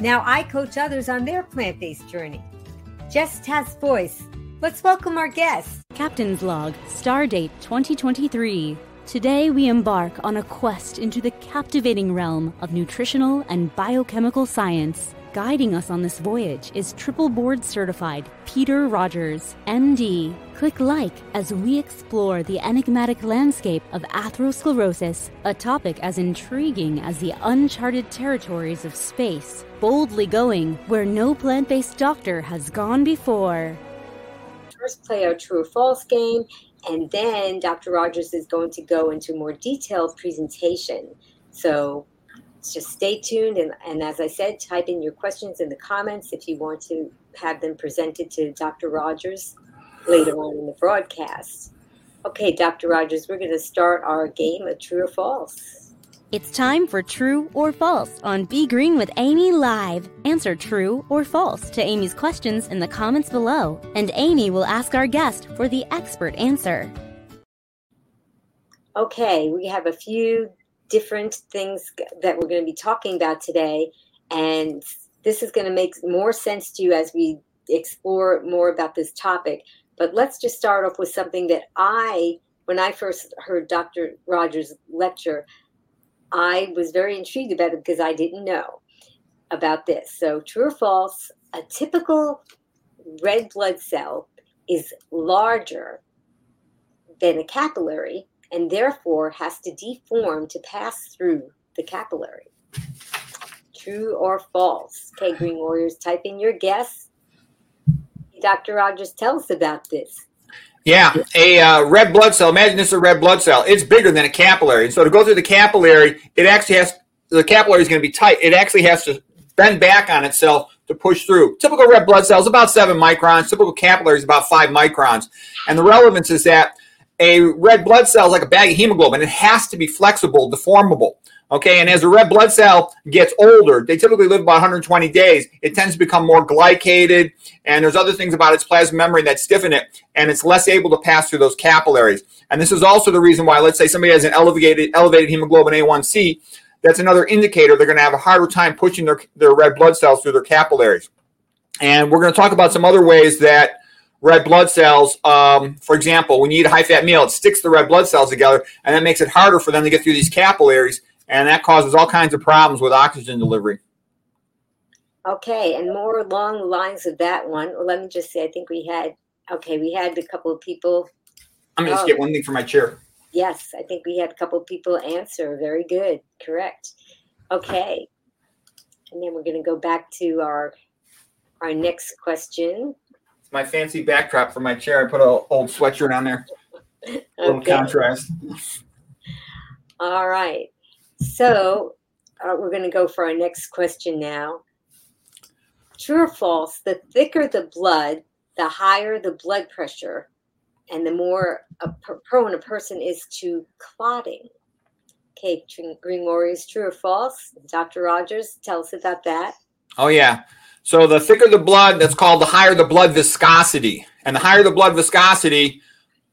Now I coach others on their plant based journey. Just has voice. Let's welcome our guest. Captain's Log, Stardate 2023. Today we embark on a quest into the captivating realm of nutritional and biochemical science. Guiding us on this voyage is triple board certified Peter Rogers, MD. Click like as we explore the enigmatic landscape of atherosclerosis, a topic as intriguing as the uncharted territories of space, boldly going where no plant based doctor has gone before. First, play our true or false game, and then Dr. Rogers is going to go into more detailed presentation. So just stay tuned. And, and as I said, type in your questions in the comments if you want to have them presented to Dr. Rogers later on in the broadcast. Okay, Dr. Rogers, we're going to start our game of true or false. It's time for True or False on Be Green with Amy Live. Answer true or false to Amy's questions in the comments below, and Amy will ask our guest for the expert answer. Okay, we have a few different things that we're going to be talking about today. And this is going to make more sense to you as we explore more about this topic. But let's just start off with something that I, when I first heard Dr. Rogers' lecture, I was very intrigued about it because I didn't know about this. So, true or false, a typical red blood cell is larger than a capillary and therefore has to deform to pass through the capillary. True or false? Okay, Green Warriors, type in your guess. Dr. Rogers, tell us about this. Yeah, a uh, red blood cell. Imagine this is a red blood cell. It's bigger than a capillary. And so to go through the capillary, it actually has the capillary is going to be tight. It actually has to bend back on itself to push through. Typical red blood cells about seven microns. Typical capillary is about five microns. And the relevance is that a red blood cell is like a bag of hemoglobin. It has to be flexible, deformable. Okay, and as a red blood cell gets older, they typically live about 120 days. It tends to become more glycated, and there's other things about its plasma membrane that stiffen it, and it's less able to pass through those capillaries. And this is also the reason why, let's say somebody has an elevated elevated hemoglobin A1C, that's another indicator they're going to have a harder time pushing their, their red blood cells through their capillaries. And we're going to talk about some other ways that red blood cells. Um, for example, when you eat a high fat meal, it sticks the red blood cells together, and that makes it harder for them to get through these capillaries, and that causes all kinds of problems with oxygen delivery. Okay, and more along the lines of that one. Well, let me just say, I think we had okay, we had a couple of people. I'm gonna oh, just get one thing for my chair. Yes, I think we had a couple of people answer. Very good, correct. Okay, and then we're gonna go back to our our next question my fancy backdrop for my chair. I put an old sweatshirt on there. A little contrast. All right. So uh, we're going to go for our next question now. True or false? The thicker the blood, the higher the blood pressure, and the more a, prone a person is to clotting. Okay, Green Warriors, true or false? Dr. Rogers, tell us about that. Oh, yeah. So the thicker the blood, that's called the higher the blood viscosity. And the higher the blood viscosity,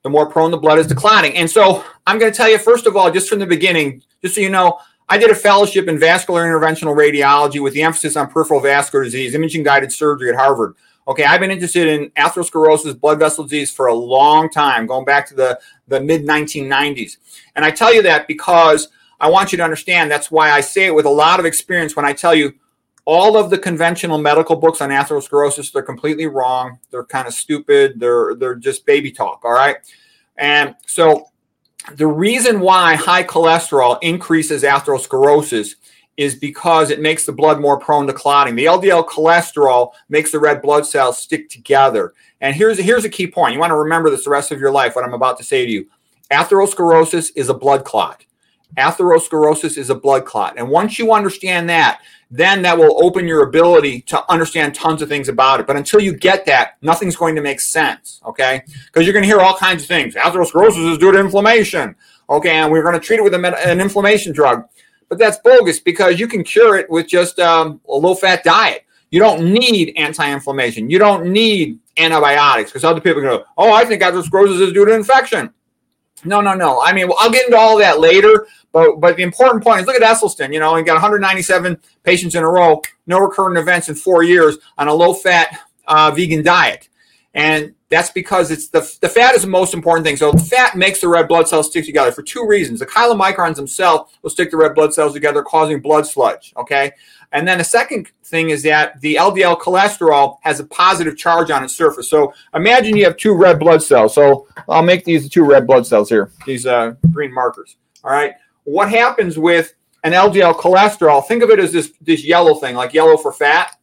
the more prone the blood is to clotting. And so I'm going to tell you, first of all, just from the beginning, just so you know, I did a fellowship in vascular interventional radiology with the emphasis on peripheral vascular disease, imaging guided surgery at Harvard. Okay, I've been interested in atherosclerosis, blood vessel disease for a long time, going back to the, the mid 1990s. And I tell you that because I want you to understand that's why I say it with a lot of experience when I tell you all of the conventional medical books on atherosclerosis they're completely wrong they're kind of stupid they're they're just baby talk all right and so the reason why high cholesterol increases atherosclerosis is because it makes the blood more prone to clotting. The LDL cholesterol makes the red blood cells stick together. And here's here's a key point. You want to remember this the rest of your life what I'm about to say to you. Atherosclerosis is a blood clot. Atherosclerosis is a blood clot. And once you understand that, then that will open your ability to understand tons of things about it. But until you get that, nothing's going to make sense, okay? Because you're going to hear all kinds of things. Atherosclerosis is due to inflammation, okay? And we're going to treat it with an inflammation drug. But that's bogus because you can cure it with just um, a low fat diet. You don't need anti inflammation. You don't need antibiotics because other people go, oh, I think atherosclerosis is due to infection. No, no, no. I mean, I'll get into all that later, but but the important point is look at Esselstyn. You know, he got 197 patients in a row, no recurrent events in four years on a low-fat uh, vegan diet, and that's because it's the the fat is the most important thing. So fat makes the red blood cells stick together for two reasons. The chylomicrons themselves will stick the red blood cells together, causing blood sludge. Okay, and then the second thing is that the LDL cholesterol has a positive charge on its surface. So imagine you have two red blood cells. So I'll make these two red blood cells here, these uh, green markers. All right. What happens with an LDL cholesterol? Think of it as this, this yellow thing, like yellow for fat.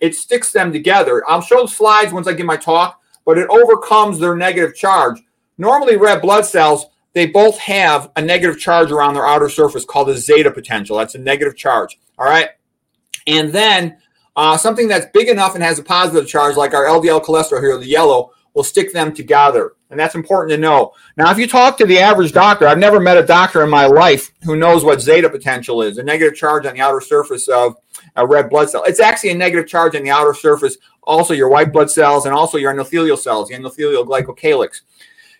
It sticks them together. I'll show slides once I give my talk, but it overcomes their negative charge. Normally, red blood cells, they both have a negative charge around their outer surface called a zeta potential. That's a negative charge. All right. And then uh, something that's big enough and has a positive charge, like our LDL cholesterol here, the yellow, will stick them together. And that's important to know. Now, if you talk to the average doctor, I've never met a doctor in my life who knows what zeta potential is, a negative charge on the outer surface of a red blood cell. It's actually a negative charge on the outer surface, also your white blood cells and also your endothelial cells, the endothelial glycocalyx.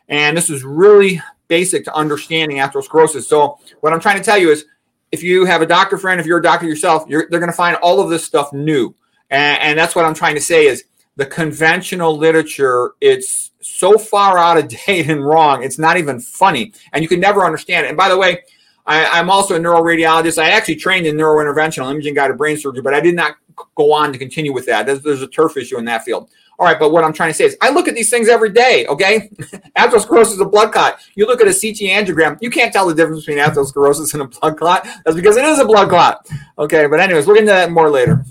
And this is really basic to understanding atherosclerosis. So, what I'm trying to tell you is if you have a doctor friend, if you're a doctor yourself, you're, they're going to find all of this stuff new. And, and that's what I'm trying to say is the conventional literature, it's so far out of date and wrong. It's not even funny. And you can never understand it. And by the way, I, am also a neuroradiologist. I actually trained in neurointerventional imaging guided brain surgery, but I did not go on to continue with that. There's, there's a turf issue in that field. All right, but what I'm trying to say is I look at these things every day, okay? atherosclerosis is a blood clot. You look at a CT angiogram, you can't tell the difference between atherosclerosis and a blood clot. That's because it is a blood clot. Okay, but anyways, we'll get into that more later.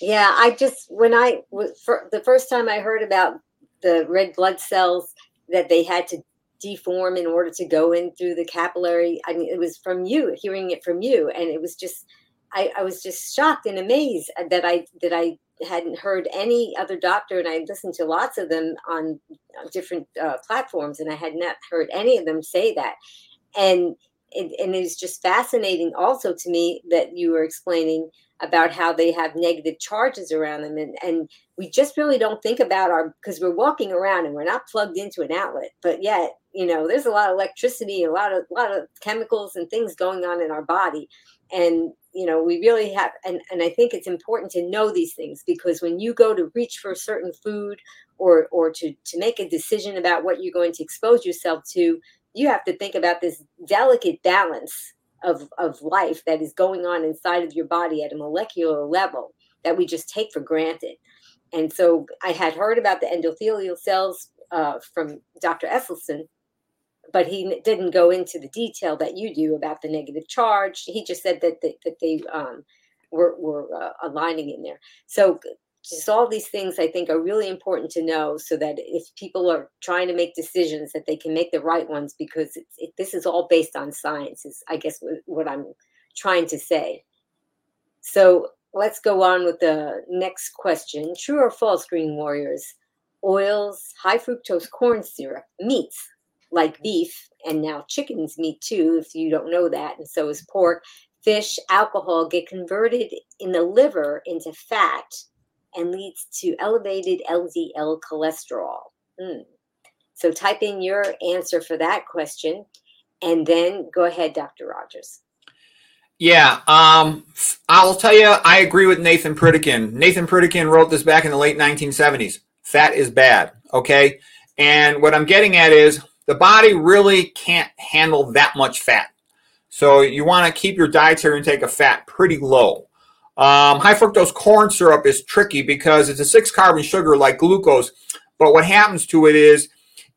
Yeah, I just, when I, for the first time I heard about the red blood cells that they had to deform in order to go in through the capillary, I mean, it was from you, hearing it from you. And it was just, I, I was just shocked and amazed that I, that I hadn't heard any other doctor, and I listened to lots of them on, different uh, platforms, and I had not heard any of them say that. And it, and it's just fascinating also to me that you were explaining about how they have negative charges around them and, and we just really don't think about our because we're walking around and we're not plugged into an outlet but yet you know there's a lot of electricity a lot of a lot of chemicals and things going on in our body. And you know we really have and, and i think it's important to know these things because when you go to reach for a certain food or or to to make a decision about what you're going to expose yourself to you have to think about this delicate balance of of life that is going on inside of your body at a molecular level that we just take for granted. And so i had heard about the endothelial cells uh, from dr esselstyn but he didn't go into the detail that you do about the negative charge. He just said that they, that they um, were, were uh, aligning in there. So just all these things I think are really important to know so that if people are trying to make decisions that they can make the right ones because it, this is all based on science is I guess what I'm trying to say. So let's go on with the next question. True or false, Green Warriors? Oils, high fructose corn syrup, meats, like beef and now chicken's meat too, if you don't know that, and so is pork, fish, alcohol get converted in the liver into fat and leads to elevated LDL cholesterol. Mm. So type in your answer for that question and then go ahead, Dr. Rogers. Yeah, um, I'll tell you, I agree with Nathan Pritikin. Nathan Pritikin wrote this back in the late 1970s. Fat is bad, okay? And what I'm getting at is the body really can't handle that much fat. So you want to keep your dietary intake of fat pretty low. Um, high fructose corn syrup is tricky because it's a six carbon sugar like glucose. But what happens to it is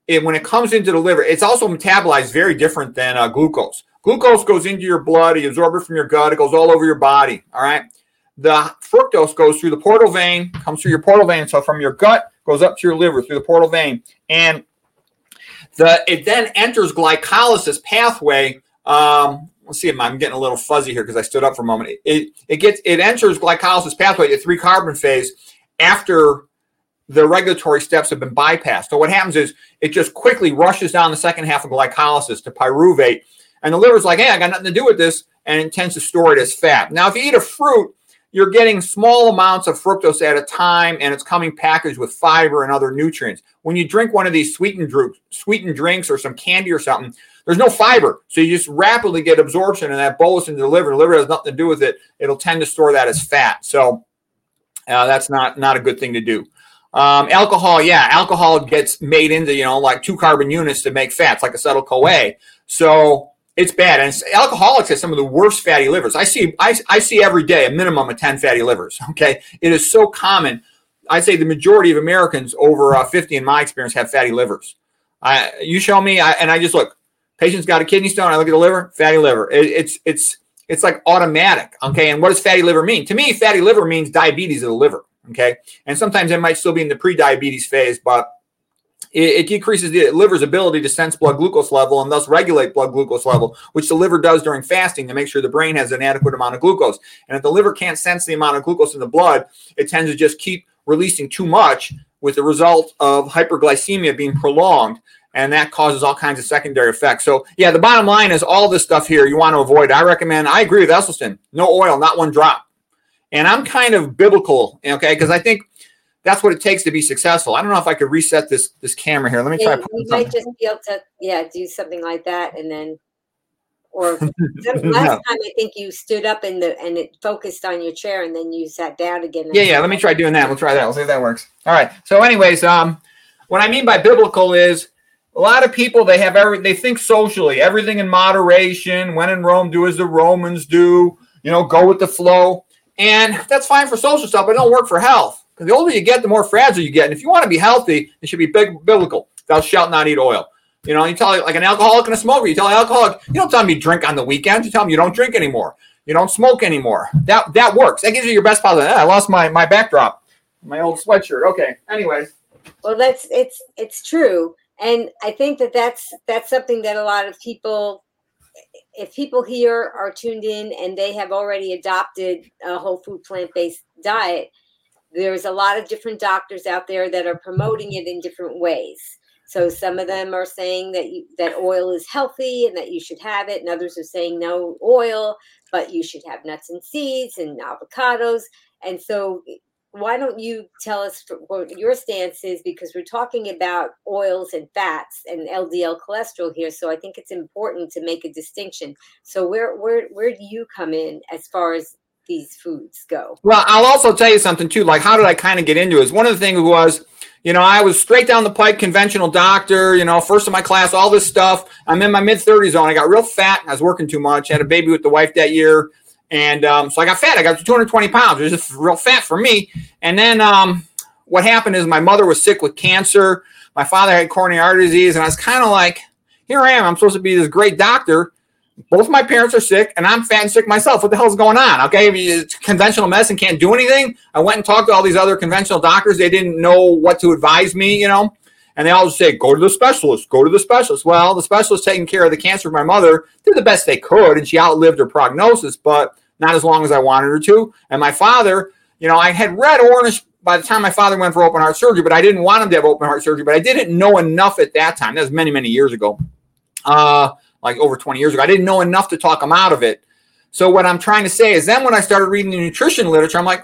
it, when it comes into the liver, it's also metabolized very different than uh, glucose. Glucose goes into your blood, you absorb it from your gut, it goes all over your body. All right. The fructose goes through the portal vein, comes through your portal vein. So from your gut, goes up to your liver through the portal vein. And the it then enters glycolysis pathway. Um, let's see, I'm getting a little fuzzy here because I stood up for a moment. It it gets it enters glycolysis pathway, the three carbon phase, after the regulatory steps have been bypassed. So what happens is it just quickly rushes down the second half of glycolysis to pyruvate, and the liver's like, hey, I got nothing to do with this, and it tends to store it as fat. Now, if you eat a fruit, you're getting small amounts of fructose at a time and it's coming packaged with fiber and other nutrients. When you drink one of these sweetened, sweetened drinks or some candy or something, there's no fiber. So you just rapidly get absorption and that bolus into the liver. The liver has nothing to do with it. It'll tend to store that as fat. So uh, that's not, not a good thing to do. Um, alcohol, yeah, alcohol gets made into, you know, like two carbon units to make fats, like acetyl CoA. So it's bad. And alcoholics have some of the worst fatty livers. I see, I, I see every day a minimum of 10 fatty livers. Okay. It is so common. I'd say the majority of Americans over uh, 50 in my experience have fatty livers. I, you show me, I, and I just look, patient's got a kidney stone. I look at the liver, fatty liver. It, it's, it's, it's like automatic. Okay. And what does fatty liver mean? To me, fatty liver means diabetes of the liver. Okay. And sometimes it might still be in the pre-diabetes phase, but it, decreases the liver's ability to sense blood glucose level and thus regulate blood glucose level, which the liver does during fasting to make sure the brain has an adequate amount of glucose. And if the liver can't sense the amount of glucose in the blood, it tends to just keep releasing too much with the result of hyperglycemia being prolonged and that causes all kinds of secondary effects. So, yeah, the bottom line is all this stuff here you want to avoid. I recommend, I agree with Esselstyn, no oil, not one drop. And I'm kind of biblical, okay, because I think that's what it takes to be successful. I don't know if I could reset this this camera here. Let me try. you might just be able to, yeah, do something like that, and then, or last no. time I think you stood up and the and it focused on your chair, and then you sat down again. Yeah, yeah. Let me try doing that. We'll try that. We'll see if that works. All right. So, anyways, um, what I mean by biblical is a lot of people they have every they think socially, everything in moderation. When in Rome, do as the Romans do. You know, go with the flow. And that's fine for social stuff, but it don't work for health. Because the older you get, the more fragile you get. And if you want to be healthy, it should be big, biblical. Thou shalt not eat oil. You know, you tell like an alcoholic and a smoker, you tell an alcoholic, you don't tell them you drink on the weekends. You tell them you don't drink anymore. You don't smoke anymore. That that works. That gives you your best positive. Ah, I lost my my backdrop, my old sweatshirt. Okay. Anyways. Well, that's it's it's true, and I think that that's that's something that a lot of people if people here are tuned in and they have already adopted a whole food plant based diet, there's a lot of different doctors out there that are promoting it in different ways. So some of them are saying that you, that oil is healthy and that you should have it, and others are saying no oil, but you should have nuts and seeds and avocados. And so why don't you tell us what your stance is because we're talking about oils and fats and LDL cholesterol here so I think it's important to make a distinction so where where where do you come in as far as these foods go well I'll also tell you something too like how did I kind of get into it one of the things was you know I was straight down the pipe conventional doctor you know first in my class all this stuff I'm in my mid 30s on. I got real fat I was working too much had a baby with the wife that year and um, so I got fat. I got to 220 pounds. It was just real fat for me. And then um, what happened is my mother was sick with cancer. My father had coronary artery disease. And I was kind of like, here I am. I'm supposed to be this great doctor. Both my parents are sick, and I'm fat and sick myself. What the hell's going on? Okay, conventional medicine can't do anything. I went and talked to all these other conventional doctors. They didn't know what to advise me, you know. And they always say, go to the specialist, go to the specialist. Well, the specialist taking care of the cancer of my mother did the best they could, and she outlived her prognosis. But not as long as I wanted her to. And my father, you know, I had read Ornish by the time my father went for open heart surgery, but I didn't want him to have open heart surgery. But I didn't know enough at that time. That was many, many years ago, uh, like over 20 years ago. I didn't know enough to talk them out of it. So what I'm trying to say is then when I started reading the nutrition literature, I'm like,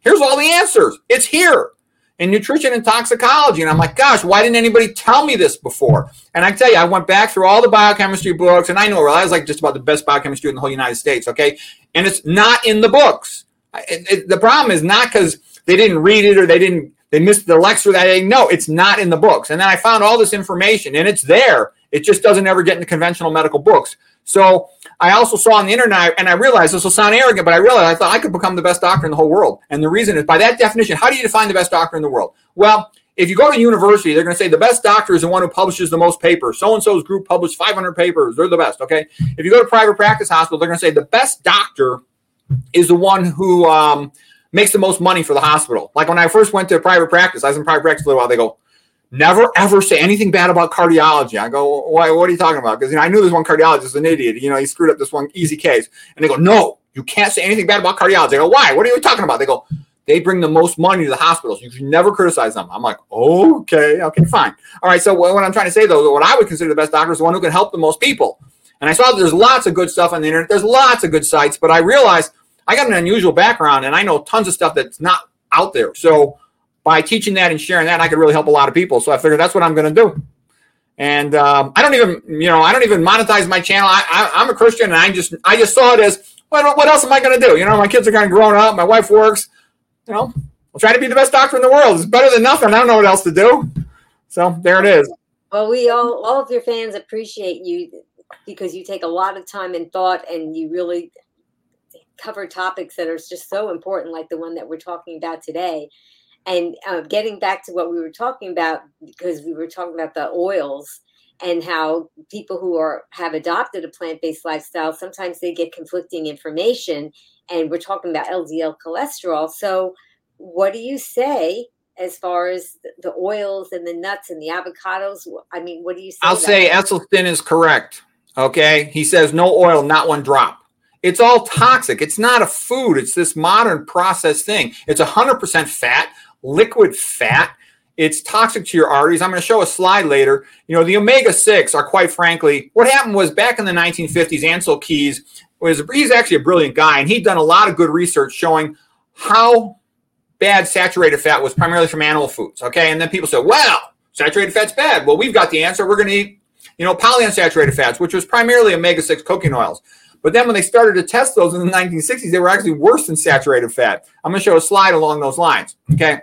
here's all the answers. It's here in nutrition and toxicology. And I'm like, gosh, why didn't anybody tell me this before? And I tell you, I went back through all the biochemistry books, and I know I was like just about the best biochemistry in the whole United States. Okay, and it's not in the books. It, it, the problem is not because they didn't read it or they didn't they missed the lecture that day. No, it's not in the books. And then I found all this information, and it's there. It just doesn't ever get in the conventional medical books. So I also saw on the internet, and I realized this will sound arrogant, but I realized I thought I could become the best doctor in the whole world. And the reason is by that definition, how do you define the best doctor in the world? Well, if you go to university, they're going to say the best doctor is the one who publishes the most papers. So and so's group published 500 papers. They're the best. Okay. If you go to private practice hospital, they're going to say the best doctor is the one who um, makes the most money for the hospital. Like when I first went to private practice, I was in private practice for a little while. They go, never ever say anything bad about cardiology. I go, why? What are you talking about? Because you know, I knew this one cardiologist is an idiot. You know, he screwed up this one easy case. And they go, no, you can't say anything bad about cardiology. I go, why? What are you talking about? They go, they bring the most money to the hospitals. You should never criticize them. I'm like, okay, okay, fine. All right. So what I'm trying to say though, what I would consider the best doctor is the one who can help the most people. And I saw there's lots of good stuff on the internet. There's lots of good sites, but I realized I got an unusual background and I know tons of stuff that's not out there. So by teaching that and sharing that, I could really help a lot of people. So I figured that's what I'm going to do. And um, I don't even, you know, I don't even monetize my channel. I, am a Christian, and I just, I just saw it as, what, what else am I going to do? You know, my kids are kind of grown up. My wife works. You know, I'll try to be the best doctor in the world. It's better than nothing. I don't know what else to do. So there it is. Well, we all, all of your fans appreciate you because you take a lot of time and thought, and you really cover topics that are just so important, like the one that we're talking about today. And uh, getting back to what we were talking about, because we were talking about the oils and how people who are have adopted a plant-based lifestyle sometimes they get conflicting information and we're talking about ldl cholesterol. So what do you say as far as the oils and the nuts and the avocados? I mean what do you say i'll say esselstyn is correct okay? He says no oil not one drop. It's all toxic. It's not a food. It's this modern processed thing. It's 100% fat liquid fat. It's toxic to your arteries. I'm going to show a slide later. You know, the omega 6 are quite frankly, what happened was back in the 1950s, Ancel Keys was, he's actually a brilliant guy, and he'd done a lot of good research showing how bad saturated fat was primarily from animal foods. Okay. And then people said, well, saturated fat's bad. Well, we've got the answer. We're going to eat, you know, polyunsaturated fats, which was primarily omega 6 cooking oils. But then when they started to test those in the 1960s, they were actually worse than saturated fat. I'm going to show a slide along those lines. Okay.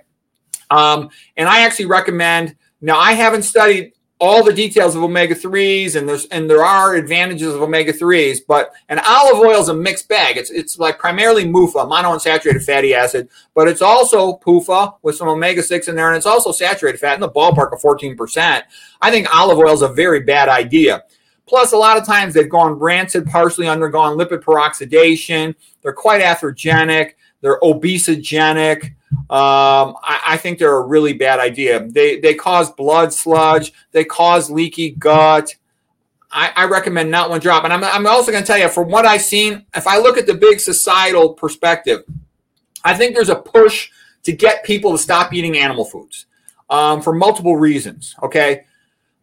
Um, and I actually recommend. Now, I haven't studied all the details of omega 3s and there's and there are advantages of omega 3s but an olive oil is a mixed bag. It's it's like primarily mufa monounsaturated fatty acid but it's also PUFA with some omega 6 in there and it's also saturated fat in the ballpark of 14% i think olive oil is a very bad idea. Plus a lot of times they've gone rancid partially undergone lipid peroxidation. They're quite atherogenic they're obesogenic um, I, I, think they're a really bad idea. They they cause blood sludge. They cause leaky gut. I, I recommend not one drop. And I'm, I'm also going to tell you, from what I've seen, if I look at the big societal perspective, I think there's a push to get people to stop eating animal foods um, for multiple reasons. Okay.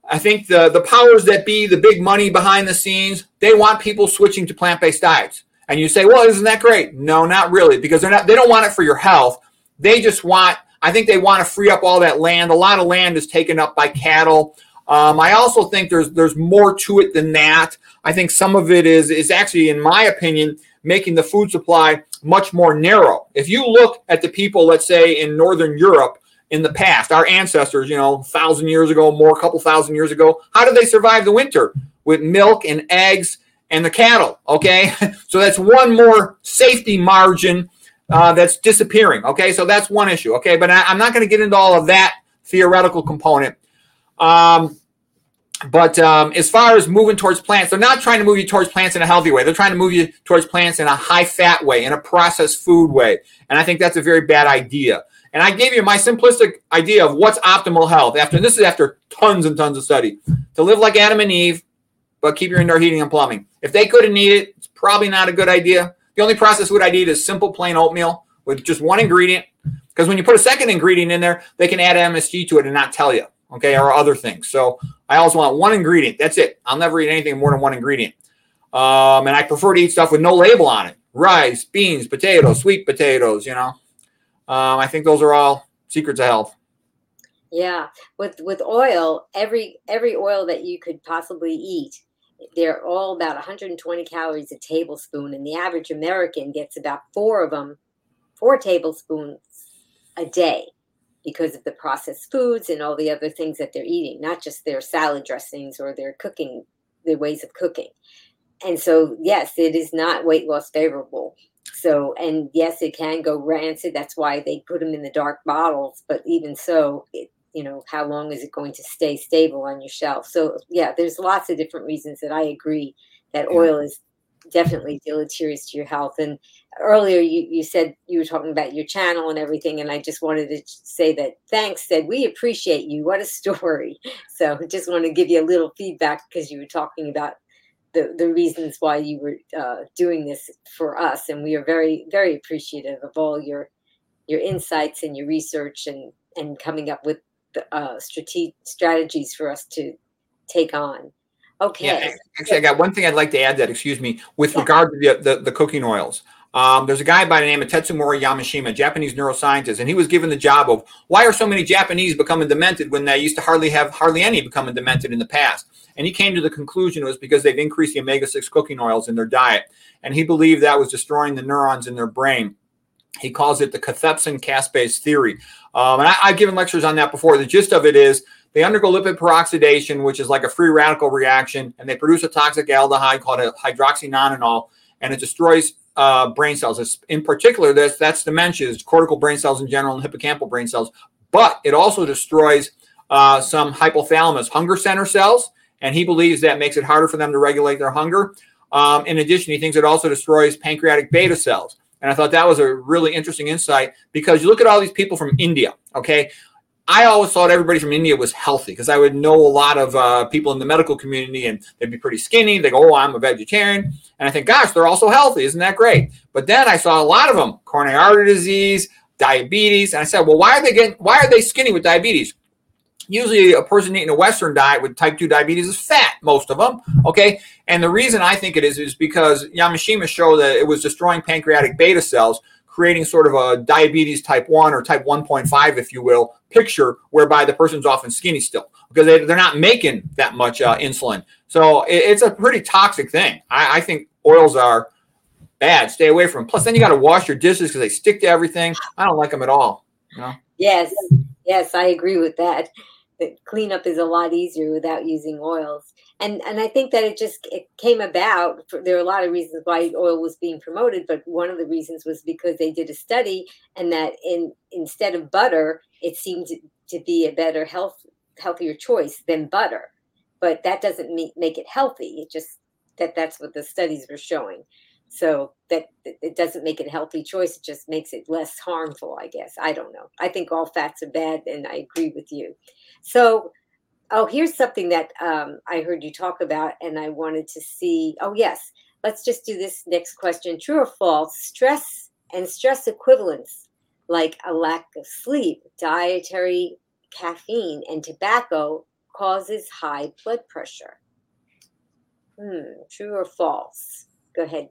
I think the, the powers that be, the big money behind the scenes, they want people switching to plant based diets. And you say, well, isn't that great? No, not really, because they're not. They don't want it for your health. They just want, I think they want to free up all that land. A lot of land is taken up by cattle. Um, I also think there's there's more to it than that. I think some of it is is actually, in my opinion, making the food supply much more narrow. If you look at the people, let's say in Northern Europe in the past, our ancestors, you know, thousand years ago, more, a couple thousand years ago, how did they survive the winter? With milk and eggs and the cattle. Okay, so that's one more safety margin uh, that's disappearing. Okay, so that's one issue. Okay, but I, am not going to get into all of that theoretical component. Um, but um, as far as moving towards plants, they're not trying to move you towards plants in a healthy way. They're trying to move you towards plants in a high fat way, in a processed food way. And I think that's a very bad idea. And I gave you my simplistic idea of what's optimal health. After this is after tons and tons of study to live like Adam and Eve, but keep your indoor heating and plumbing. If they couldn't eat it, it's probably not a good idea. The only processed food I eat is simple plain oatmeal with just one ingredient. Because when you put a second ingredient in there, they can add MSG to it and not tell you, okay, or other things. So I always want one ingredient. That's it. I'll never eat anything more than one ingredient. Um, and I prefer to eat stuff with no label on it rice, beans, potatoes, sweet potatoes, you know. Um, I think those are all secrets of health. Yeah, with with oil, every every oil that you could possibly eat they're all about 120 calories a tablespoon, and the average American gets about four of them, four tablespoons a day because of the processed foods and all the other things that they're eating, not just their salad dressings or their cooking, their ways of cooking. And so, yes, it is not weight loss favorable. So, and yes, it can go rancid. That's why they put them in the dark bottles. But even so, it, you know how long is it going to stay stable on your shelf? So yeah there's lots of different reasons that i agree that oil is definitely deleterious to your health. And earlier you, you said you were talking about your channel and everything and i just wanted to say that thanks said we appreciate you. What a story. So just want to give you a little feedback because you were talking about the, the reasons why you were uh, doing this for us. And we are very very appreciative of all your your insights and your research and and coming up with uh, strate- strategies for us to take on. Okay. Yeah, actually, I got one thing I'd like to add that, excuse me, with yeah. regard to the, the, the cooking oils. Um, there's a guy by the name of Tetsumori Yamashima, Japanese neuroscientist, and he was given the job of why are so many Japanese becoming demented when they used to hardly have hardly any becoming demented in the past. And he came to the conclusion it was because they've increased the omega 6 cooking oils in their diet. And he believed that was destroying the neurons in their brain. He calls it the cathepsin caspase theory. Um, and I, I've given lectures on that before. The gist of it is they undergo lipid peroxidation, which is like a free radical reaction, and they produce a toxic aldehyde called a hydroxynonenal, and it destroys uh, brain cells. It's, in particular, that's dementia, it's cortical brain cells in general and hippocampal brain cells, but it also destroys uh, some hypothalamus hunger center cells, and he believes that makes it harder for them to regulate their hunger. Um, in addition, he thinks it also destroys pancreatic beta cells. And I thought that was a really interesting insight because you look at all these people from India, okay? I always thought everybody from India was healthy because I would know a lot of uh, people in the medical community and they'd be pretty skinny. They go, Oh, I'm a vegetarian. And I think, Gosh, they're also healthy. Isn't that great? But then I saw a lot of them coronary artery disease, diabetes. And I said, Well, why are they getting, why are they skinny with diabetes? Usually, a person eating a Western diet with type 2 diabetes is fat, most of them. Okay. And the reason I think it is is because Yamashima showed that it was destroying pancreatic beta cells, creating sort of a diabetes type 1 or type 1.5, if you will, picture whereby the person's often skinny still because they, they're not making that much uh, insulin. So it, it's a pretty toxic thing. I, I think oils are bad. Stay away from them. Plus, then you got to wash your dishes because they stick to everything. I don't like them at all. You know? Yes, yes, I agree with that. The cleanup is a lot easier without using oils and and I think that it just it came about. For, there are a lot of reasons why oil was being promoted, but one of the reasons was because they did a study, and that in instead of butter, it seemed to be a better health healthier choice than butter. But that doesn't make, make it healthy. It just that that's what the studies were showing. So that it doesn't make it a healthy choice. It just makes it less harmful, I guess. I don't know. I think all fats are bad, and I agree with you. So Oh, here's something that um, I heard you talk about, and I wanted to see. Oh, yes. Let's just do this next question. True or false? Stress and stress equivalents, like a lack of sleep, dietary caffeine, and tobacco, causes high blood pressure. Hmm, true or false? Go ahead,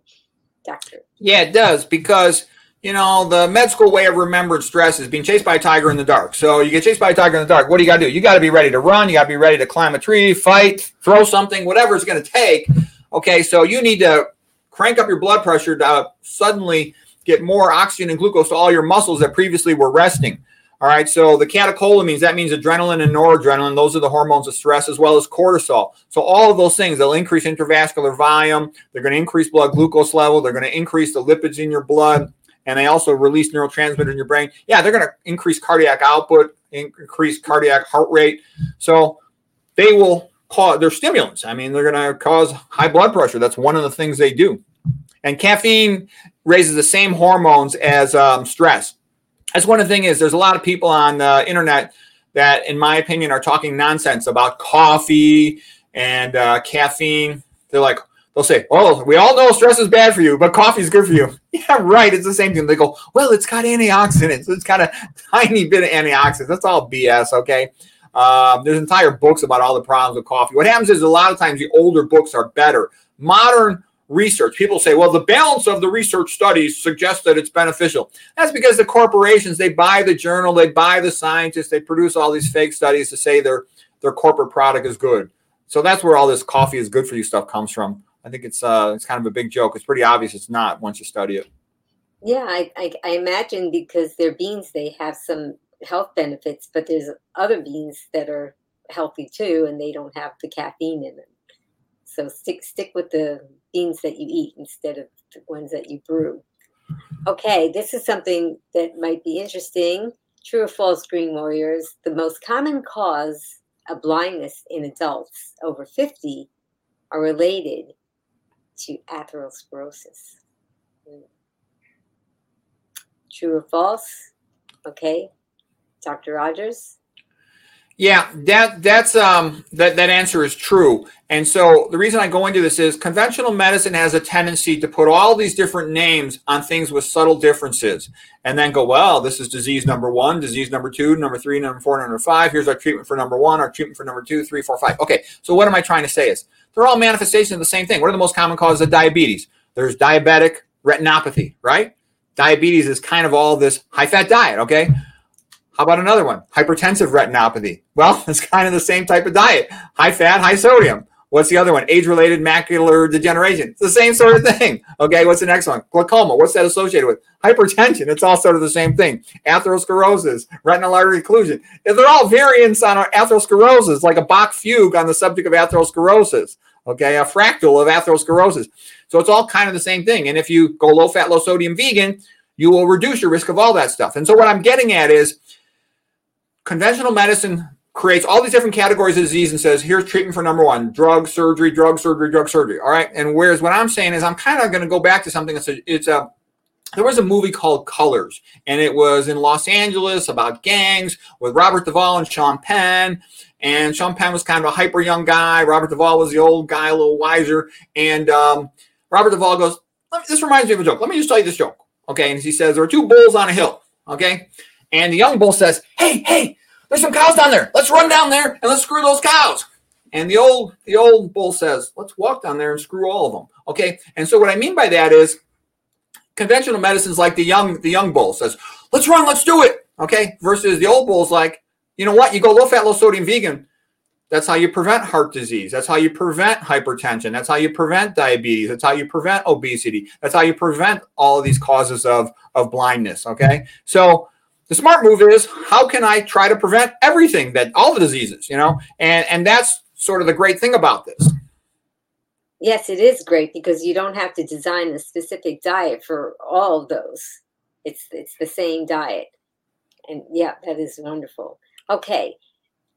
doctor. Yeah, it does because you know, the med school way of remembering stress is being chased by a tiger in the dark. So you get chased by a tiger in the dark. What do you got to do? You got to be ready to run. You got to be ready to climb a tree, fight, throw something, whatever it's going to take. Okay, so you need to crank up your blood pressure to suddenly get more oxygen and glucose to all your muscles that previously were resting. All right, so the catecholamines, that means adrenaline and noradrenaline. Those are the hormones of stress, as well as cortisol. So, all of those things, they'll increase intravascular volume. They're going to increase blood glucose level. They're going to increase the lipids in your blood and they also release neurotransmitter in your brain. Yeah, they're going to increase cardiac output, increase cardiac heart rate. So they will cause they're stimulants. I mean, they're going to cause high blood pressure. That's one of the things they do. And caffeine raises the same hormones as um, stress. That's one of the things is there's a lot of people on the internet that, in my opinion, are talking nonsense about coffee and uh, caffeine. They're like, they'll say, "Oh, we all know stress is bad for you, but coffee is good for you." Yeah, right. It's the same thing. They go, "Well, it's got antioxidants. It's got a tiny bit of antioxidants." That's all BS. Okay. Um, there's entire books about all the problems with coffee. What happens is a lot of times the older books are better. Modern research, people say, well, the balance of the research studies suggests that it's beneficial. That's because the corporations, they buy the journal, they buy the scientists, they produce all these fake studies to say their their corporate product is good. So that's where all this coffee is good for you stuff comes from. I think it's uh, it's kind of a big joke. It's pretty obvious it's not once you study it. Yeah, I, I, I imagine because they're beans, they have some health benefits, but there's other beans that are healthy too, and they don't have the caffeine in them. So stick stick with the beans that you eat instead of the ones that you brew. Okay, this is something that might be interesting. True or false, Green Warriors? The most common cause of blindness in adults over 50 are related to atherosclerosis. True or false? Okay. Dr. Rogers? Yeah, that that's um that that answer is true. And so the reason I go into this is conventional medicine has a tendency to put all these different names on things with subtle differences and then go, well, this is disease number one, disease number two, number three, number four, number five. Here's our treatment for number one, our treatment for number two, three, four, five. Okay, so what am I trying to say is they're all manifestations of the same thing. What are the most common causes of diabetes? There's diabetic retinopathy, right? Diabetes is kind of all this high fat diet, okay? How about another one? Hypertensive retinopathy. Well, it's kind of the same type of diet high fat, high sodium. What's the other one? Age related macular degeneration. It's the same sort of thing. Okay, what's the next one? Glaucoma. What's that associated with? Hypertension. It's all sort of the same thing. Atherosclerosis, retinal artery occlusion. They're all variants on atherosclerosis, like a Bach fugue on the subject of atherosclerosis. Okay, a fractal of atherosclerosis. So it's all kind of the same thing. And if you go low fat, low sodium vegan, you will reduce your risk of all that stuff. And so what I'm getting at is conventional medicine creates all these different categories of disease and says, here's treatment for number one drug, surgery, drug, surgery, drug, surgery. All right. And whereas what I'm saying is, I'm kind of going to go back to something that's a, it's a, there was a movie called Colors, and it was in Los Angeles about gangs with Robert Duvall and Sean Penn. And Sean Penn was kind of a hyper young guy. Robert Duvall was the old guy, a little wiser. And um, Robert Duvall goes, This reminds me of a joke. Let me just tell you this joke. Okay. And he says, There are two bulls on a hill. Okay. And the young bull says, Hey, hey, there's some cows down there. Let's run down there and let's screw those cows. And the old the old bull says, let's walk down there and screw all of them. Okay. And so what I mean by that is conventional medicine's like the young the young bull says, let's run, let's do it. Okay. Versus the old bull's like, you know what? You go low fat, low sodium vegan. That's how you prevent heart disease. That's how you prevent hypertension. That's how you prevent diabetes. That's how you prevent obesity. That's how you prevent all of these causes of, of blindness. Okay. So the smart move is how can I try to prevent everything that all the diseases, you know? And and that's sort of the great thing about this. Yes, it is great because you don't have to design a specific diet for all of those. It's it's the same diet. And yeah, that is wonderful. Okay.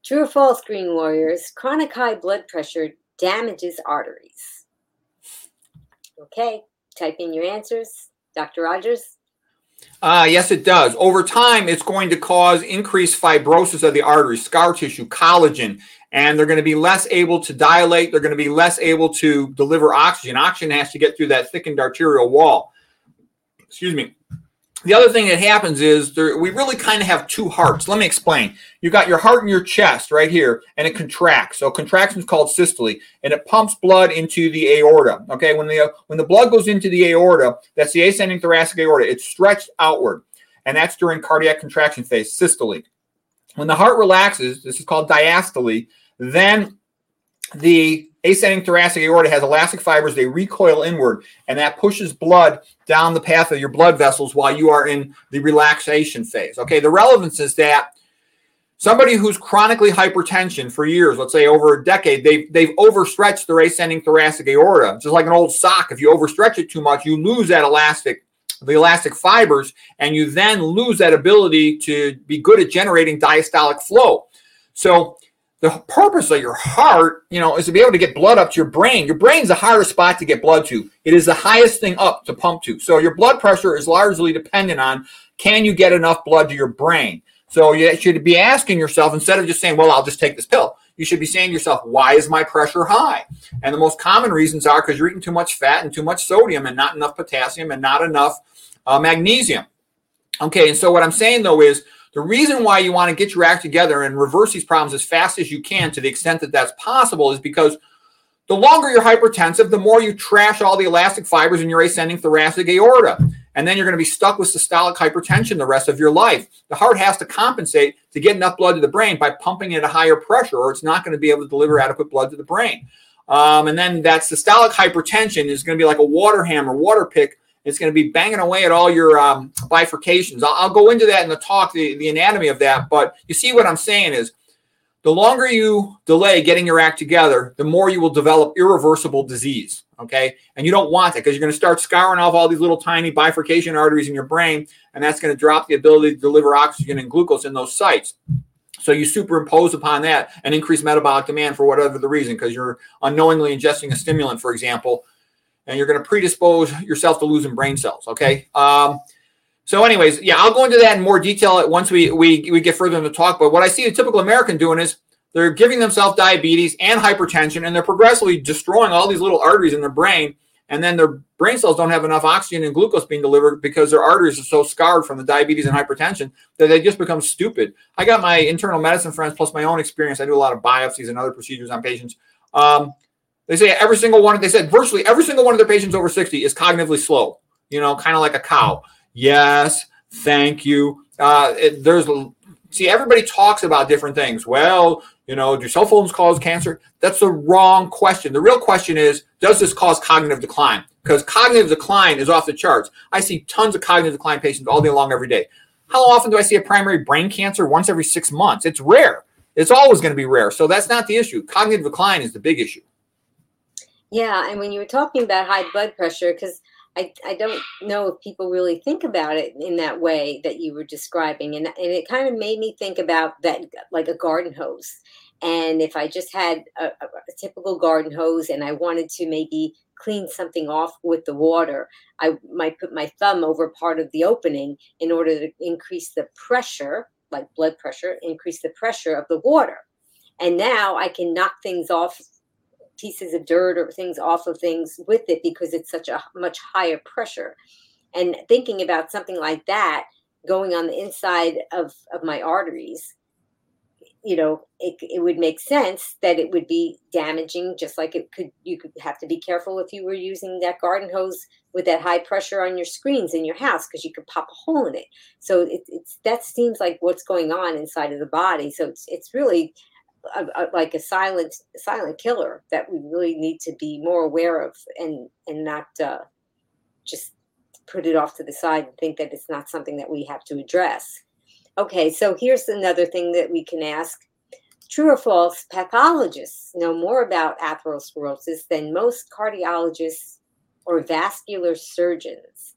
True or false, Green Warriors? Chronic high blood pressure damages arteries. Okay, type in your answers. Dr. Rogers? Uh, yes, it does. Over time, it's going to cause increased fibrosis of the arteries, scar tissue, collagen, and they're going to be less able to dilate. They're going to be less able to deliver oxygen. Oxygen has to get through that thickened arterial wall. Excuse me the other thing that happens is there, we really kind of have two hearts. Let me explain. You got your heart in your chest right here, and it contracts. So contraction is called systole, and it pumps blood into the aorta. Okay, when the when the blood goes into the aorta, that's the ascending thoracic aorta. It's stretched outward, and that's during cardiac contraction phase, systole. When the heart relaxes, this is called diastole. Then the ascending thoracic aorta has elastic fibers. They recoil inward, and that pushes blood down the path of your blood vessels while you are in the relaxation phase. Okay, the relevance is that somebody who's chronically hypertension for years, let's say over a decade, they've, they've overstretched their ascending thoracic aorta. Just like an old sock, if you overstretch it too much, you lose that elastic the elastic fibers, and you then lose that ability to be good at generating diastolic flow. So the purpose of your heart, you know, is to be able to get blood up to your brain. Your brain's the hardest spot to get blood to. It is the highest thing up to pump to. So your blood pressure is largely dependent on can you get enough blood to your brain. So you should be asking yourself instead of just saying, "Well, I'll just take this pill." You should be saying to yourself, "Why is my pressure high?" And the most common reasons are because you're eating too much fat and too much sodium and not enough potassium and not enough uh, magnesium. Okay, and so what I'm saying though is the reason why you want to get your act together and reverse these problems as fast as you can to the extent that that's possible is because the longer you're hypertensive, the more you trash all the elastic fibers in your ascending thoracic aorta. And then you're going to be stuck with systolic hypertension the rest of your life. The heart has to compensate to get enough blood to the brain by pumping it at a higher pressure, or it's not going to be able to deliver adequate blood to the brain. Um, and then that systolic hypertension is going to be like a water hammer, water pick it's going to be banging away at all your um, bifurcations. I'll, I'll, go into that in the talk, the, the anatomy of that. But you see what I'm saying is the longer you delay getting your act together, the more you will develop irreversible disease. Okay. And you don't want it because you're going to start scouring off all these little tiny bifurcation arteries in your brain. And that's going to drop the ability to deliver oxygen and glucose in those sites. So you superimpose upon that an increased metabolic demand for whatever the reason, because you're unknowingly ingesting a stimulant, for example, and you're going to predispose yourself to losing brain cells. Okay. Um, so, anyways, yeah, I'll go into that in more detail once we we we get further in the talk. But what I see a typical American doing is they're giving themselves diabetes and hypertension, and they're progressively destroying all these little arteries in their brain. And then their brain cells don't have enough oxygen and glucose being delivered because their arteries are so scarred from the diabetes and hypertension that they just become stupid. I got my internal medicine friends plus my own experience. I do a lot of biopsies and other procedures on patients. Um, they say every single one, they said virtually every single one of their patients over 60 is cognitively slow. you know, kind of like a cow. Yes, thank you. Uh, it, there's see everybody talks about different things. Well, you know, do cell phones cause cancer? That's the wrong question. The real question is, does this cause cognitive decline? Because cognitive decline is off the charts. I see tons of cognitive decline patients all day long every day. How often do I see a primary brain cancer? Once every six months. It's rare. It's always going to be rare. So that's not the issue. Cognitive decline is the big issue. Yeah, and when you were talking about high blood pressure, because I, I don't know if people really think about it in that way that you were describing. And, and it kind of made me think about that like a garden hose. And if I just had a, a, a typical garden hose and I wanted to maybe clean something off with the water, I might put my thumb over part of the opening in order to increase the pressure, like blood pressure, increase the pressure of the water. And now I can knock things off pieces of dirt or things off of things with it because it's such a much higher pressure. And thinking about something like that going on the inside of, of my arteries, you know, it, it would make sense that it would be damaging, just like it could, you could have to be careful if you were using that garden hose with that high pressure on your screens in your house because you could pop a hole in it. So it, it's that seems like what's going on inside of the body. So it's, it's really a, a, like a silent silent killer that we really need to be more aware of and and not uh, just put it off to the side and think that it's not something that we have to address. Okay, so here's another thing that we can ask. True or false, pathologists know more about atherosclerosis than most cardiologists or vascular surgeons.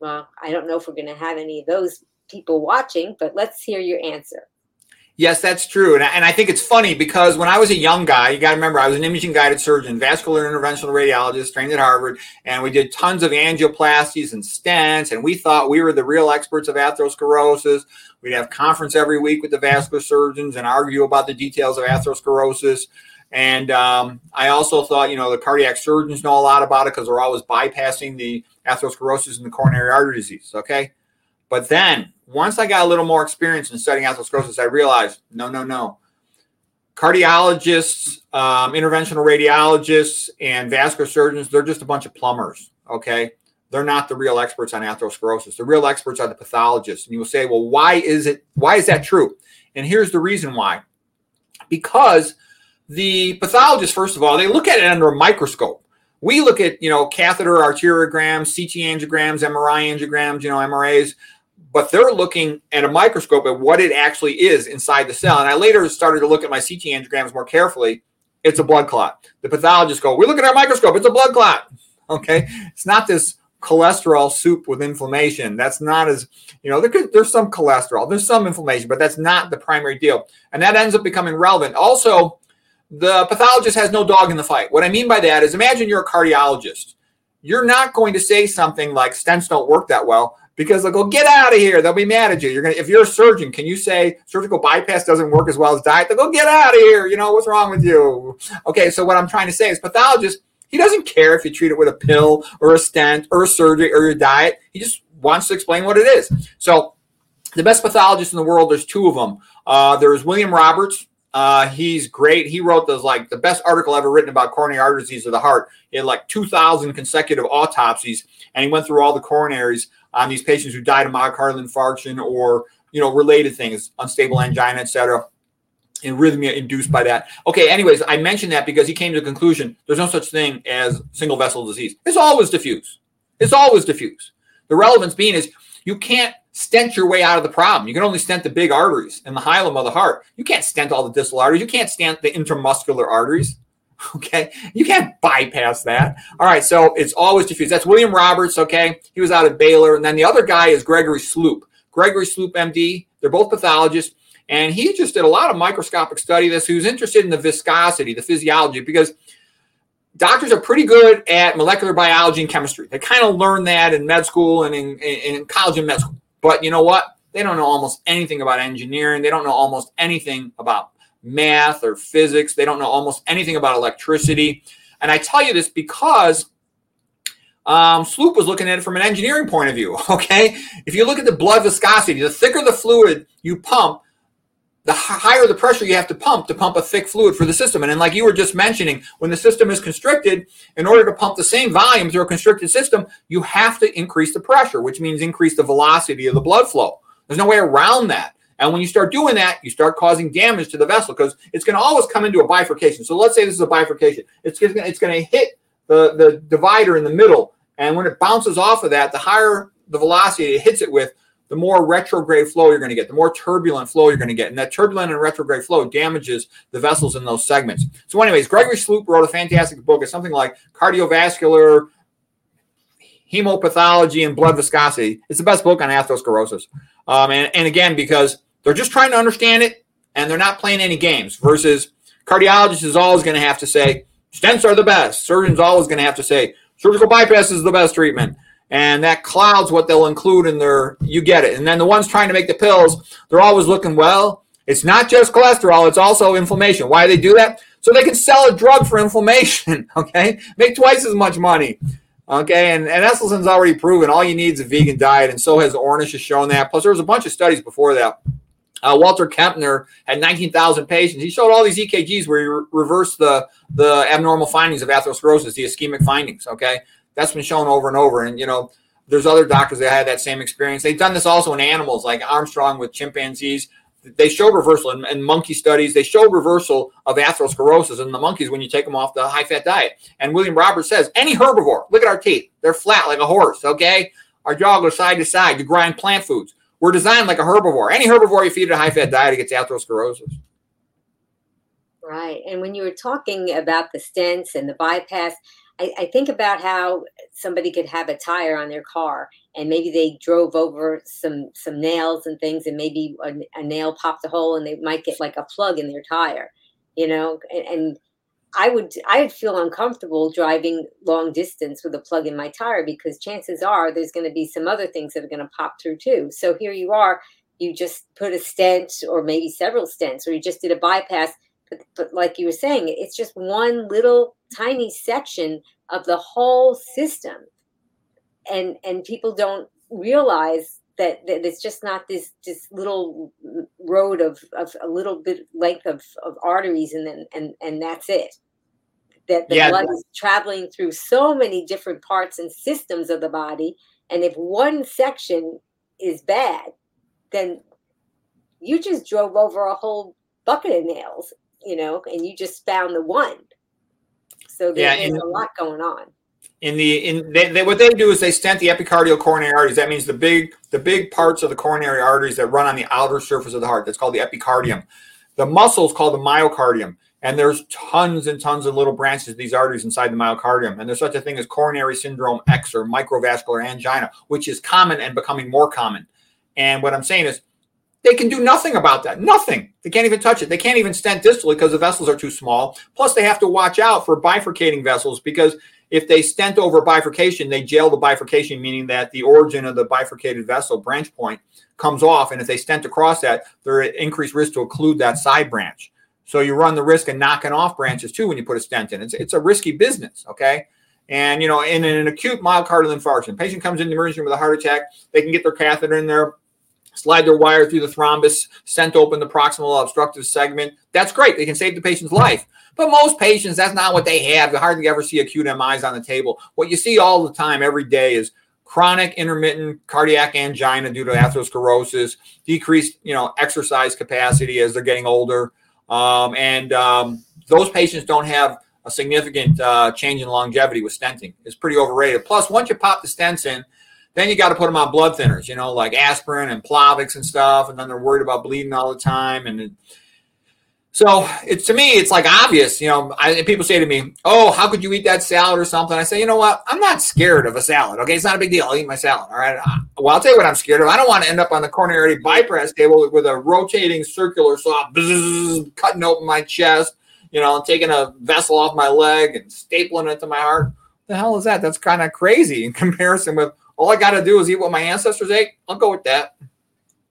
Well, I don't know if we're going to have any of those people watching, but let's hear your answer. Yes, that's true. And I, and I think it's funny because when I was a young guy, you got to remember, I was an imaging guided surgeon, vascular interventional radiologist, trained at Harvard, and we did tons of angioplasties and stents. And we thought we were the real experts of atherosclerosis. We'd have conference every week with the vascular surgeons and argue about the details of atherosclerosis. And um, I also thought, you know, the cardiac surgeons know a lot about it because they're always bypassing the atherosclerosis and the coronary artery disease. Okay. But then once I got a little more experience in studying atherosclerosis, I realized no, no, no. Cardiologists, um, interventional radiologists, and vascular surgeons, they're just a bunch of plumbers. Okay. They're not the real experts on atherosclerosis. The real experts are the pathologists. And you will say, well, why is it, why is that true? And here's the reason why. Because the pathologists, first of all, they look at it under a microscope. We look at, you know, catheter arteriograms, CT angiograms, MRI angiograms, you know, MRAs but they're looking at a microscope at what it actually is inside the cell. And I later started to look at my CT angiograms more carefully. It's a blood clot. The pathologists go, We look at our microscope, it's a blood clot. Okay. It's not this cholesterol soup with inflammation. That's not as, you know, there there's some cholesterol, there's some inflammation, but that's not the primary deal. And that ends up becoming relevant. Also, the pathologist has no dog in the fight. What I mean by that is imagine you're a cardiologist. You're not going to say something like stents don't work that well because they'll go get out of here. They'll be mad at you. You're gonna if you're a surgeon, can you say surgical bypass doesn't work as well as diet? They'll go get out of here. You know what's wrong with you? Okay, so what I'm trying to say is pathologist. He doesn't care if you treat it with a pill or a stent or a surgery or your diet. He just wants to explain what it is. So the best pathologists in the world, there's two of them. Uh, there's William Roberts. Uh, he's great. He wrote the like the best article ever written about coronary artery disease of the heart. He had like 2,000 consecutive autopsies, and he went through all the coronaries on these patients who died of myocardial infarction or you know related things, unstable angina, etc. And arrhythmia induced by that. Okay, anyways, I mentioned that because he came to the conclusion there's no such thing as single vessel disease. It's always diffuse. It's always diffuse. The relevance being is you can't stent your way out of the problem. You can only stent the big arteries and the hilum of the heart. You can't stent all the distal arteries. You can't stent the intramuscular arteries. Okay, you can't bypass that. All right, so it's always diffuse. That's William Roberts. Okay, he was out of Baylor, and then the other guy is Gregory Sloop. Gregory Sloop, MD. They're both pathologists, and he just did a lot of microscopic study. This was interested in the viscosity, the physiology, because doctors are pretty good at molecular biology and chemistry. They kind of learn that in med school and in, in, in college and med school. But you know what? They don't know almost anything about engineering. They don't know almost anything about math or physics. They don't know almost anything about electricity. And I tell you this because um, Sloop was looking at it from an engineering point of view. Okay. If you look at the blood viscosity, the thicker the fluid you pump, the higher the pressure you have to pump to pump a thick fluid for the system. And like you were just mentioning, when the system is constricted, in order to pump the same volume through a constricted system, you have to increase the pressure, which means increase the velocity of the blood flow. There's no way around that. And when you start doing that, you start causing damage to the vessel because it's going to always come into a bifurcation. So let's say this is a bifurcation. It's it's going to hit the, the divider in the middle. And when it bounces off of that, the higher the velocity it hits it with, the more retrograde flow you're going to get, the more turbulent flow you're going to get. And that turbulent and retrograde flow damages the vessels in those segments. So, anyways, Gregory Sloop wrote a fantastic book. It's something like cardiovascular hemopathology and blood viscosity. It's the best book on atherosclerosis. Um, and, and again, because they're just trying to understand it and they're not playing any games. Versus cardiologist is always going to have to say stents are the best. Surgeon's always going to have to say surgical bypass is the best treatment. And that clouds what they'll include in their you get it. And then the ones trying to make the pills, they're always looking, well, it's not just cholesterol, it's also inflammation. Why do they do that? So they can sell a drug for inflammation, okay? Make twice as much money. Okay, and, and Esselstyn's already proven all you need is a vegan diet, and so has Ornish has shown that. Plus, there was a bunch of studies before that. Uh, Walter Kempner had 19,000 patients. He showed all these EKGs where he re- reversed the, the abnormal findings of atherosclerosis, the ischemic findings. Okay. That's been shown over and over. And, you know, there's other doctors that had that same experience. They've done this also in animals like Armstrong with chimpanzees. They showed reversal in, in monkey studies. They showed reversal of atherosclerosis in the monkeys when you take them off the high fat diet. And William Roberts says any herbivore, look at our teeth, they're flat like a horse. Okay. Our jaw goes side to side. You grind plant foods we're designed like a herbivore. Any herbivore you feed a high fat diet, it gets atherosclerosis. Right. And when you were talking about the stents and the bypass, I, I, think about how somebody could have a tire on their car and maybe they drove over some some nails and things and maybe a, a nail popped a hole and they might get like a plug in their tire, you know, and, and I would I would feel uncomfortable driving long distance with a plug in my tire because chances are there's going to be some other things that are going to pop through too. So here you are, you just put a stent or maybe several stents or you just did a bypass, but, but like you were saying, it's just one little tiny section of the whole system, and and people don't realize that, that it's just not this this little road of, of a little bit length of, of arteries and then and and that's it that the yeah. blood is traveling through so many different parts and systems of the body and if one section is bad then you just drove over a whole bucket of nails you know and you just found the one so there, yeah, there's a lot going on in the in they, they, what they do is they stent the epicardial coronary arteries. That means the big the big parts of the coronary arteries that run on the outer surface of the heart. That's called the epicardium. The muscle is called the myocardium, and there's tons and tons of little branches of these arteries inside the myocardium. And there's such a thing as coronary syndrome X or microvascular angina, which is common and becoming more common. And what I'm saying is they can do nothing about that. Nothing. They can't even touch it. They can't even stent distally because the vessels are too small. Plus, they have to watch out for bifurcating vessels because if they stent over bifurcation, they jail the bifurcation, meaning that the origin of the bifurcated vessel branch point comes off. And if they stent across that, they're at increased risk to occlude that side branch. So you run the risk of knocking off branches too when you put a stent in. It's, it's a risky business, okay? And, you know, in an acute myocardial infarction, patient comes in the emergency room with a heart attack, they can get their catheter in there, slide their wire through the thrombus, stent open the proximal obstructive segment. That's great. They can save the patient's life. But most patients, that's not what they have. You hardly ever see acute MIs on the table. What you see all the time, every day, is chronic intermittent cardiac angina due to atherosclerosis, decreased, you know, exercise capacity as they're getting older, um, and um, those patients don't have a significant uh, change in longevity with stenting. It's pretty overrated. Plus, once you pop the stents in, then you got to put them on blood thinners, you know, like aspirin and Plavix and stuff, and then they're worried about bleeding all the time, and so it's to me, it's like obvious. You know, I, people say to me, "Oh, how could you eat that salad or something?" I say, "You know what? I'm not scared of a salad. Okay, it's not a big deal. I'll eat my salad. All right. Well, I'll tell you what I'm scared of. I don't want to end up on the coronary bypass table with a rotating circular saw, bzzz, cutting open my chest. You know, taking a vessel off my leg and stapling it to my heart. the hell is that? That's kind of crazy in comparison with all I got to do is eat what my ancestors ate. I'll go with that.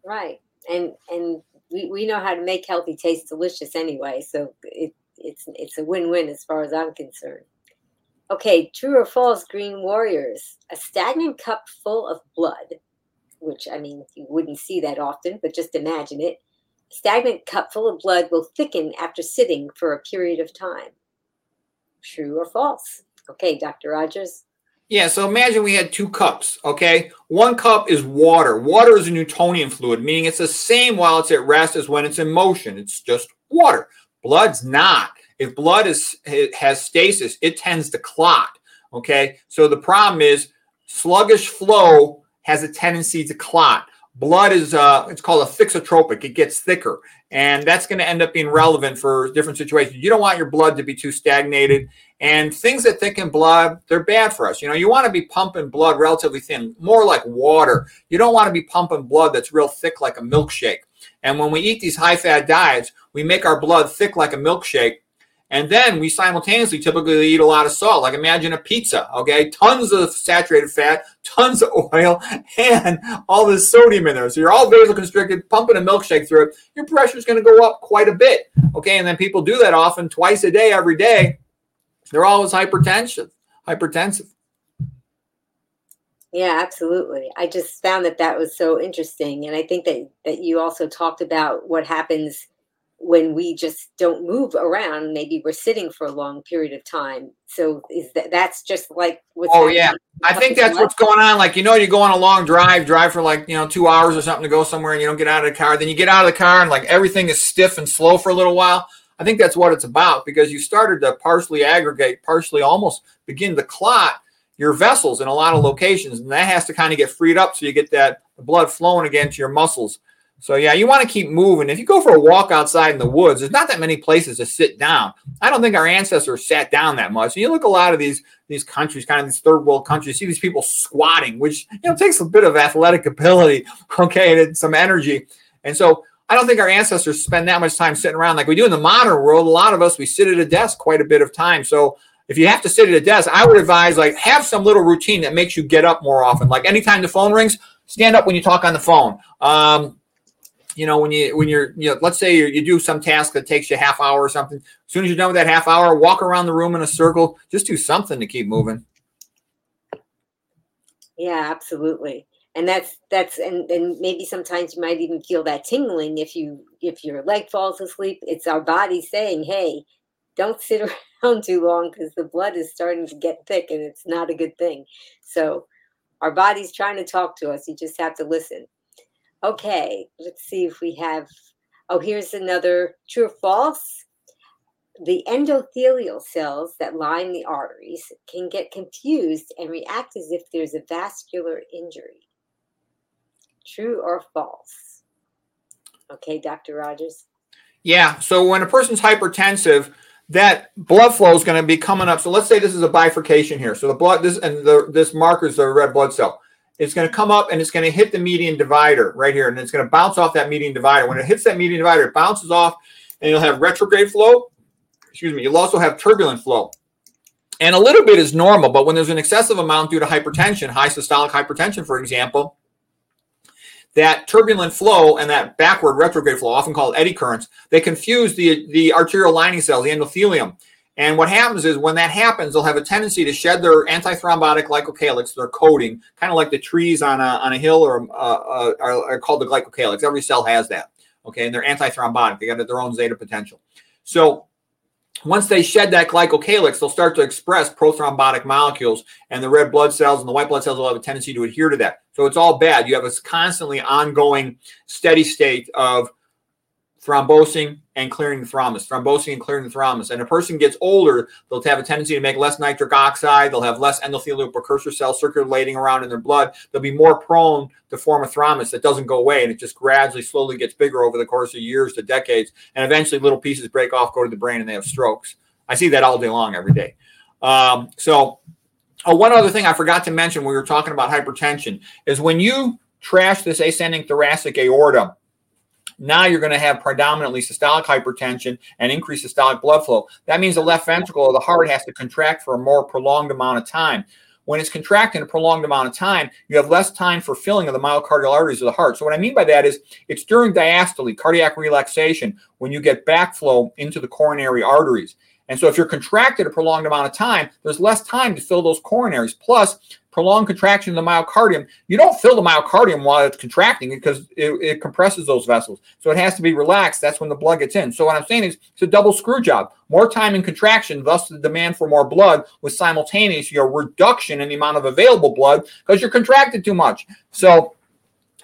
Right, and and we, we know how to make healthy taste delicious anyway. So it, it's it's a win-win as far as I'm concerned. Okay, true or false, Green Warriors? A stagnant cup full of blood, which I mean you wouldn't see that often, but just imagine it, stagnant cup full of blood will thicken after sitting for a period of time. True or false? Okay, Dr. Rogers. Yeah, so imagine we had two cups, okay? One cup is water. Water is a Newtonian fluid, meaning it's the same while it's at rest as when it's in motion. It's just water. Blood's not. If blood is has stasis, it tends to clot, okay? So the problem is sluggish flow has a tendency to clot. Blood is uh, it's called a thixotropic. It gets thicker, and that's going to end up being relevant for different situations. You don't want your blood to be too stagnated, and things that thicken blood they're bad for us. You know, you want to be pumping blood relatively thin, more like water. You don't want to be pumping blood that's real thick like a milkshake. And when we eat these high fat diets, we make our blood thick like a milkshake, and then we simultaneously typically eat a lot of salt. Like imagine a pizza, okay? Tons of saturated fat, tons of oil, and all this sodium in there. So you're all vasoconstricted, pumping a milkshake through it. Your pressure is going to go up quite a bit, okay? And then people do that often, twice a day, every day. They're always hypertensive, hypertensive. Yeah, absolutely. I just found that that was so interesting, and I think that that you also talked about what happens when we just don't move around maybe we're sitting for a long period of time. So is that that's just like what's oh yeah. i think that's what's going on. Like you know you go on a long drive drive for like you know two hours or something to go somewhere and you don't get out of the car. Then you get out of the car and like everything is stiff and slow for a little while. I think that's what it's about because you started to partially aggregate partially almost begin to clot your vessels in a lot of locations. And that has to kind of get freed up so you get that blood flowing again to your muscles so yeah, you want to keep moving. If you go for a walk outside in the woods, there's not that many places to sit down. I don't think our ancestors sat down that much. And you look a lot of these these countries, kind of these third world countries, see these people squatting, which you know takes a bit of athletic ability, okay, and some energy. And so I don't think our ancestors spend that much time sitting around like we do in the modern world. A lot of us we sit at a desk quite a bit of time. So if you have to sit at a desk, I would advise like have some little routine that makes you get up more often. Like anytime the phone rings, stand up when you talk on the phone. Um, you know when you when you're you know let's say you, do some task that takes you half hour or something as soon as you're done with that half hour walk around the room in a circle just do something to keep moving. Yeah absolutely. And that's that's and, and maybe sometimes you might even feel that tingling if you if your leg falls asleep. It's our body saying hey don't sit around too long because the blood is starting to get thick and it's not a good thing. So our body's trying to talk to us. You just have to listen Okay, let's see if we have. Oh, here's another true or false. The endothelial cells that line the arteries can get confused and react as if there's a vascular injury. True or false? Okay, Dr. Rogers. Yeah, so when a person's hypertensive, that blood flow is going to be coming up. So let's say this is a bifurcation here. So the blood, this and the this marker is the red blood cell it's going to come up and it's going to hit the median divider right here. And it's going to bounce off that median divider. When it hits that median divider, it bounces off and you'll have retrograde flow. Excuse me. You'll also have turbulent flow. And a little bit is normal, but when there's an excessive amount due to hypertension, high systolic hypertension, for example, that turbulent flow and that backward retrograde flow, often called eddy currents, they confuse the, the arterial lining cells, the endothelium. And what happens is when that happens, they'll have a tendency to shed their antithrombotic glycocalyx, their coating, kind of like the trees on a, on a hill or uh, uh, are, are, called the glycocalyx. Every cell has that. Okay. And they're antithrombotic. They got their own zeta potential. So once they shed that glycocalyx, they'll start to express prothrombotic molecules, and the red blood cells and the white blood cells will have a tendency to adhere to that. So it's all bad. You have a constantly ongoing steady state of thrombosing and clearing the thrombus, thrombosing and clearing the thrombus. And a person gets older, they'll have a tendency to make less nitric oxide. They'll have less endothelial precursor cells circulating around in their blood. They'll be more prone to form a thrombus that doesn't go away and it just gradually, slowly gets bigger over the course of years to decades. And eventually, little pieces break off, go to the brain, and they have strokes. I see that all day long, every day. Um, so, oh, one other thing I forgot to mention when we were talking about hypertension is when you trash this ascending thoracic aorta now you're going to have predominantly systolic hypertension and increased systolic blood flow. That means the left ventricle of the heart has to contract for a more prolonged amount of time. When it's contracting a prolonged amount of time, you have less time for filling of the myocardial arteries of the heart. So, what I mean by that is it's during diastole, cardiac relaxation, when you get backflow into the coronary arteries. And so, if you're contracted a prolonged amount of time, there's less time to fill those coronaries. Plus, prolonged contraction of the myocardium, you don't fill the myocardium while it's contracting because it, it, compresses those vessels. So it has to be relaxed. That's when the blood gets in. So what I'm saying is it's a double screw job. More time in contraction, thus the demand for more blood with simultaneous your reduction in the amount of available blood because you're contracted too much. So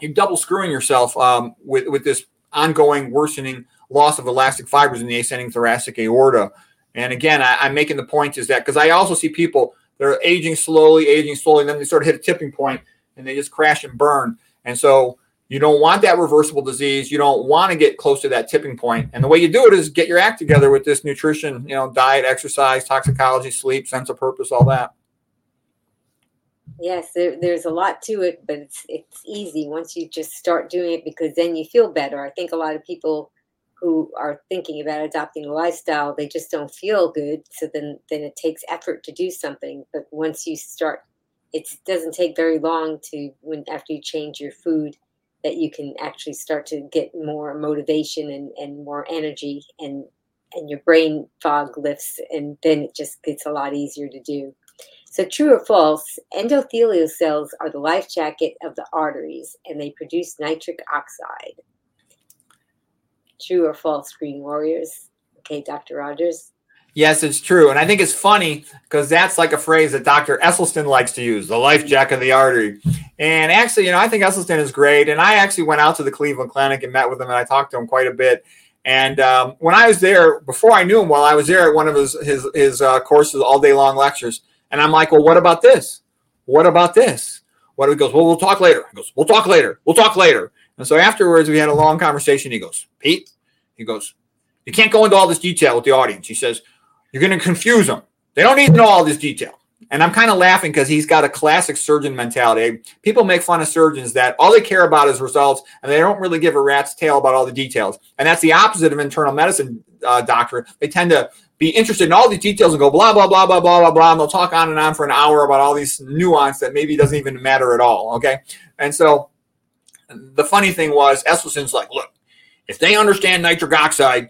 you're double screwing yourself um, with, with this ongoing worsening loss of elastic fibers in the ascending thoracic aorta. And again, I, I'm making the point is that because I also see people they're aging slowly, aging slowly, and then they sort of hit a tipping point and they just crash and burn. And so you don't want that reversible disease. You don't want to get close to that tipping point. And the way you do it is get your act together with this nutrition, you know, diet, exercise, toxicology, sleep, sense of purpose, all that. Yes, there, there's a lot to it, but it's it's easy once you just start doing it because then you feel better. I think a lot of people who are thinking about adopting a lifestyle, they just don't feel good. So then, then it takes effort to do something. But once you start, it doesn't take very long to when after you change your food that you can actually start to get more motivation and, and more energy and and your brain fog lifts and then it just gets a lot easier to do. So true or false, endothelial cells are the life jacket of the arteries and they produce nitric oxide. True or false, Green Warriors? Okay, Dr. Rogers. Yes, it's true. And I think it's funny because that's like a phrase that Dr. Esselstyn likes to use the life jack of the artery. And actually, you know, I think Esselstyn is great. And I actually went out to the Cleveland Clinic and met with him and I talked to him quite a bit. And um, when I was there, before I knew him, while I was there at one of his his, his uh, courses, all day long lectures, and I'm like, well, what about this? What about this? What he goes, well, we'll talk later. He goes, we'll talk later. We'll talk later. And so afterwards, we had a long conversation. He goes, Pete, he goes, you can't go into all this detail with the audience. He says, you're going to confuse them. They don't need to know all this detail. And I'm kind of laughing because he's got a classic surgeon mentality. People make fun of surgeons that all they care about is results and they don't really give a rat's tail about all the details. And that's the opposite of internal medicine uh, doctor. They tend to be interested in all these details and go blah, blah, blah, blah, blah, blah, blah. And they'll talk on and on for an hour about all these nuance that maybe doesn't even matter at all. Okay. And so the funny thing was, Esselstyn's like, look, if they understand nitric oxide,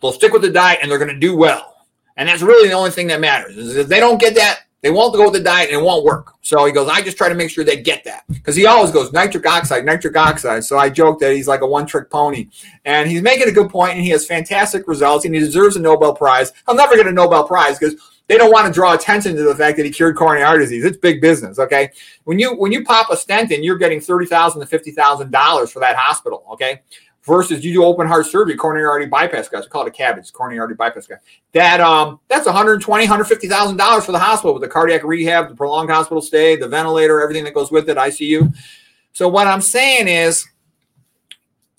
they'll stick with the diet and they're going to do well. And that's really the only thing that matters. Is if they don't get that, they won't go with the diet and it won't work. So he goes, I just try to make sure they get that. Because he always goes, nitric oxide, nitric oxide. So I joke that he's like a one trick pony. And he's making a good point and he has fantastic results and he deserves a Nobel Prize. He'll never get a Nobel Prize because they don't want to draw attention to the fact that he cured coronary heart disease. It's big business, okay? When you when you pop a stent in, you're getting thirty thousand to fifty thousand dollars for that hospital, okay? versus you do open heart surgery, coronary artery bypass guys. We call it a CABG, coronary artery bypass guy. That um, that's 120, 150 thousand dollars for the hospital with the cardiac rehab, the prolonged hospital stay, the ventilator, everything that goes with it, ICU. So what I'm saying is,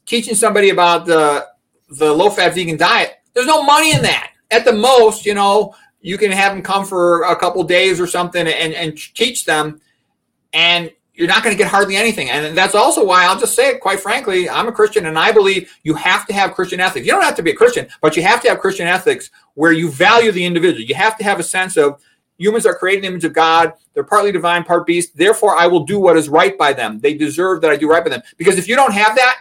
teaching somebody about the the low fat vegan diet, there's no money in that. At the most, you know, you can have them come for a couple days or something and, and teach them. And you're not going to get hardly anything. And that's also why I'll just say it quite frankly, I'm a Christian and I believe you have to have Christian ethics. You don't have to be a Christian, but you have to have Christian ethics where you value the individual. You have to have a sense of humans are created in the image of God. They're partly divine, part beast. Therefore, I will do what is right by them. They deserve that I do right by them. Because if you don't have that,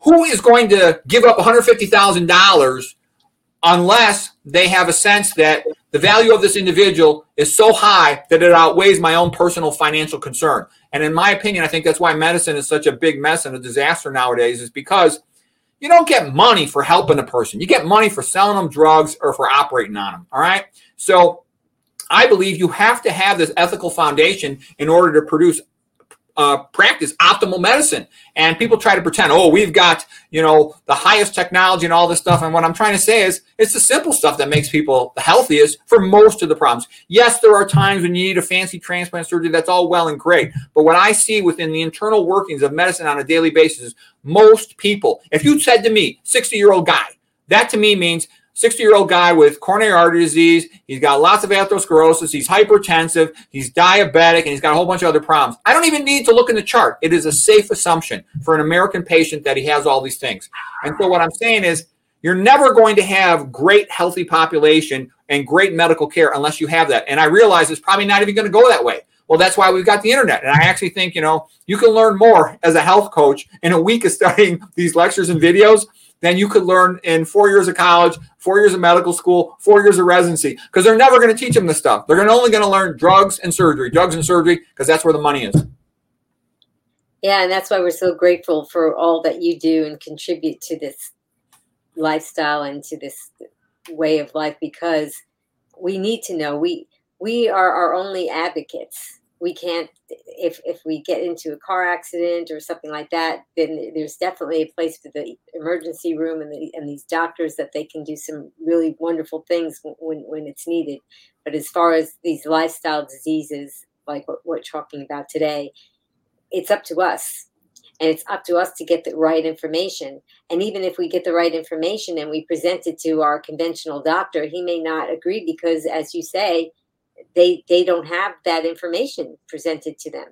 who is going to give up $150,000 unless they have a sense that the value of this individual is so high that it outweighs my own personal financial concern. And in my opinion, I think that's why medicine is such a big mess and a disaster nowadays, is because you don't get money for helping a person. You get money for selling them drugs or for operating on them. All right. So I believe you have to have this ethical foundation in order to produce uh, practice optimal medicine. And people try to pretend, oh, we've got, you know, the highest technology and all this stuff. And what I'm trying to say is it's the simple stuff that makes people the healthiest for most of the problems. Yes, there are times when you need a fancy transplant surgery. That's all well and great. But what I see within the internal workings of medicine on a daily basis is most people, if you said to me, 60 year old guy, that to me means 60 year old guy with coronary artery disease. He's got lots of atherosclerosis. He's hypertensive. He's diabetic, and he's got a whole bunch of other problems. I don't even need to look in the chart. It is a safe assumption for an American patient that he has all these things. And so, what I'm saying is, you're never going to have great healthy population and great medical care unless you have that. And I realize it's probably not even going to go that way. Well, that's why we've got the internet. And I actually think, you know, you can learn more as a health coach in a week of studying these lectures and videos than you could learn in four years of college, four years of medical school, four years of residency, because they're never going to teach them this stuff. They're only going to learn drugs and surgery, drugs and surgery, because that's where the money is. Yeah, and that's why we're so grateful for all that you do and contribute to this lifestyle and to this way of life because we need to know we we are our only advocates we can't if if we get into a car accident or something like that then there's definitely a place for the emergency room and the, and these doctors that they can do some really wonderful things when when it's needed. But as far as these lifestyle diseases like what we're talking about today it's up to us. And it's up to us to get the right information. And even if we get the right information and we present it to our conventional doctor he may not agree because as you say they they don't have that information presented to them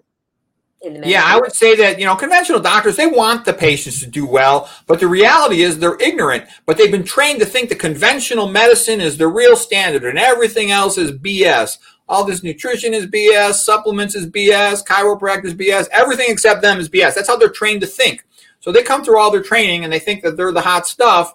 in the yeah, I would say that you know conventional doctors they want the patients to do well, but the reality is they're ignorant. But they've been trained to think that conventional medicine is the real standard, and everything else is BS. All this nutrition is BS, supplements is BS, chiropractic is BS. Everything except them is BS. That's how they're trained to think. So they come through all their training and they think that they're the hot stuff,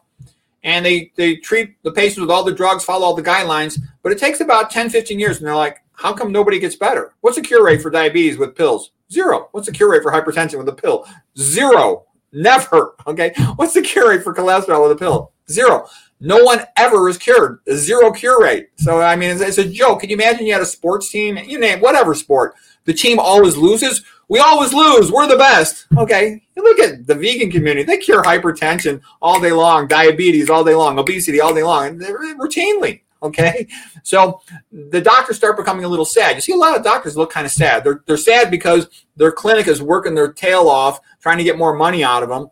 and they they treat the patients with all the drugs, follow all the guidelines. But it takes about 10, 15 years, and they're like, how come nobody gets better? What's the cure rate for diabetes with pills? Zero. What's the cure rate for hypertension with a pill? Zero. Never. Okay. What's the cure rate for cholesterol with a pill? Zero. No one ever is cured. Zero cure rate. So I mean, it's, it's, a joke. Can you imagine you had a sports team, you name whatever sport, the team always loses. We always lose. We're the best. Okay. Look at the vegan community. They cure hypertension all day long, diabetes all day long, obesity all day long, routinely. Okay. So the doctors start becoming a little sad. You see a lot of doctors look kind of sad. They're, they're sad because their clinic is working their tail off trying to get more money out of them.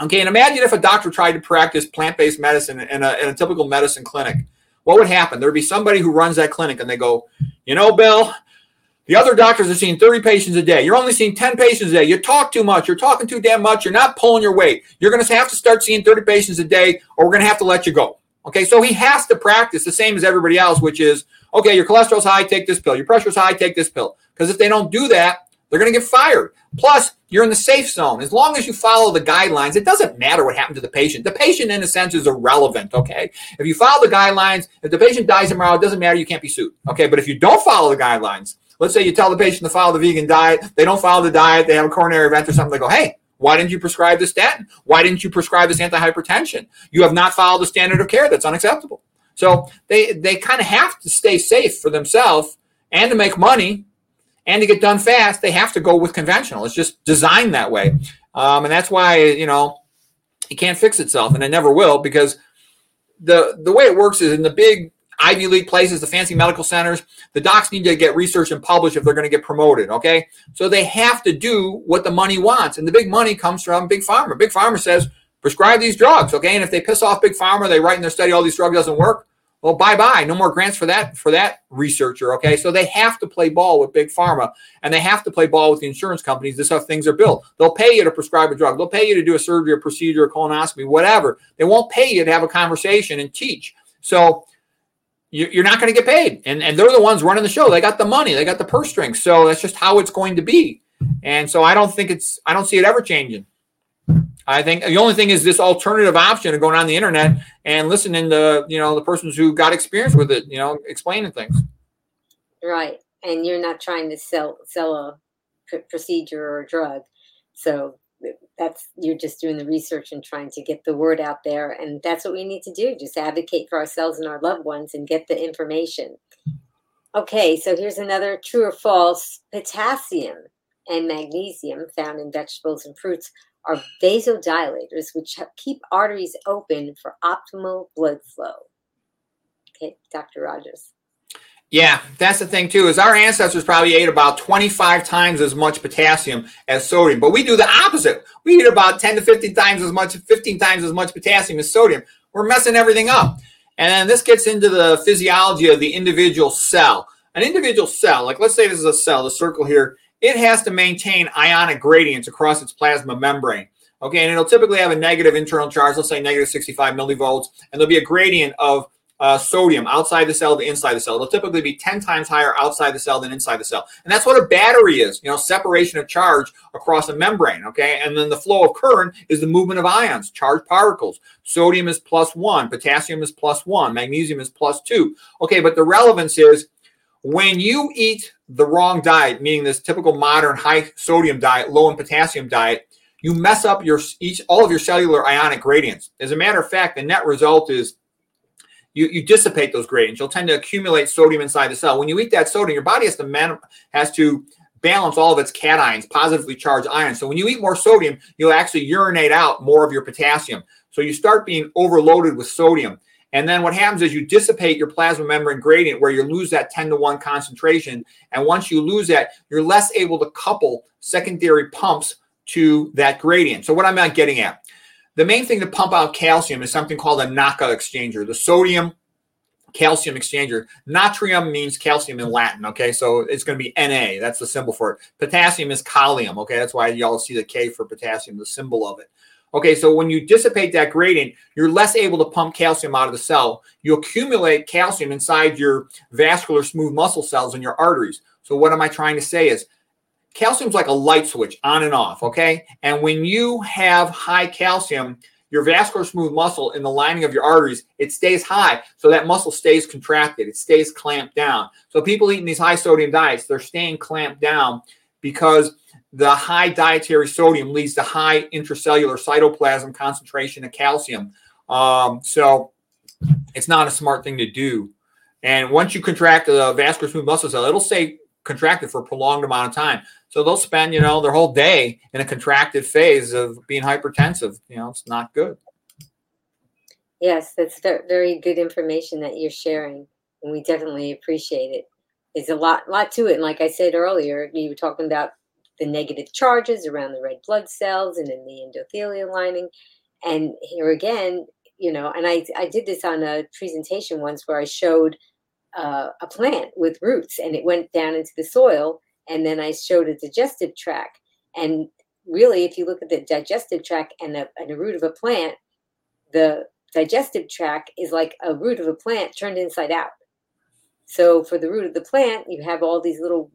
Okay. And imagine if a doctor tried to practice plant based medicine in a, in a typical medicine clinic. What would happen? There'd be somebody who runs that clinic and they go, you know, Bill, the other doctors are seeing 30 patients a day. You're only seeing 10 patients a day. You talk too much. You're talking too damn much. You're not pulling your weight. You're going to have to start seeing 30 patients a day, or we're going to have to let you go. Okay, so he has to practice the same as everybody else, which is okay, your cholesterol's high, take this pill. Your pressure's high, take this pill. Because if they don't do that, they're going to get fired. Plus, you're in the safe zone. As long as you follow the guidelines, it doesn't matter what happened to the patient. The patient, in a sense, is irrelevant. Okay. If you follow the guidelines, if the patient dies tomorrow, it doesn't matter. You can't be sued. Okay. But if you don't follow the guidelines, let's say you tell the patient to follow the vegan diet, they don't follow the diet, they have a coronary event or something, they go, hey, why didn't you prescribe the statin? Why didn't you prescribe this antihypertension? You have not followed the standard of care. That's unacceptable. So they they kind of have to stay safe for themselves and to make money and to get done fast. They have to go with conventional. It's just designed that way, um, and that's why you know it can't fix itself, and it never will because the the way it works is in the big Ivy League places, the fancy medical centers, the docs need to get research and publish if they're going to get promoted. Okay. So they have to do what the money wants. And the big money comes from Big Pharma. Big Pharma says, prescribe these drugs. Okay. And if they piss off Big Pharma, they write in their study all these drugs doesn't work. Well, bye bye. No more grants for that for that researcher. Okay, so they have to play ball with big pharma, and they have to play ball with the insurance companies. This is how things are built. They'll pay you to prescribe a drug. They'll pay you to do a surgery, a procedure, a colonoscopy, whatever. They won't pay you to have a conversation and teach. So you're not going to get paid. And, and they're the ones running the show. They got the money, they got the purse strings. So that's just how it's going to be. And so I don't think it's, I don't see it ever changing. I think the only thing is this alternative option of going on the internet and listening to, you know, the persons who got experience with it, you know, explaining things. Right. And you're not trying to sell, sell a pr- procedure or a drug. So that's you're just doing the research and trying to get the word out there and that's what we need to do just advocate for ourselves and our loved ones and get the information. Okay so here's another true or false. Potassium and magnesium found in vegetables and fruits are vasodilators which keep arteries open for optimal blood flow. Okay dr rogers yeah, that's the thing too. Is our ancestors probably ate about 25 times as much potassium as sodium, but we do the opposite. We eat about 10 to 15 times as much, 15 times as much potassium as sodium. We're messing everything up. And this gets into the physiology of the individual cell. An individual cell, like let's say this is a cell, the circle here, it has to maintain ionic gradients across its plasma membrane. Okay, and it'll typically have a negative internal charge, let's say negative 65 millivolts, and there'll be a gradient of uh, sodium outside the cell to inside the cell. It'll typically be 10 times higher outside the cell than inside the cell. And that's what a battery is, you know, separation of charge across a membrane, okay? And then the flow of current is the movement of ions, charged particles. Sodium is plus one, potassium is plus one, magnesium is plus two. Okay, but the relevance is when you eat the wrong diet, meaning this typical modern high sodium diet, low in potassium diet, you mess up your each all of your cellular ionic gradients. As a matter of fact, the net result is you, you dissipate those gradients. You'll tend to accumulate sodium inside the cell. When you eat that sodium, your body has to man, has to balance all of its cations, positively charged ions. So when you eat more sodium, you'll actually urinate out more of your potassium. So you start being overloaded with sodium. And then what happens is you dissipate your plasma membrane gradient where you lose that 10 to 1 concentration. And once you lose that, you're less able to couple secondary pumps to that gradient. So what I'm not getting at, the main thing to pump out calcium is something called a knockout exchanger, the sodium calcium exchanger. Natrium means calcium in Latin. Okay, so it's going to be Na. That's the symbol for it. Potassium is kalium. Okay, that's why y'all see the K for potassium, the symbol of it. Okay, so when you dissipate that gradient, you're less able to pump calcium out of the cell. You accumulate calcium inside your vascular smooth muscle cells and your arteries. So what am I trying to say is calcium's like a light switch on and off, okay? And when you have high calcium, your vascular smooth muscle in the lining of your arteries, it stays high. So that muscle stays contracted, it stays clamped down. So people eating these high sodium diets, they're staying clamped down because the high dietary sodium leads to high intracellular cytoplasm concentration of calcium. Um, so it's not a smart thing to do. And once you contract the vascular smooth muscle cell, it'll stay contracted for a prolonged amount of time. So they'll spend, you know, their whole day in a contracted phase of being hypertensive. You know, it's not good. Yes, that's very good information that you're sharing, and we definitely appreciate it. There's a lot, lot to it, and like I said earlier, you were talking about the negative charges around the red blood cells and in the endothelial lining. And here again, you know, and I, I did this on a presentation once where I showed uh, a plant with roots and it went down into the soil. And then I showed a digestive tract. And really, if you look at the digestive tract and a, and a root of a plant, the digestive tract is like a root of a plant turned inside out. So for the root of the plant, you have all these little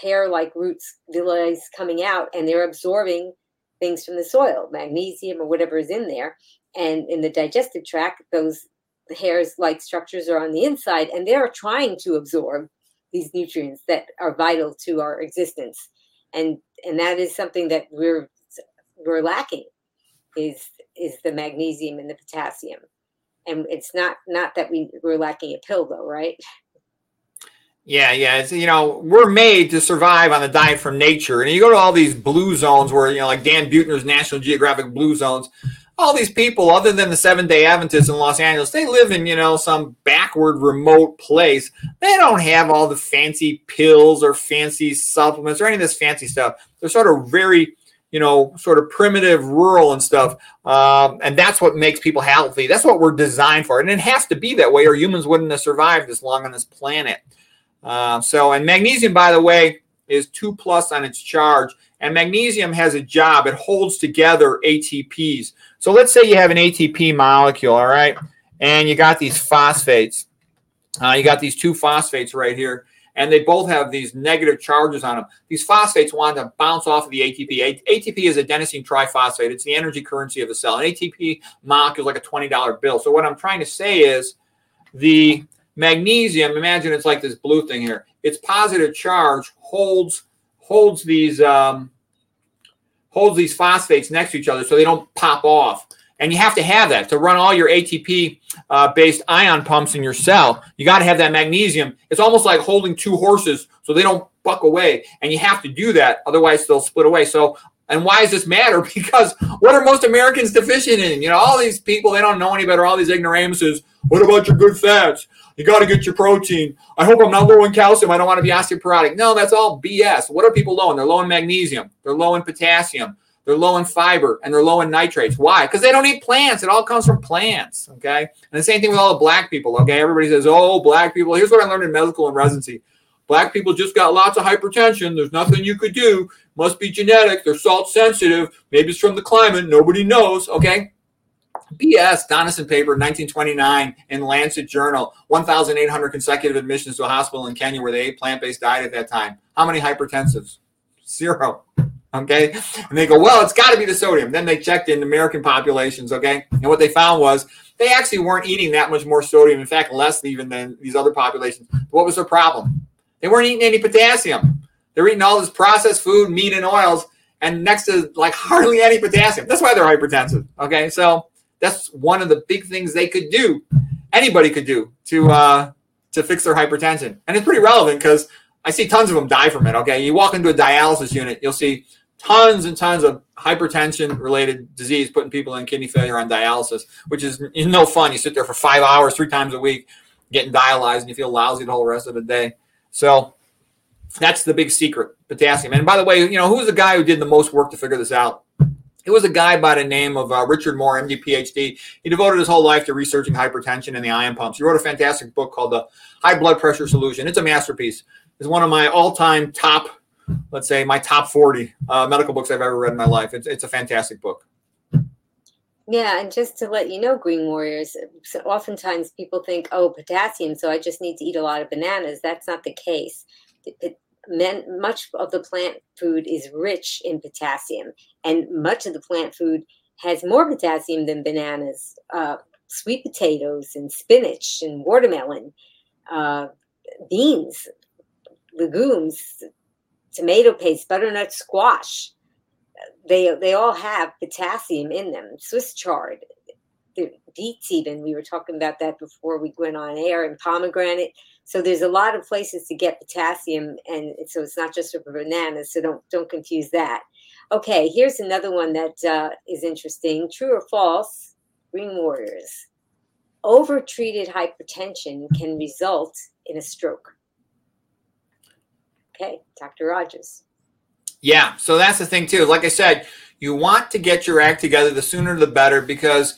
hair like roots villi coming out and they're absorbing things from the soil magnesium or whatever is in there and in the digestive tract those hairs like structures are on the inside and they're trying to absorb these nutrients that are vital to our existence and and that is something that we're we're lacking is is the magnesium and the potassium and it's not not that we we're lacking a pill though right yeah, yeah. It's, you know, we're made to survive on the diet from nature. And you go to all these blue zones where, you know, like Dan Buettner's National Geographic Blue Zones, all these people, other than the Seventh day Adventists in Los Angeles, they live in, you know, some backward, remote place. They don't have all the fancy pills or fancy supplements or any of this fancy stuff. They're sort of very, you know, sort of primitive, rural and stuff. Um, and that's what makes people healthy. That's what we're designed for. And it has to be that way, or humans wouldn't have survived this long on this planet. Uh, so, and magnesium, by the way, is two plus on its charge. And magnesium has a job, it holds together ATPs. So let's say you have an ATP molecule, all right, and you got these phosphates. Uh, you got these two phosphates right here, and they both have these negative charges on them. These phosphates want to bounce off of the ATP. ATP is adenosine triphosphate. It's the energy currency of the cell. An ATP molecule is like a $20 bill. So what I'm trying to say is the Magnesium, imagine it's like this blue thing here. Its positive charge holds holds these um, holds these phosphates next to each other so they don't pop off. And you have to have that to run all your ATP uh, based ion pumps in your cell. You got to have that magnesium. It's almost like holding two horses so they don't buck away. And you have to do that, otherwise they'll split away. So and why does this matter? Because what are most Americans deficient in? You know, all these people, they don't know any better. All these ignoramuses. What about your good fats? You got to get your protein. I hope I'm not low in calcium. I don't want to be osteoporotic. No, that's all BS. What are people low in? They're low in magnesium. They're low in potassium. They're low in fiber and they're low in nitrates. Why? Because they don't eat plants. It all comes from plants. Okay. And the same thing with all the black people. Okay. Everybody says, oh, black people. Here's what I learned in medical and residency black people just got lots of hypertension. There's nothing you could do. Must be genetic. They're salt sensitive. Maybe it's from the climate. Nobody knows. Okay. BS, Donnison paper, 1929, in Lancet Journal, 1,800 consecutive admissions to a hospital in Kenya where they ate plant based diet at that time. How many hypertensives? Zero. Okay. And they go, well, it's got to be the sodium. Then they checked in American populations. Okay. And what they found was they actually weren't eating that much more sodium. In fact, less even than these other populations. What was their problem? They weren't eating any potassium. They're eating all this processed food, meat, and oils, and next to like hardly any potassium. That's why they're hypertensive. Okay. So that's one of the big things they could do. Anybody could do to uh, to fix their hypertension, and it's pretty relevant because I see tons of them die from it. Okay, you walk into a dialysis unit, you'll see tons and tons of hypertension related disease putting people in kidney failure on dialysis, which is no fun. You sit there for five hours, three times a week, getting dialyzed, and you feel lousy the whole rest of the day. So that's the big secret potassium. And by the way, you know, who's the guy who did the most work to figure this out? It was a guy by the name of uh, Richard Moore, MD, PhD. He devoted his whole life to researching hypertension and the ion pumps. He wrote a fantastic book called The High Blood Pressure Solution. It's a masterpiece. It's one of my all-time top let's say my top 40 uh, medical books I've ever read in my life. It's, it's a fantastic book. Yeah, and just to let you know, Green Warriors, oftentimes people think, oh, potassium, so I just need to eat a lot of bananas. That's not the case. It, men, much of the plant food is rich in potassium, and much of the plant food has more potassium than bananas. Uh, sweet potatoes and spinach and watermelon, uh, beans, legumes, tomato paste, butternut squash. They they all have potassium in them. Swiss chard, the beets even. We were talking about that before we went on air, and pomegranate. So there's a lot of places to get potassium, and so it's not just for bananas. So don't don't confuse that. Okay, here's another one that uh, is interesting. True or false? Green Warriors. Overtreated hypertension can result in a stroke. Okay, Dr. Rogers. Yeah, so that's the thing too. Like I said, you want to get your act together the sooner the better because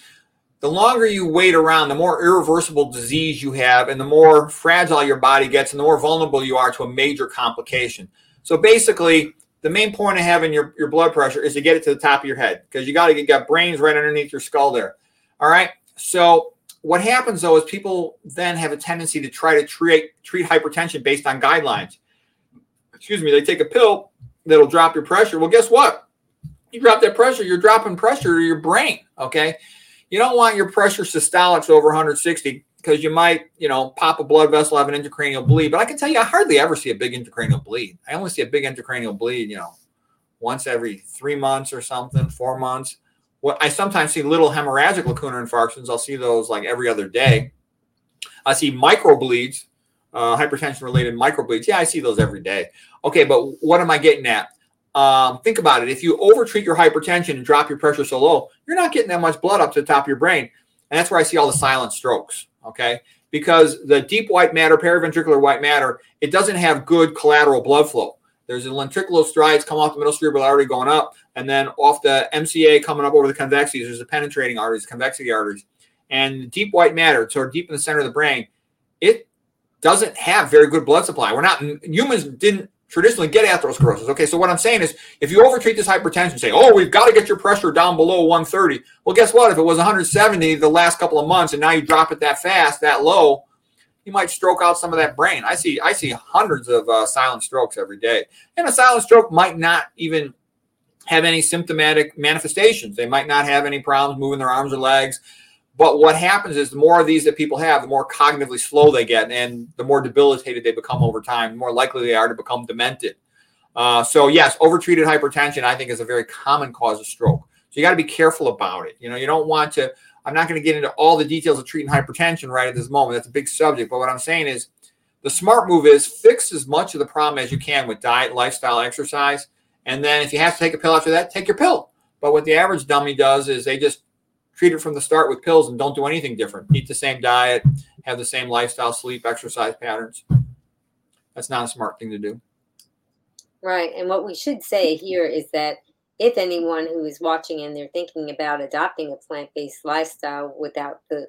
the longer you wait around, the more irreversible disease you have, and the more fragile your body gets, and the more vulnerable you are to a major complication. So basically, the main point of having your, your blood pressure is to get it to the top of your head because you got to get got brains right underneath your skull there. All right. So what happens though is people then have a tendency to try to treat treat hypertension based on guidelines excuse me, they take a pill that'll drop your pressure. Well, guess what? You drop that pressure, you're dropping pressure to your brain. Okay. You don't want your pressure systolics over 160 because you might, you know, pop a blood vessel, have an intracranial bleed. But I can tell you, I hardly ever see a big intracranial bleed. I only see a big intracranial bleed, you know, once every three months or something, four months. What I sometimes see little hemorrhagic lacunar infarctions. I'll see those like every other day. I see micro bleeds, uh, hypertension related microbleeds. Yeah, I see those every day. Okay, but what am I getting at? Um, think about it. If you overtreat your hypertension and drop your pressure so low, you're not getting that much blood up to the top of your brain. And that's where I see all the silent strokes. Okay. Because the deep white matter, periventricular white matter, it doesn't have good collateral blood flow. There's a ventricular strides come off the middle cerebral artery going up, and then off the MCA coming up over the convexities. There's the penetrating arteries, convexity arteries. And the deep white matter, so deep in the center of the brain, it doesn't have very good blood supply. We're not humans didn't traditionally get atherosclerosis. Okay, so what I'm saying is if you overtreat this hypertension, say, oh, we've got to get your pressure down below 130. Well, guess what? If it was 170 the last couple of months and now you drop it that fast, that low, you might stroke out some of that brain. I see I see hundreds of uh, silent strokes every day. And a silent stroke might not even have any symptomatic manifestations. They might not have any problems moving their arms or legs. But what happens is the more of these that people have, the more cognitively slow they get, and the more debilitated they become over time, the more likely they are to become demented. Uh, so yes, overtreated hypertension, I think, is a very common cause of stroke. So you got to be careful about it. You know, you don't want to. I'm not going to get into all the details of treating hypertension right at this moment. That's a big subject. But what I'm saying is, the smart move is fix as much of the problem as you can with diet, lifestyle, exercise, and then if you have to take a pill after that, take your pill. But what the average dummy does is they just treat it from the start with pills and don't do anything different. Eat the same diet, have the same lifestyle, sleep, exercise patterns. That's not a smart thing to do. Right. And what we should say here is that if anyone who is watching and they're thinking about adopting a plant based lifestyle without the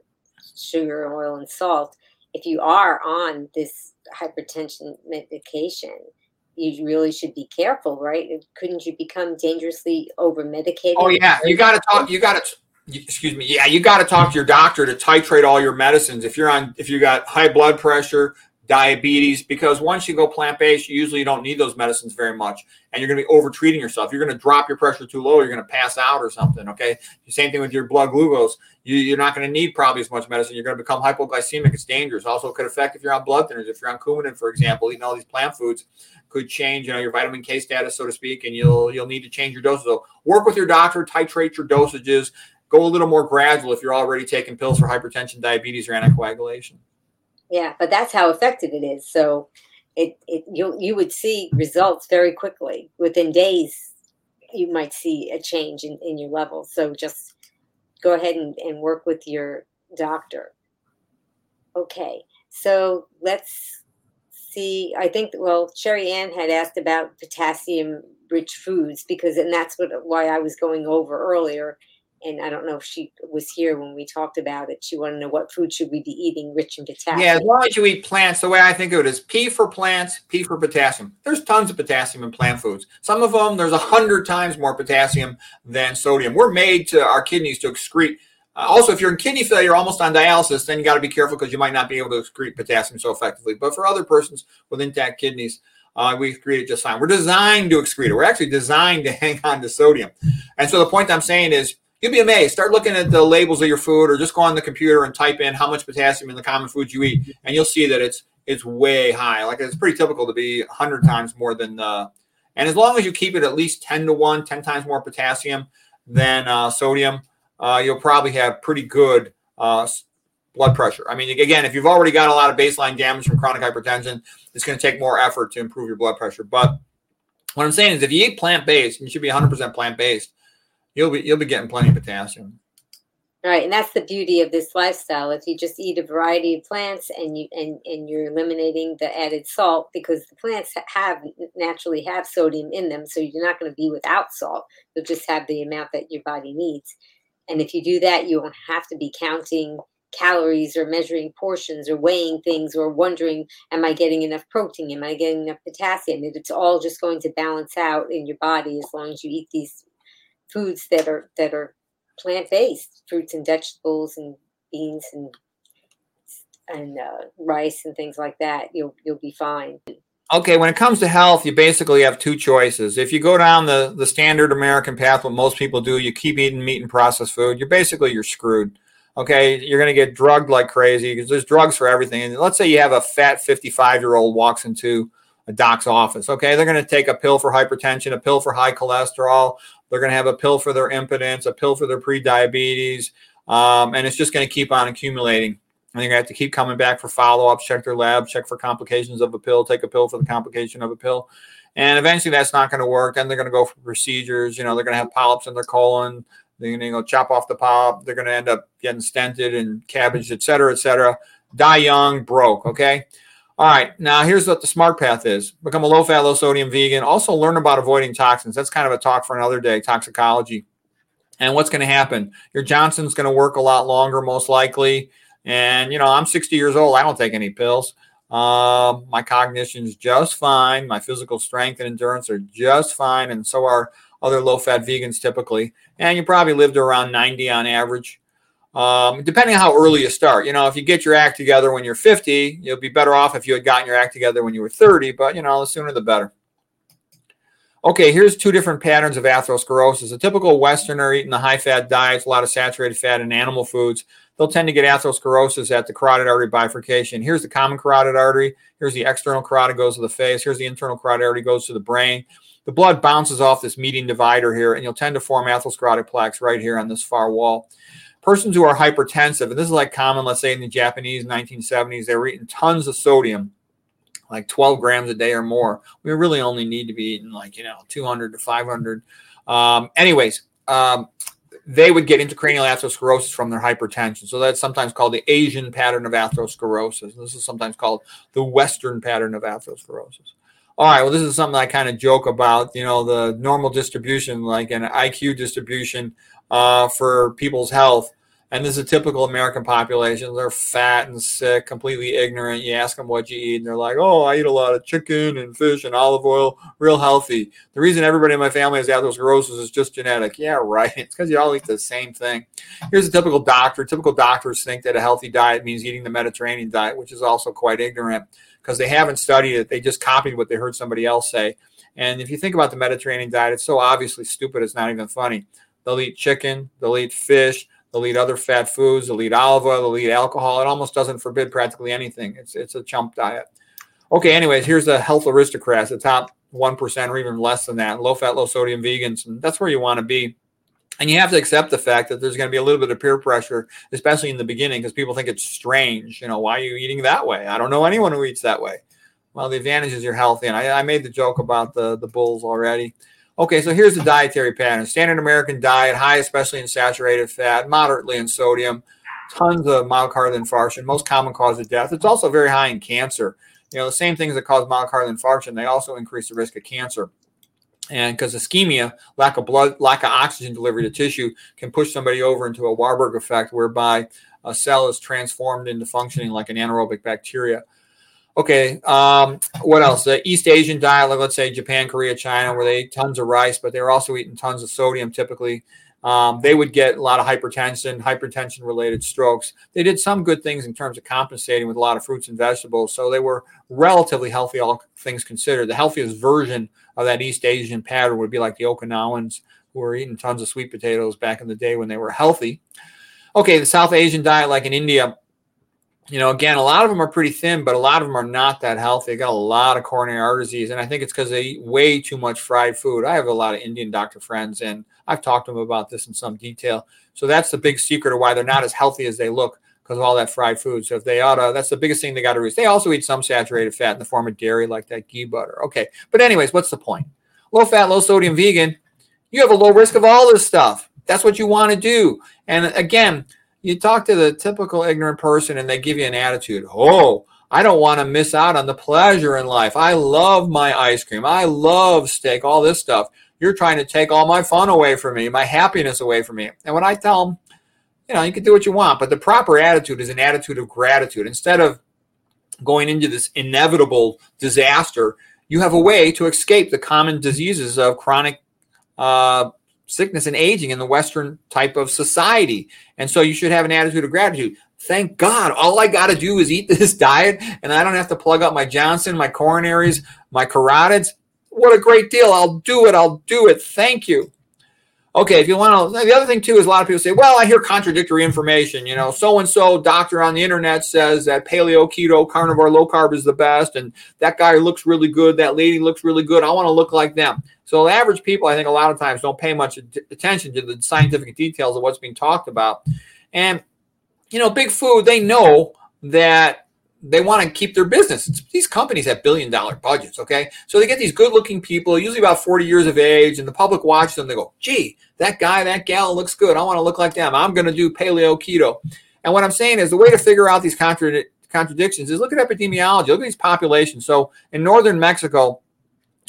sugar, oil, and salt, if you are on this hypertension medication, you really should be careful, right? Couldn't you become dangerously over medicated? Oh yeah, you got to talk. You got to excuse me. Yeah you got to talk to your doctor to titrate all your medicines. If you're on if you got high blood pressure diabetes because once you go plant-based you usually don't need those medicines very much and you're going to be over treating yourself. You're going to drop your pressure too low you're going to pass out or something okay? Same thing with your blood glucose. You, are not going to need probably as much medicine. You're going to become hypoglycemic. It's dangerous. Also could affect if you're on blood thinners. If you're on coumadin for example eating all these plant foods could change you know your vitamin k status so to speak and you'll you'll need to change your doses. So work with your doctor titrate your dosages go a little more gradual if you're already taking pills for hypertension, diabetes, or anticoagulation. Yeah, but that's how effective it is. So it, it you you would see results very quickly within days. You might see a change in, in your levels. So just go ahead and, and work with your doctor. Okay, so let's see. I think well, Sherry Ann had asked about potassium rich foods because and that's what why I was going over earlier and I don't know if she was here when we talked about it. She wanted to know what food should we be eating rich in potassium. Yeah, as long as you eat plants, the way I think of it is P for plants, P for potassium. There's tons of potassium in plant foods. Some of them, there's a hundred times more potassium than sodium. We're made to our kidneys to excrete. Uh, also, if you're in kidney failure, almost on dialysis, then you got to be careful because you might not be able to excrete potassium so effectively. But for other persons with intact kidneys, uh, we excrete it just fine. We're designed to excrete it. We're actually designed to hang on to sodium. And so the point I'm saying is you'll be amazed. Start looking at the labels of your food, or just go on the computer and type in how much potassium in the common foods you eat, and you'll see that it's it's way high. Like it's pretty typical to be 100 times more than. the. and as long as you keep it at least 10 to 1, 10 times more potassium than uh, sodium, uh, you'll probably have pretty good uh, blood pressure. I mean, again, if you've already got a lot of baseline damage from chronic hypertension, it's going to take more effort to improve your blood pressure. But what I'm saying is, if you eat plant based, you should be 100% plant based you'll be you'll be getting plenty of potassium. Right, and that's the beauty of this lifestyle. If you just eat a variety of plants and you and and you're eliminating the added salt because the plants have naturally have sodium in them, so you're not going to be without salt. You'll just have the amount that your body needs. And if you do that, you won't have to be counting calories or measuring portions or weighing things or wondering, am I getting enough protein? Am I getting enough potassium? It's all just going to balance out in your body as long as you eat these foods that are that are plant based, fruits and vegetables and beans and and uh, rice and things like that. You'll you'll be fine. Okay, when it comes to health, you basically have two choices. If you go down the, the standard American path, what most people do, you keep eating meat and processed food, you're basically you're screwed. Okay, you're going to get drugged like crazy because there's drugs for everything. And let's say you have a fat 55 year old walks into a doc's office. Okay, they're going to take a pill for hypertension, a pill for high cholesterol, they're going to have a pill for their impotence, a pill for their prediabetes, um, and it's just going to keep on accumulating. And you're going to have to keep coming back for follow ups, check their lab, check for complications of a pill, take a pill for the complication of a pill. And eventually that's not going to work. Then they're going to go for procedures. You know, they're going to have polyps in their colon. They're going to go chop off the polyp. They're going to end up getting stented and cabbage, et cetera, et cetera. Die young, broke. Okay. All right, now here's what the smart path is become a low fat, low sodium vegan. Also, learn about avoiding toxins. That's kind of a talk for another day toxicology. And what's going to happen? Your Johnson's going to work a lot longer, most likely. And, you know, I'm 60 years old. I don't take any pills. Uh, my cognition's just fine. My physical strength and endurance are just fine. And so are other low fat vegans typically. And you probably lived around 90 on average. Um, depending on how early you start. You know, if you get your act together when you're 50, you'll be better off if you had gotten your act together when you were 30, but you know, the sooner the better. Okay, here's two different patterns of atherosclerosis. A typical Westerner eating the high fat diets, a lot of saturated fat and animal foods, they'll tend to get atherosclerosis at the carotid artery bifurcation. Here's the common carotid artery. Here's the external carotid goes to the face. Here's the internal carotid artery goes to the brain. The blood bounces off this median divider here, and you'll tend to form atherosclerotic plaques right here on this far wall persons who are hypertensive, and this is like common, let's say in the Japanese 1970s, they were eating tons of sodium, like 12 grams a day or more. We really only need to be eating like, you know, 200 to 500. Um, anyways, um, they would get intracranial atherosclerosis from their hypertension. So that's sometimes called the Asian pattern of atherosclerosis. This is sometimes called the Western pattern of atherosclerosis. All right, well, this is something I kind of joke about, you know, the normal distribution, like an IQ distribution uh, for people's health And this is a typical American population. They're fat and sick, completely ignorant. You ask them what you eat, and they're like, "Oh, I eat a lot of chicken and fish and olive oil, real healthy." The reason everybody in my family has atherosclerosis is just genetic. Yeah, right. It's because you all eat the same thing. Here's a typical doctor. Typical doctors think that a healthy diet means eating the Mediterranean diet, which is also quite ignorant because they haven't studied it. They just copied what they heard somebody else say. And if you think about the Mediterranean diet, it's so obviously stupid, it's not even funny. They'll eat chicken, they'll eat fish, they'll eat other fat foods, they'll eat olive oil, they'll eat alcohol. It almost doesn't forbid practically anything. It's it's a chump diet. Okay, anyways, here's the health aristocrats, the top 1% or even less than that, low fat, low sodium vegans. And that's where you want to be. And you have to accept the fact that there's going to be a little bit of peer pressure, especially in the beginning, because people think it's strange. You know, why are you eating that way? I don't know anyone who eats that way. Well, the advantage is you're healthy. And I, I made the joke about the, the bulls already. Okay, so here's the dietary pattern. Standard American diet, high especially in saturated fat, moderately in sodium, tons of myocardial infarction, most common cause of death. It's also very high in cancer. You know, the same things that cause myocardial infarction, they also increase the risk of cancer. And because ischemia, lack of blood, lack of oxygen delivery to tissue, can push somebody over into a Warburg effect, whereby a cell is transformed into functioning like an anaerobic bacteria. Okay, um, what else? The East Asian diet, like let's say Japan, Korea, China, where they eat tons of rice, but they're also eating tons of sodium typically. Um, they would get a lot of hypertension, hypertension related strokes. They did some good things in terms of compensating with a lot of fruits and vegetables. So they were relatively healthy, all things considered. The healthiest version of that East Asian pattern would be like the Okinawans who were eating tons of sweet potatoes back in the day when they were healthy. Okay, the South Asian diet, like in India, you know, again, a lot of them are pretty thin, but a lot of them are not that healthy. They got a lot of coronary artery disease, and I think it's because they eat way too much fried food. I have a lot of Indian doctor friends, and I've talked to them about this in some detail. So that's the big secret of why they're not as healthy as they look because of all that fried food. So if they ought to, that's the biggest thing they got to reach. They also eat some saturated fat in the form of dairy, like that ghee butter. Okay, but anyways, what's the point? Low fat, low sodium vegan. You have a low risk of all this stuff. That's what you want to do. And again, you talk to the typical ignorant person and they give you an attitude. Oh, I don't want to miss out on the pleasure in life. I love my ice cream. I love steak, all this stuff. You're trying to take all my fun away from me, my happiness away from me. And when I tell them, you know, you can do what you want, but the proper attitude is an attitude of gratitude. Instead of going into this inevitable disaster, you have a way to escape the common diseases of chronic uh, sickness and aging in the Western type of society. And so you should have an attitude of gratitude. Thank God, all I got to do is eat this diet and I don't have to plug up my Johnson, my coronaries, my carotids. What a great deal. I'll do it. I'll do it. Thank you. Okay, if you want to, the other thing too is a lot of people say, well, I hear contradictory information. You know, so and so doctor on the internet says that paleo, keto, carnivore, low carb is the best, and that guy looks really good. That lady looks really good. I want to look like them. So, the average people, I think, a lot of times don't pay much attention to the scientific details of what's being talked about. And, you know, big food, they know that they want to keep their business. These companies have billion dollar budgets, okay? So they get these good looking people, usually about 40 years of age, and the public watches them. They go, gee, that guy, that gal looks good. I want to look like them. I'm going to do paleo keto. And what I'm saying is the way to figure out these contradictions is look at epidemiology, look at these populations. So in northern Mexico,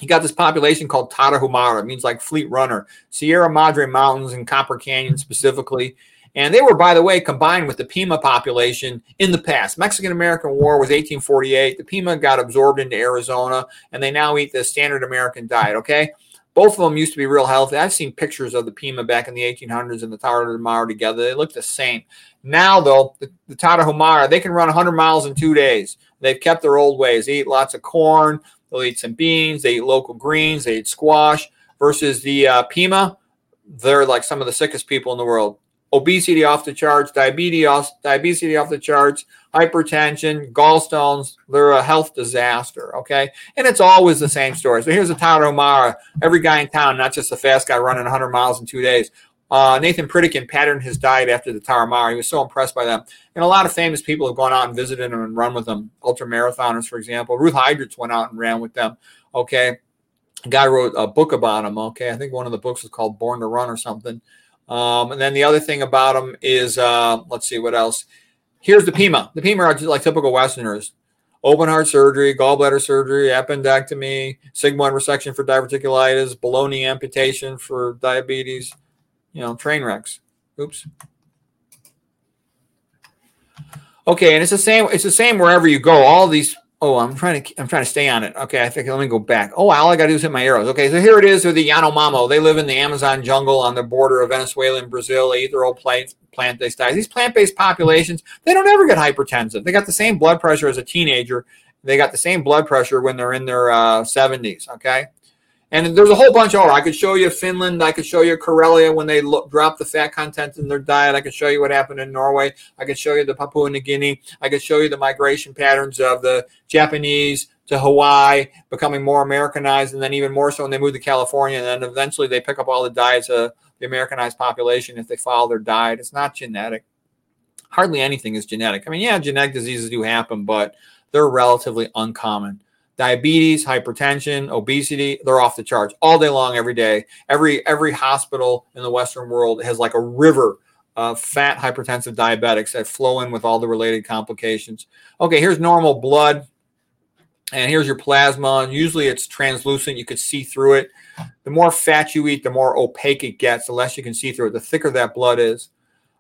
you got this population called Tarahumara, it means like fleet runner, Sierra Madre Mountains and Copper Canyon specifically. And they were, by the way, combined with the Pima population in the past. Mexican American War was 1848. The Pima got absorbed into Arizona, and they now eat the standard American diet. Okay. Both of them used to be real healthy. I've seen pictures of the Pima back in the 1800s and the Tarahumara together. They look the same. Now, though, the, the Tarahumara, they can run 100 miles in two days. They've kept their old ways. They eat lots of corn. They'll eat some beans. They eat local greens. They eat squash. Versus the uh, Pima, they're like some of the sickest people in the world obesity off the charts, diabetes diabetes off the charts, hypertension, gallstones. They're a health disaster. Okay. And it's always the same story. So here's a Tarahumara. Every guy in town, not just the fast guy running 100 miles in two days. Uh, Nathan Pritikin patterned his diet after the Tarahumara. He was so impressed by them. And a lot of famous people have gone out and visited him and run with them. Ultra marathoners, for example. Ruth Heidrich went out and ran with them. Okay. A guy wrote a book about him. Okay. I think one of the books was called Born to Run or something. Um, and then the other thing about them is, uh, let's see what else. Here's the Pima. The Pima are just like typical Westerners: open heart surgery, gallbladder surgery, appendectomy, sigmoid resection for diverticulitis, below-knee amputation for diabetes. You know, train wrecks. Oops. Okay, and it's the same. It's the same wherever you go. All these. Oh, I'm trying to. I'm trying to stay on it. Okay, I think let me go back. Oh, all I got to do is hit my arrows. Okay, so here it is. They're the Yanomamo. They live in the Amazon jungle on the border of Venezuela and Brazil. They eat their old plant plant-based diets. These plant-based populations, they don't ever get hypertensive. They got the same blood pressure as a teenager. They got the same blood pressure when they're in their uh, 70s. Okay. And there's a whole bunch. Oh, I could show you Finland. I could show you Karelia when they look, drop the fat content in their diet. I could show you what happened in Norway. I could show you the Papua New Guinea. I could show you the migration patterns of the Japanese to Hawaii, becoming more Americanized, and then even more so when they move to California. And then eventually they pick up all the diets of the Americanized population if they follow their diet. It's not genetic. Hardly anything is genetic. I mean, yeah, genetic diseases do happen, but they're relatively uncommon diabetes, hypertension, obesity, they're off the charts all day long, every day. Every every hospital in the Western world has like a river of fat hypertensive diabetics that flow in with all the related complications. Okay, here's normal blood. And here's your plasma. Usually it's translucent. You could see through it. The more fat you eat, the more opaque it gets, the less you can see through it, the thicker that blood is.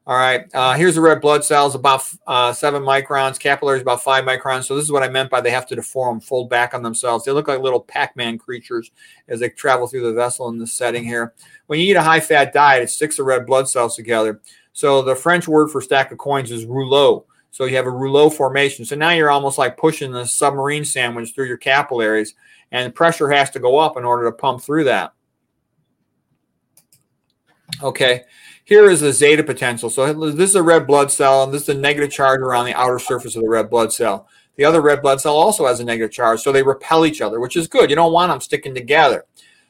All right, uh, here's the red blood cells, about uh, seven microns. Capillaries about five microns. So this is what I meant by they have to deform, fold back on themselves. They look like little Pac-Man creatures as they travel through the vessel in this setting here. When you eat a high-fat diet, it sticks the red blood cells together. So the French word for stack of coins is rouleau. So you have a rouleau formation. So now you're almost like pushing the submarine sandwich through your capillaries, and pressure has to go up in order to pump through that. Okay. Here is the zeta potential. So this is a red blood cell, and this is a negative charge around the outer surface of the red blood cell. The other red blood cell also has a negative charge, so they repel each other, which is good. You don't want them sticking together.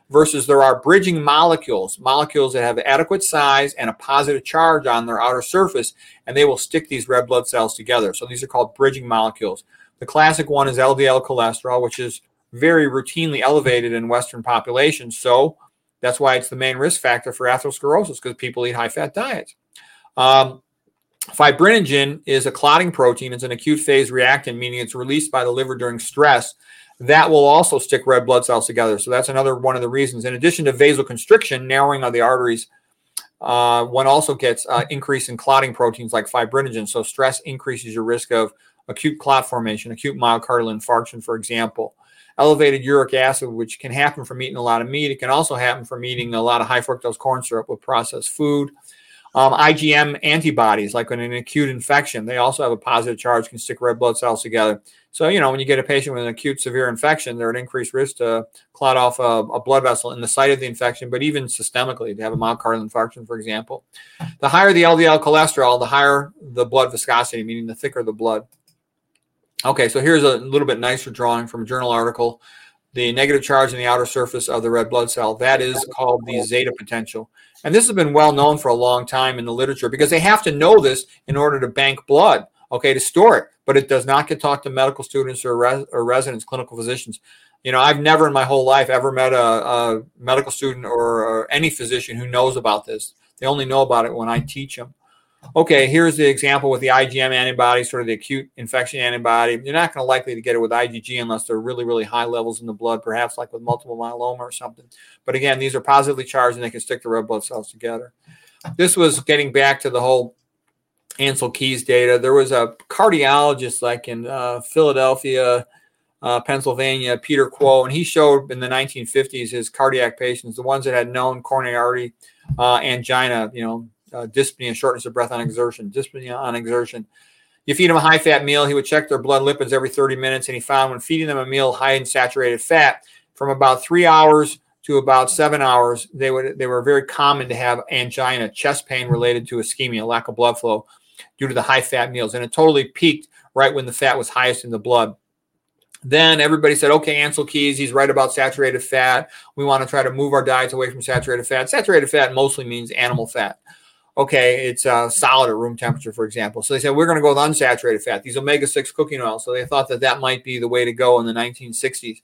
Versus there are bridging molecules, molecules that have adequate size and a positive charge on their outer surface, and they will stick these red blood cells together. So these are called bridging molecules. The classic one is LDL cholesterol, which is very routinely elevated in Western populations. So that's why it's the main risk factor for atherosclerosis because people eat high fat diets. Um, fibrinogen is a clotting protein. It's an acute phase reactant, meaning it's released by the liver during stress. That will also stick red blood cells together. So that's another one of the reasons. In addition to vasoconstriction, narrowing of the arteries, uh, one also gets uh, increase in clotting proteins like fibrinogen. So stress increases your risk of acute clot formation, acute myocardial infarction, for example elevated uric acid, which can happen from eating a lot of meat. It can also happen from eating a lot of high fructose corn syrup with processed food. Um, IgM antibodies, like in an acute infection, they also have a positive charge, can stick red blood cells together. So, you know, when you get a patient with an acute severe infection, they're at increased risk to clot off a, a, blood vessel in the site of the infection, but even systemically to have a myocardial infarction, for example. The higher the LDL cholesterol, the higher the blood viscosity, meaning the thicker the blood. Okay, so here's a little bit nicer drawing from a journal article. The negative charge in the outer surface of the red blood cell, that is called the zeta potential. And this has been well known for a long time in the literature because they have to know this in order to bank blood, okay, to store it. But it does not get taught to medical students or, res- or residents, clinical physicians. You know, I've never in my whole life ever met a, a medical student or, or any physician who knows about this. They only know about it when I teach them okay, here's the example with the IgM antibody, sort of the acute infection antibody. You're not going to likely to get it with IgG unless they're really, really high levels in the blood, perhaps like with multiple myeloma or something. But again, these are positively charged and they can stick the red blood cells together. This was getting back to the whole Ancel Keys data. There was a cardiologist like in uh, Philadelphia, uh, Pennsylvania, Peter Kuo, and he showed in the 1950s his cardiac patients, the ones that had known coronary artery uh, angina, you know, uh, dyspnea, shortness of breath on exertion, dyspnea on exertion. You feed them a high fat meal, he would check their blood lipids every 30 minutes, and he found when feeding them a meal high in saturated fat, from about three hours to about seven hours, they would they were very common to have angina, chest pain related to ischemia, lack of blood flow, due to the high fat meals, and it totally peaked right when the fat was highest in the blood. Then everybody said, okay, Ancel Keys, he's right about saturated fat. We want to try to move our diets away from saturated fat. Saturated fat mostly means animal fat okay, it's uh, solid at room temperature, for example. So they said, we're going to go with unsaturated fat, these omega 6 cooking oils. So they thought that that might be the way to go in the 1960s.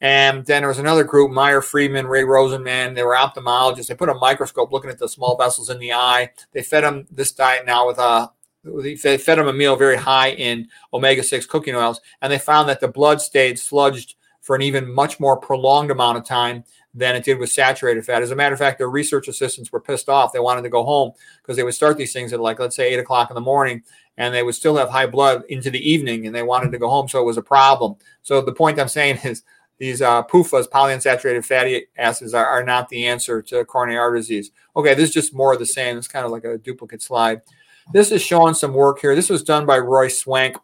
And then there was another group, Meyer Friedman, Ray Rosenman. They were ophthalmologists. They put a microscope looking at the small vessels in the eye. They fed them this diet now with a they fed them a meal very high in omega 6 cooking oils, and they found that the blood stayed sludged for an even much more prolonged amount of time than it did with saturated fat. As a matter of fact, their research assistants were pissed off. They wanted to go home because they would start these things at like, let's say, eight o'clock in the morning. and they would still have high blood into the evening and they wanted to go home. So it was a problem. So the point I'm saying is these uh, PUFAs, polyunsaturated fatty acids, are, are not the answer to coronary artery disease. Okay, this is just more of the same. It's kind of like a duplicate slide. This is showing some work here. This was done by Roy Swank.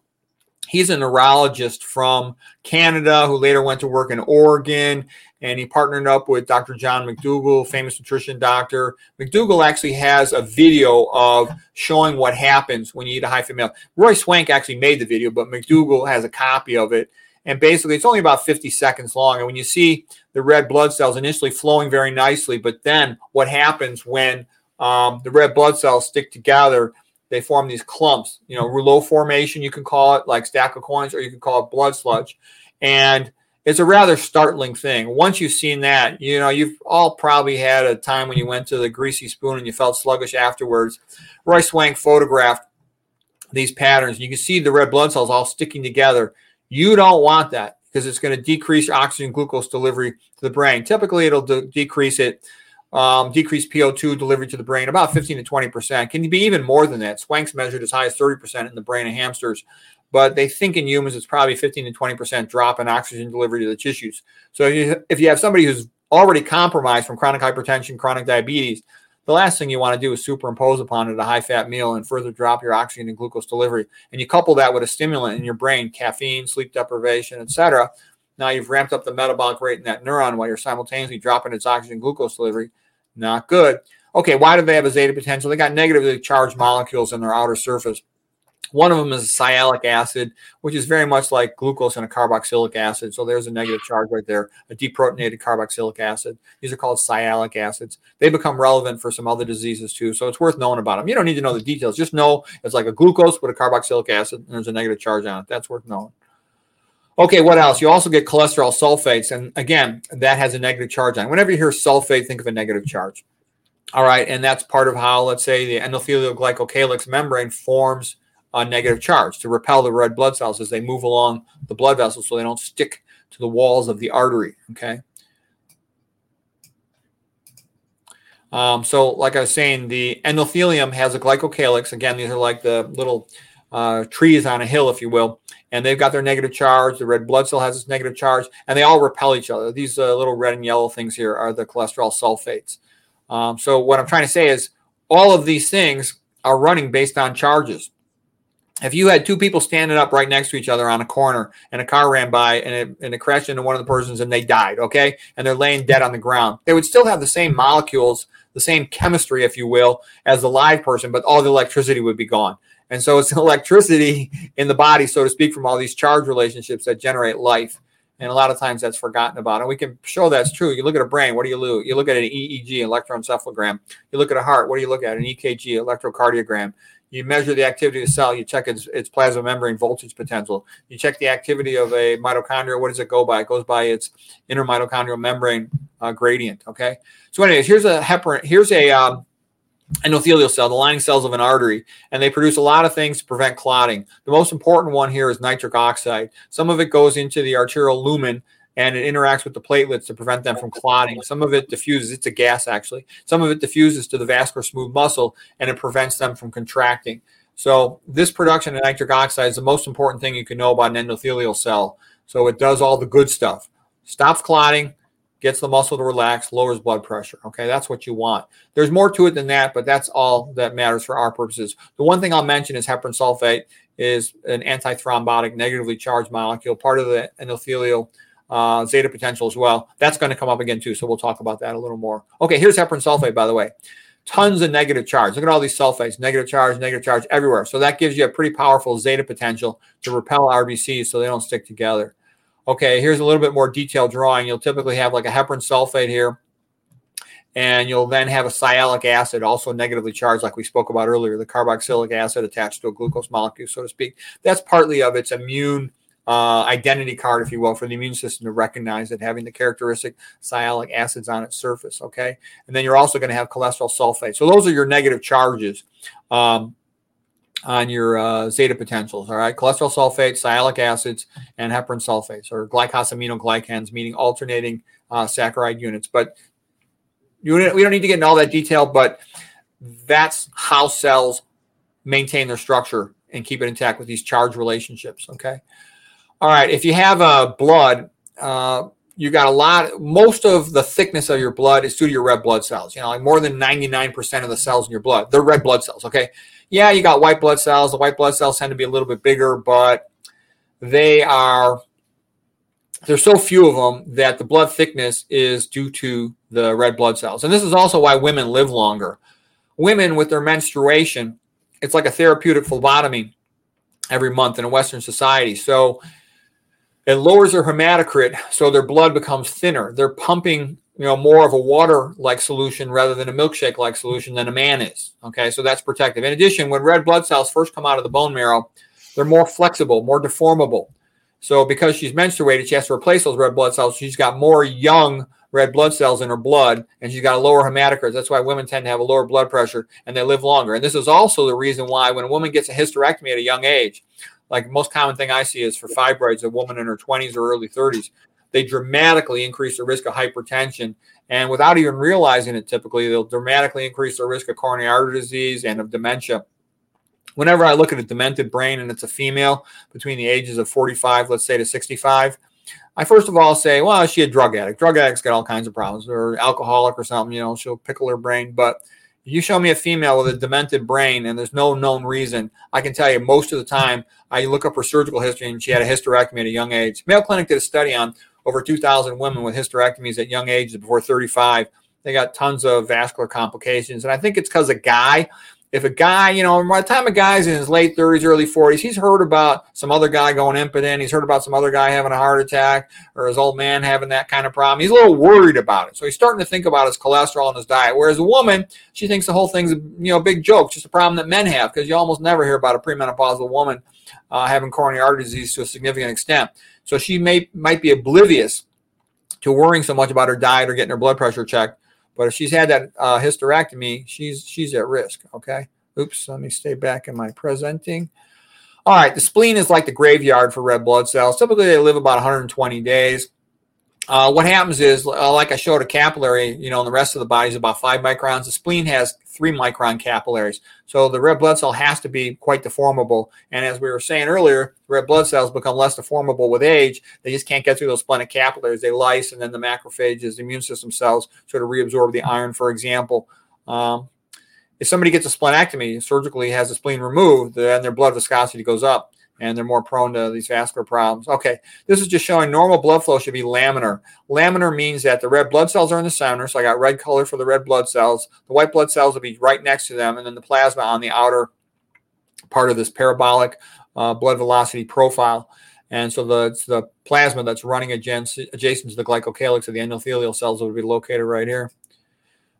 He's a neurologist from Canada who later went to work in Oregon and he partnered up with Dr. John McDougall, famous nutrition doctor. McDougall actually has a video of showing what happens when you eat a high fat meal. Roy Swank actually made the video, but McDougall has a copy of it. And basically, it's only about 50 seconds long. And when you see the red blood cells initially flowing very nicely, but then what happens when um, the red blood cells stick together, they form these clumps, you know, rouleau formation, you can call it like stack of coins, or you can call it blood sludge. And it's a rather startling thing. Once you've seen that, you know, you've all probably had a time when you went to the greasy spoon and you felt sluggish afterwards. Roy Swank photographed these patterns. You can see the red blood cells all sticking together. You don't want that because it's going to decrease oxygen glucose delivery to the brain. Typically, it'll de- decrease it, um, decrease PO2 delivery to the brain about 15 to 20 percent. Can be even more than that. Swank's measured as high as 30 percent in the brain of hamsters but they think in humans it's probably 15 to 20% drop in oxygen delivery to the tissues. So if you, if you have somebody who's already compromised from chronic hypertension, chronic diabetes, the last thing you want to do is superimpose upon it a high fat meal and further drop your oxygen and glucose delivery. And you couple that with a stimulant in your brain, caffeine, sleep deprivation, etc. Now you've ramped up the metabolic rate in that neuron while you're simultaneously dropping its oxygen glucose delivery. Not good. Okay, why do they have a zeta potential? They got negatively charged molecules in their outer surface. One of them is sialic acid, which is very much like glucose and a carboxylic acid. So there's a negative charge right there, a deprotonated carboxylic acid. These are called sialic acids. They become relevant for some other diseases too. So it's worth knowing about them. You don't need to know the details. Just know it's like a glucose with a carboxylic acid and there's a negative charge on it. That's worth knowing. Okay, what else? You also get cholesterol sulfates. And again, that has a negative charge on it. Whenever you hear sulfate, think of a negative charge. All right, and that's part of how, let's say, the endothelial glycocalyx membrane forms a negative charge to repel the red blood cells as they move along the blood vessels so they don't stick to the walls of the artery. Okay. Um, so, like I was saying, the endothelium has a glycocalyx. Again, these are like the little uh, trees on a hill, if you will, and they've got their negative charge. The red blood cell has its negative charge, and they all repel each other. These uh, little red and yellow things here are the cholesterol sulfates. Um, so, what I'm trying to say is all of these things are running based on charges if you had two people standing up right next to each other on a corner and a car ran by and it, and it crashed into one of the persons and they died, okay, and they're laying dead on the ground, they would still have the same molecules, the same chemistry, if you will, as the live person, but all the electricity would be gone. And so it's electricity in the body, so to speak, from all these charge relationships that generate life. And a lot of times that's forgotten about. And we can show that's true. You look at a brain, what do you look? You look at an EEG, electroencephalogram. You look at a heart, what do you look at? An EKG, electrocardiogram. You measure the activity of the cell. You check its, its plasma membrane voltage potential. You check the activity of a mitochondria. What does it go by? It goes by its inner mitochondrial membrane uh, gradient. Okay. So, anyways, here's a heparin. Here's a um, endothelial cell, the lining cells of an artery, and they produce a lot of things to prevent clotting. The most important one here is nitric oxide. Some of it goes into the arterial lumen and it interacts with the platelets to prevent them from clotting. Some of it diffuses, it's a gas actually. Some of it diffuses to the vascular smooth muscle and it prevents them from contracting. So, this production of nitric oxide is the most important thing you can know about an endothelial cell. So, it does all the good stuff stops clotting, gets the muscle to relax, lowers blood pressure. Okay, that's what you want. There's more to it than that, but that's all that matters for our purposes. The one thing I'll mention is heparin sulfate is an antithrombotic, negatively charged molecule, part of the endothelial uh, zeta potential as well. That's going to come up again too. So we'll talk about that a little more. Okay, here's heparin sulfate, by the way. Tons of negative charge. Look at all these sulfates, negative charge, negative charge everywhere. So that gives you a pretty powerful zeta potential to repel RBCs so they don't stick together. Okay, here's a little bit more detailed drawing. You'll typically have like a heparin sulfate here, and you'll then have a sialic acid, also negatively charged, like we spoke about earlier, the carboxylic acid attached to a glucose molecule, so to speak. That's partly of its immune uh, identity card, if you will, for the immune system to recognize it, having the characteristic sialic acids on its surface. Okay. And then you're also going to have cholesterol sulfate. So those are your negative charges um, on your uh, zeta potentials. All right. Cholesterol sulfate, sialic acids, and heparin sulfates, or glycosaminoglycans, meaning alternating uh, saccharide units. But you, we don't need to get into all that detail, but that's how cells maintain their structure and keep it intact with these charge relationships. Okay. All right. If you have a uh, blood, uh, you got a lot. Most of the thickness of your blood is due to your red blood cells. You know, like more than 99% of the cells in your blood, they're red blood cells. Okay. Yeah, you got white blood cells. The white blood cells tend to be a little bit bigger, but they are there's so few of them that the blood thickness is due to the red blood cells. And this is also why women live longer. Women with their menstruation, it's like a therapeutic phlebotomy every month in a Western society. So it lowers their hematocrit, so their blood becomes thinner. They're pumping, you know, more of a water-like solution rather than a milkshake-like solution than a man is. Okay, so that's protective. In addition, when red blood cells first come out of the bone marrow, they're more flexible, more deformable. So because she's menstruated, she has to replace those red blood cells. She's got more young red blood cells in her blood, and she's got a lower hematocrit. That's why women tend to have a lower blood pressure and they live longer. And this is also the reason why when a woman gets a hysterectomy at a young age, like most common thing I see is for fibroids, a woman in her 20s or early 30s, they dramatically increase the risk of hypertension. And without even realizing it, typically, they'll dramatically increase the risk of coronary artery disease and of dementia whenever I look at a demented brain and it's a female between the ages of 45, let's say to 65, I first of all say, well, is she a drug addict? Drug addicts get all kinds of problems, or alcoholic or something, you know, she'll pickle her brain. But you show me a female with a demented brain and there's no known reason, I can tell you most of the time, I look up her surgical history and she had a hysterectomy at a young age. Mayo Clinic did a study on over 2,000 women with hysterectomies at young ages before 35. They got tons of vascular complications. And I think it's because a guy if a guy, you know, by the time a guy's in his late 30s, early 40s, he's heard about some other guy going impotent. He's heard about some other guy having a heart attack or his old man having that kind of problem. He's a little worried about it. So he's starting to think about his cholesterol and his diet. Whereas a woman, she thinks the whole thing's you know a big joke, just a problem that men have because you almost never hear about a premenopausal woman uh, having coronary artery disease to a significant extent. So she may might be oblivious to worrying so much about her diet or getting her blood pressure checked but if she's had that uh, hysterectomy, she's she's at risk. Okay. Oops. Let me stay back in my presenting. All right. The spleen is like the graveyard for red blood cells. Typically, they live about 120 days. Uh, what happens is, uh, like I showed, a capillary, you know, and the rest of the body is about five microns. The spleen has three micron capillaries. So the red blood cell has to be quite deformable. And as we were saying earlier, red blood cells become less deformable with age. They just can't get through those splenic capillaries. They lyse, and then the macrophages, the immune system cells, sort of reabsorb the iron, for example. Um, if somebody gets a splenectomy, surgically has the spleen removed, then their blood viscosity goes up and they're more prone to these vascular problems. Okay, this is just showing normal blood flow should be laminar. Laminar means that the red blood cells are in the center, so I got red color for the red blood cells. The white blood cells will be right next to them, and then the plasma on the outer part of this parabolic uh, blood velocity profile. And so the, it's the plasma that's running adjacent, adjacent to the glycocalyx of the endothelial cells that would be located right here.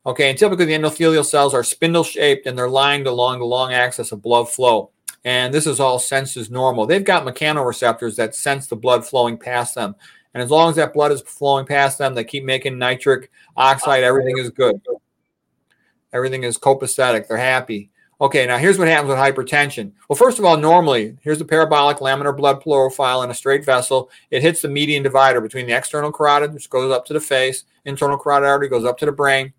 Okay, and typically the endothelial cells are spindle shaped and they're lined along the long axis of blood flow and this is all sensed as normal. They've got mechanoreceptors that sense the blood flowing past them. And as long as that blood is flowing past them, they keep making nitric oxide. Everything is good. Everything is copacetic. They're happy. Okay, now here's what happens with hypertension. Well, first of all, normally, here's the parabolic laminar blood profile in a straight vessel. It hits the median divider between the external carotid, which goes up to the face, internal carotid artery goes up to the brain.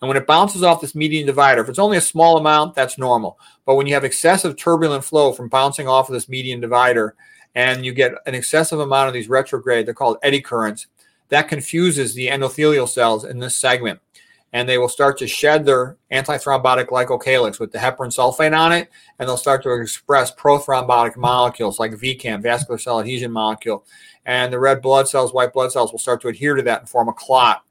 And when it bounces off this median divider, if it's only a small amount, that's normal. But when you have excessive turbulent flow from bouncing off of this median divider and you get an excessive amount of these retrograde, they're called eddy currents, that confuses the endothelial cells in this segment. And they will start to shed their antithrombotic glycocalyx with the heparin sulfate on it, and they'll start to express prothrombotic molecules like VCAM, vascular cell adhesion molecule. And the red blood cells, white blood cells will start to adhere to that and form a clot.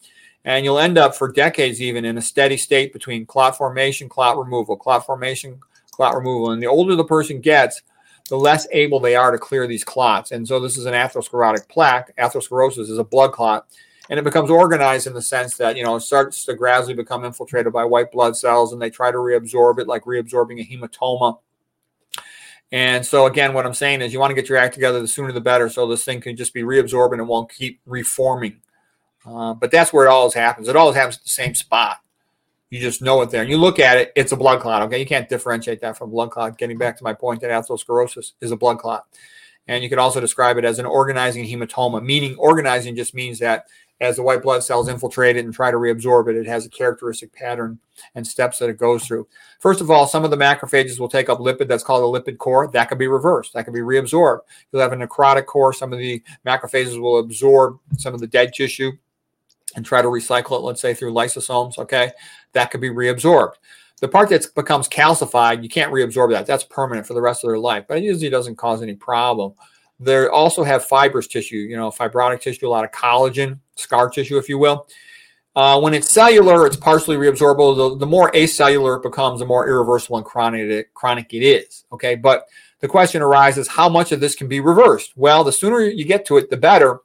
And you'll end up for decades even in a steady state between clot formation, clot removal, clot formation, clot removal. And the older the person gets, the less able they are to clear these clots. And so this is an atherosclerotic plaque. Atherosclerosis is a blood clot. And it becomes organized in the sense that, you know, it starts to gradually become infiltrated by white blood cells and they try to reabsorb it like reabsorbing a hematoma. And so again, what I'm saying is you want to get your act together the sooner the better so this thing can just be reabsorbed and it won't keep reforming. Uh, but that's where it always happens. It always happens at the same spot. You just know it there. And you look at it, it's a blood clot. Okay. You can't differentiate that from blood clot. Getting back to my point that atherosclerosis is a blood clot. And you could also describe it as an organizing hematoma, meaning organizing just means that as the white blood cells infiltrate it and try to reabsorb it, it has a characteristic pattern and steps that it goes through. First of all, some of the macrophages will take up lipid that's called a lipid core. That can be reversed. That can be reabsorbed. You'll have a necrotic core. Some of the macrophages will absorb some of the dead tissue and try to recycle it, let's say through lysosomes. Okay. That could be reabsorbed. The part that becomes calcified, you can't reabsorb that. That's permanent for the rest of their life, but it usually doesn't cause any problem. They also have fibrous tissue, you know, fibrotic tissue, a lot of collagen, scar tissue, if you will. Uh, when it's cellular, it's partially reabsorbable. The, the, more acellular it becomes, the more irreversible and chronic it, chronic it is. Okay, but the question arises: How much of this can be reversed? Well, the sooner you get to it, the better.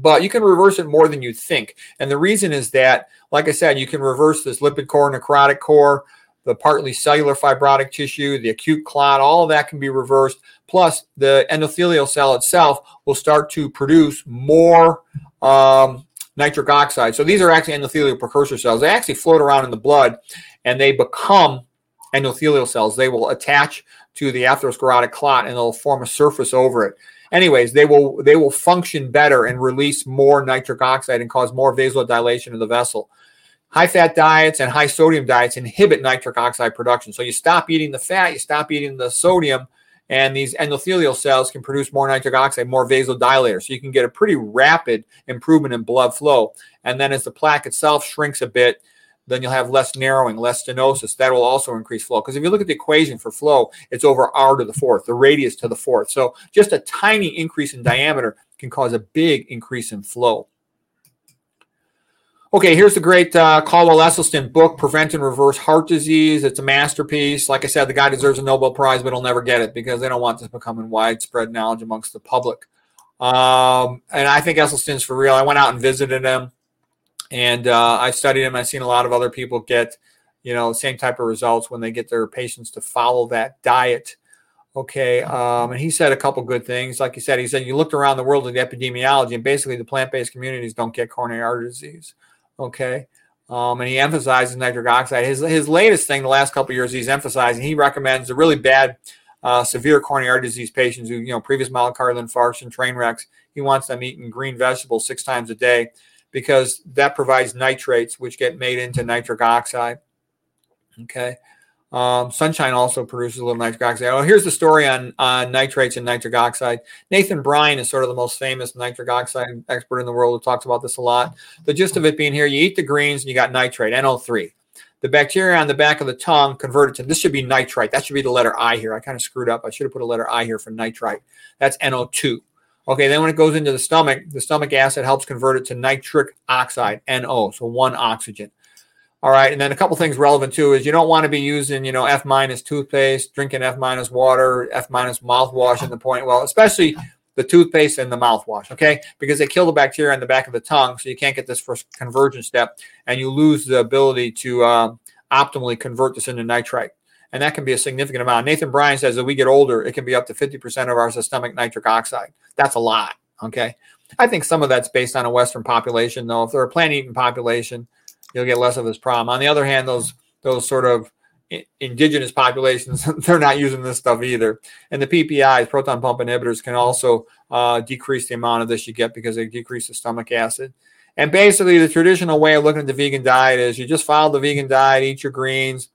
But you can reverse it more than you think, and the reason is that, like I said, you can reverse this lipid core, necrotic core, the partly cellular fibrotic tissue, the acute clot, all of that can be reversed. Plus, the endothelial cell itself will start to produce more um, nitric oxide. So these are actually endothelial precursor cells. They actually float around in the blood and they become endothelial cells. They will attach to the atherosclerotic clot and they'll form a surface over it. Anyways, they will they will function better and release more nitric oxide and cause more vasodilation of the vessel. High fat diets and high sodium diets inhibit nitric oxide production. So you stop eating the fat, you stop eating the sodium, and these endothelial cells can produce more nitric oxide, more vasodilator. So you can get a pretty rapid improvement in blood flow. And then as the plaque itself shrinks a bit, then you'll have less narrowing, less stenosis. That will also increase flow. Because if you look at the equation for flow, it's over r to the fourth, the radius to the fourth. So just a tiny increase in diameter can cause a big increase in flow. Okay, here's the great uh, Caldwell Esselstyn book, Prevent and Reverse Heart Disease. It's a masterpiece. Like I said, the guy deserves a Nobel Prize, but he'll never get it because they don't want this becoming widespread knowledge amongst the public. Um, and I think Esselstyn's for real. I went out and visited him, and uh, I studied him. I've seen a lot of other people get, you know, the same type of results when they get their patients to follow that diet. Okay, um, and he said a couple good things. Like he said, he said you looked around the world at the epidemiology, and basically the plant-based communities don't get coronary artery disease. Okay. Um, and he emphasizes nitric oxide. His, his latest thing the last couple years he's emphasizing, he recommends the really bad, uh, severe coronary artery disease patients who, you know, previous myocardial infarction, train wrecks, he wants them eating green vegetables six times a day because that provides nitrates, which get made into nitric oxide. Okay. Um, sunshine also produces a little nitric oxide. Oh, here's the story on, on nitrates and nitric oxide. Nathan Bryan is sort of the most famous nitric oxide expert in the world who talks about this a lot. The gist of it being here, you eat the greens and you got nitrate, NO3. The bacteria on the back of the tongue converted to this should be nitrite. That should be the letter I here. I kind of screwed up. I should have put a letter I here for nitrite. That's NO2. Okay, then when it goes into the stomach, the stomach acid helps convert it to nitric oxide, NO, so one oxygen. All right, and then a couple things relevant too is you don't want to be using, you know, F minus toothpaste, drinking F minus water, F minus mouthwash in the point. Well, especially the toothpaste and the mouthwash, okay? Because they kill the bacteria in the back of the tongue, so you can't get this first conversion step, and you lose the ability to um, optimally convert this into nitrite. And that can be a significant amount. Nathan Bryan says that we get older, it can be up to 50% of our systemic nitric oxide. That's a lot, okay? I think some of that's based on a Western population, though. If they're a plant eating population, you'll get less of this problem. On the other hand, those those sort of indigenous populations they're not using this stuff either and the ppis proton pump inhibitors can also uh, decrease the amount of this you get because they decrease the stomach acid and basically the traditional way of looking at the vegan diet is you just follow the vegan diet eat your greens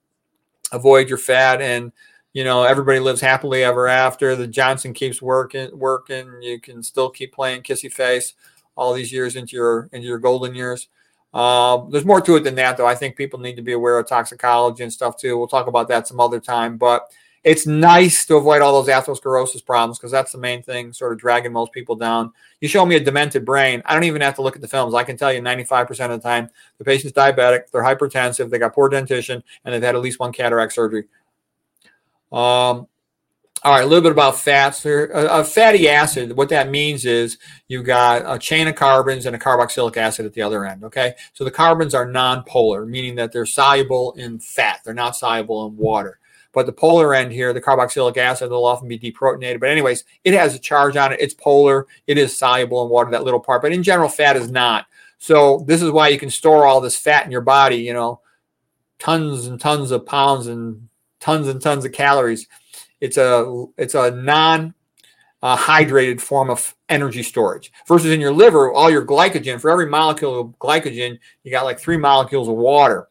avoid your fat and you know everybody lives happily ever after the johnson keeps working working you can still keep playing kissy face all these years into your into your golden years um, there's more to it than that, though. I think people need to be aware of toxicology and stuff too. We'll talk about that some other time, but it's nice to avoid all those atherosclerosis problems because that's the main thing, sort of dragging most people down. You show me a demented brain, I don't even have to look at the films. I can tell you 95% of the time the patient's diabetic, they're hypertensive, they got poor dentition, and they've had at least one cataract surgery. Um, all right, a little bit about fats. A, fatty acid, what that means is you've got a chain of carbons and a carboxylic acid at the other end. Okay, so the carbons are non-polar, meaning that they're soluble in fat. They're not soluble in water. But the polar end here, the carboxylic acid, will often be deprotonated. But anyways, it has a charge on it. It's polar. It is soluble in water, that little part. But in general, fat is not. So this is why you can store all this fat in your body. You know, tons and tons of pounds and tons and tons of calories it's a it's a non uh, hydrated form of energy storage. Versus in your liver, all your glycogen, for every molecule of glycogen, you got like three molecules of water.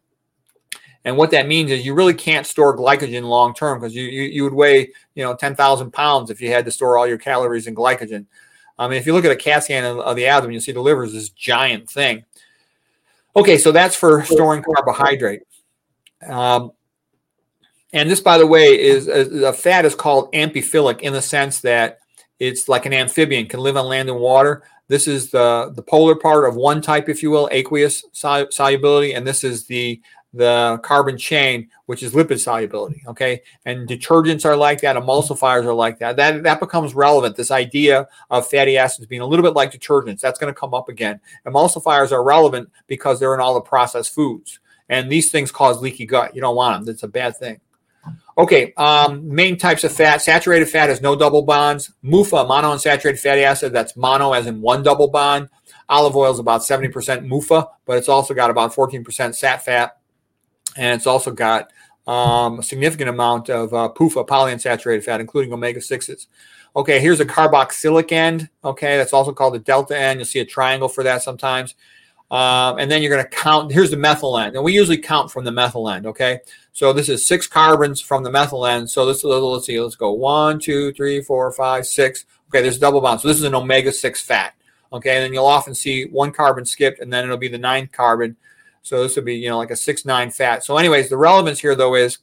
And what that means is you really can't store glycogen long term because you, you, you would weigh you know 10,000 pounds if you had to store all your calories in glycogen. I mean, if you look at a CAT scan of, of the abdomen, you see the liver is this giant thing. Okay, so that's for storing carbohydrate. Um, and this, by the way, is a fat is called amphiphilic in the sense that it's like an amphibian, can live on land and water. This is the the polar part of one type, if you will, aqueous solubility, and this is the the carbon chain, which is lipid solubility. Okay, and detergents are like that, emulsifiers are like that. That that becomes relevant. This idea of fatty acids being a little bit like detergents that's going to come up again. Emulsifiers are relevant because they're in all the processed foods, and these things cause leaky gut. You don't want them. That's a bad thing. Okay, um, main types of fat. Saturated fat has no double bonds. MUFA, monounsaturated fatty acid, that's mono as in one double bond. Olive oil is about 70% MUFA, but it's also got about 14% sat fat and it's also got um, a significant amount of uh, PUFA, polyunsaturated fat, including omega 6s. Okay, here's a carboxylic end. Okay, that's also called the delta end. You'll see a triangle for that sometimes. Um, and then you're going to count. Here's the methyl end, and we usually count from the methyl end. Okay, so this is six carbons from the methyl end. So this let's see, let's go one, two, three, four, five, six. Okay, there's a double bond. So this is an omega six fat. Okay, and then you'll often see one carbon skipped, and then it'll be the ninth carbon so this would be, you know, like a six nine fat. So, anyways, the relevance here though is